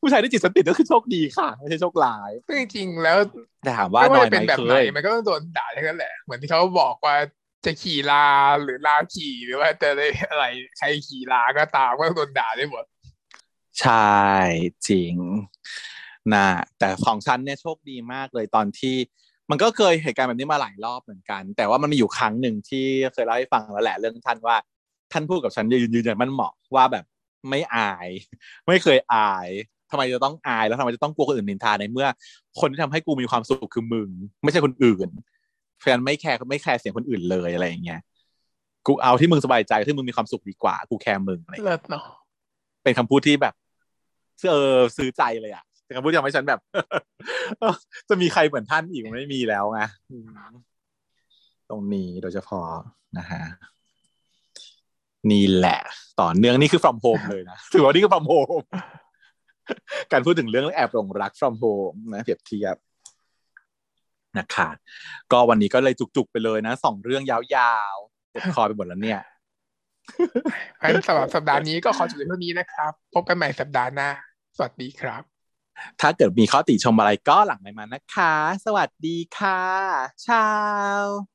ผู้ชายที่จิตสันติก็คือโชคดีค่ะไม่ใช่โชคร้ายซึ่งจริงๆแล้วแต่ถามว่าไม่น้ว่าอยจะไหเป็นมแบบเคไหนยมันก็ต้องโดนด่าทั้งนั้นแหละเหมือนที่เขาบอกว่าจะขี่ลาหรือลาขี่หรือว่าจะได้อะไรใครขี่ลาก็ตามก็ต้องโดนด่าได้หมดใช่จริงนะแต่ของฉันเนี่ยโชคดีมากเลยตอนที่ มันก็เคยเหตุการณ์แบบนี้มาหลายรอบเหมือนกัน แต่ว่ามันมีอยู่ครั้งหนึ่งที่เคยเล่าให้ฟังแล้วแหละเรื่องท่านว่า ท่านพูดกับฉันยืนยืนยันมันเหมาะว่าแบบไม่อาย ไม่เคยอายทำไมจะต้องอายแล้วทำไมจะต้องกลัวคนอื่นนินทาในเมื่อ คนที่ทำให้กูมีความสุขคือมึง ไม่ใช่คนอื่นแฟนไม่แคร์ไม่แคร์เสียงคนอื่นเลยอะไรอย่างเงี้ยกูเอาที่มึงสบายใจที่มึงมีความสุขดีกว่า กูแคร์มึงอะไรอย่างเงี้ยเลิศเนาะเป็นคำพูดที่แบบเออซื้อใจเลยอะ เป็นคำพูดที่ทำให้ฉันแบบ จะมีใครเหมือนท่านอีกไม่มีแล้วไงตรงนี้โดยเฉพาะนะฮะนี่แหละ ต่อเนื่องนี่คือ from home เลยนะถือว่านี่คือ from home การพูดถึงเรื่องแอบหลงรัก from home นะเปรียบเทียบนะคะก็วันนี้ก็เลยจุกๆไปเลยนะสองเรื่องยาวๆเจ็บคอไปหมดแล้วเนี่ยงั้นสำหรับสัปดาห์นี้ก็ขอจบเท่านี้นะครับ พบกันใหม่สัปดาห์หน้า สวัสดีครับ ถ้าเกิดมีข้อติชมอะไรก็หลังไมมานะคะ สวัสดีค่ะชาว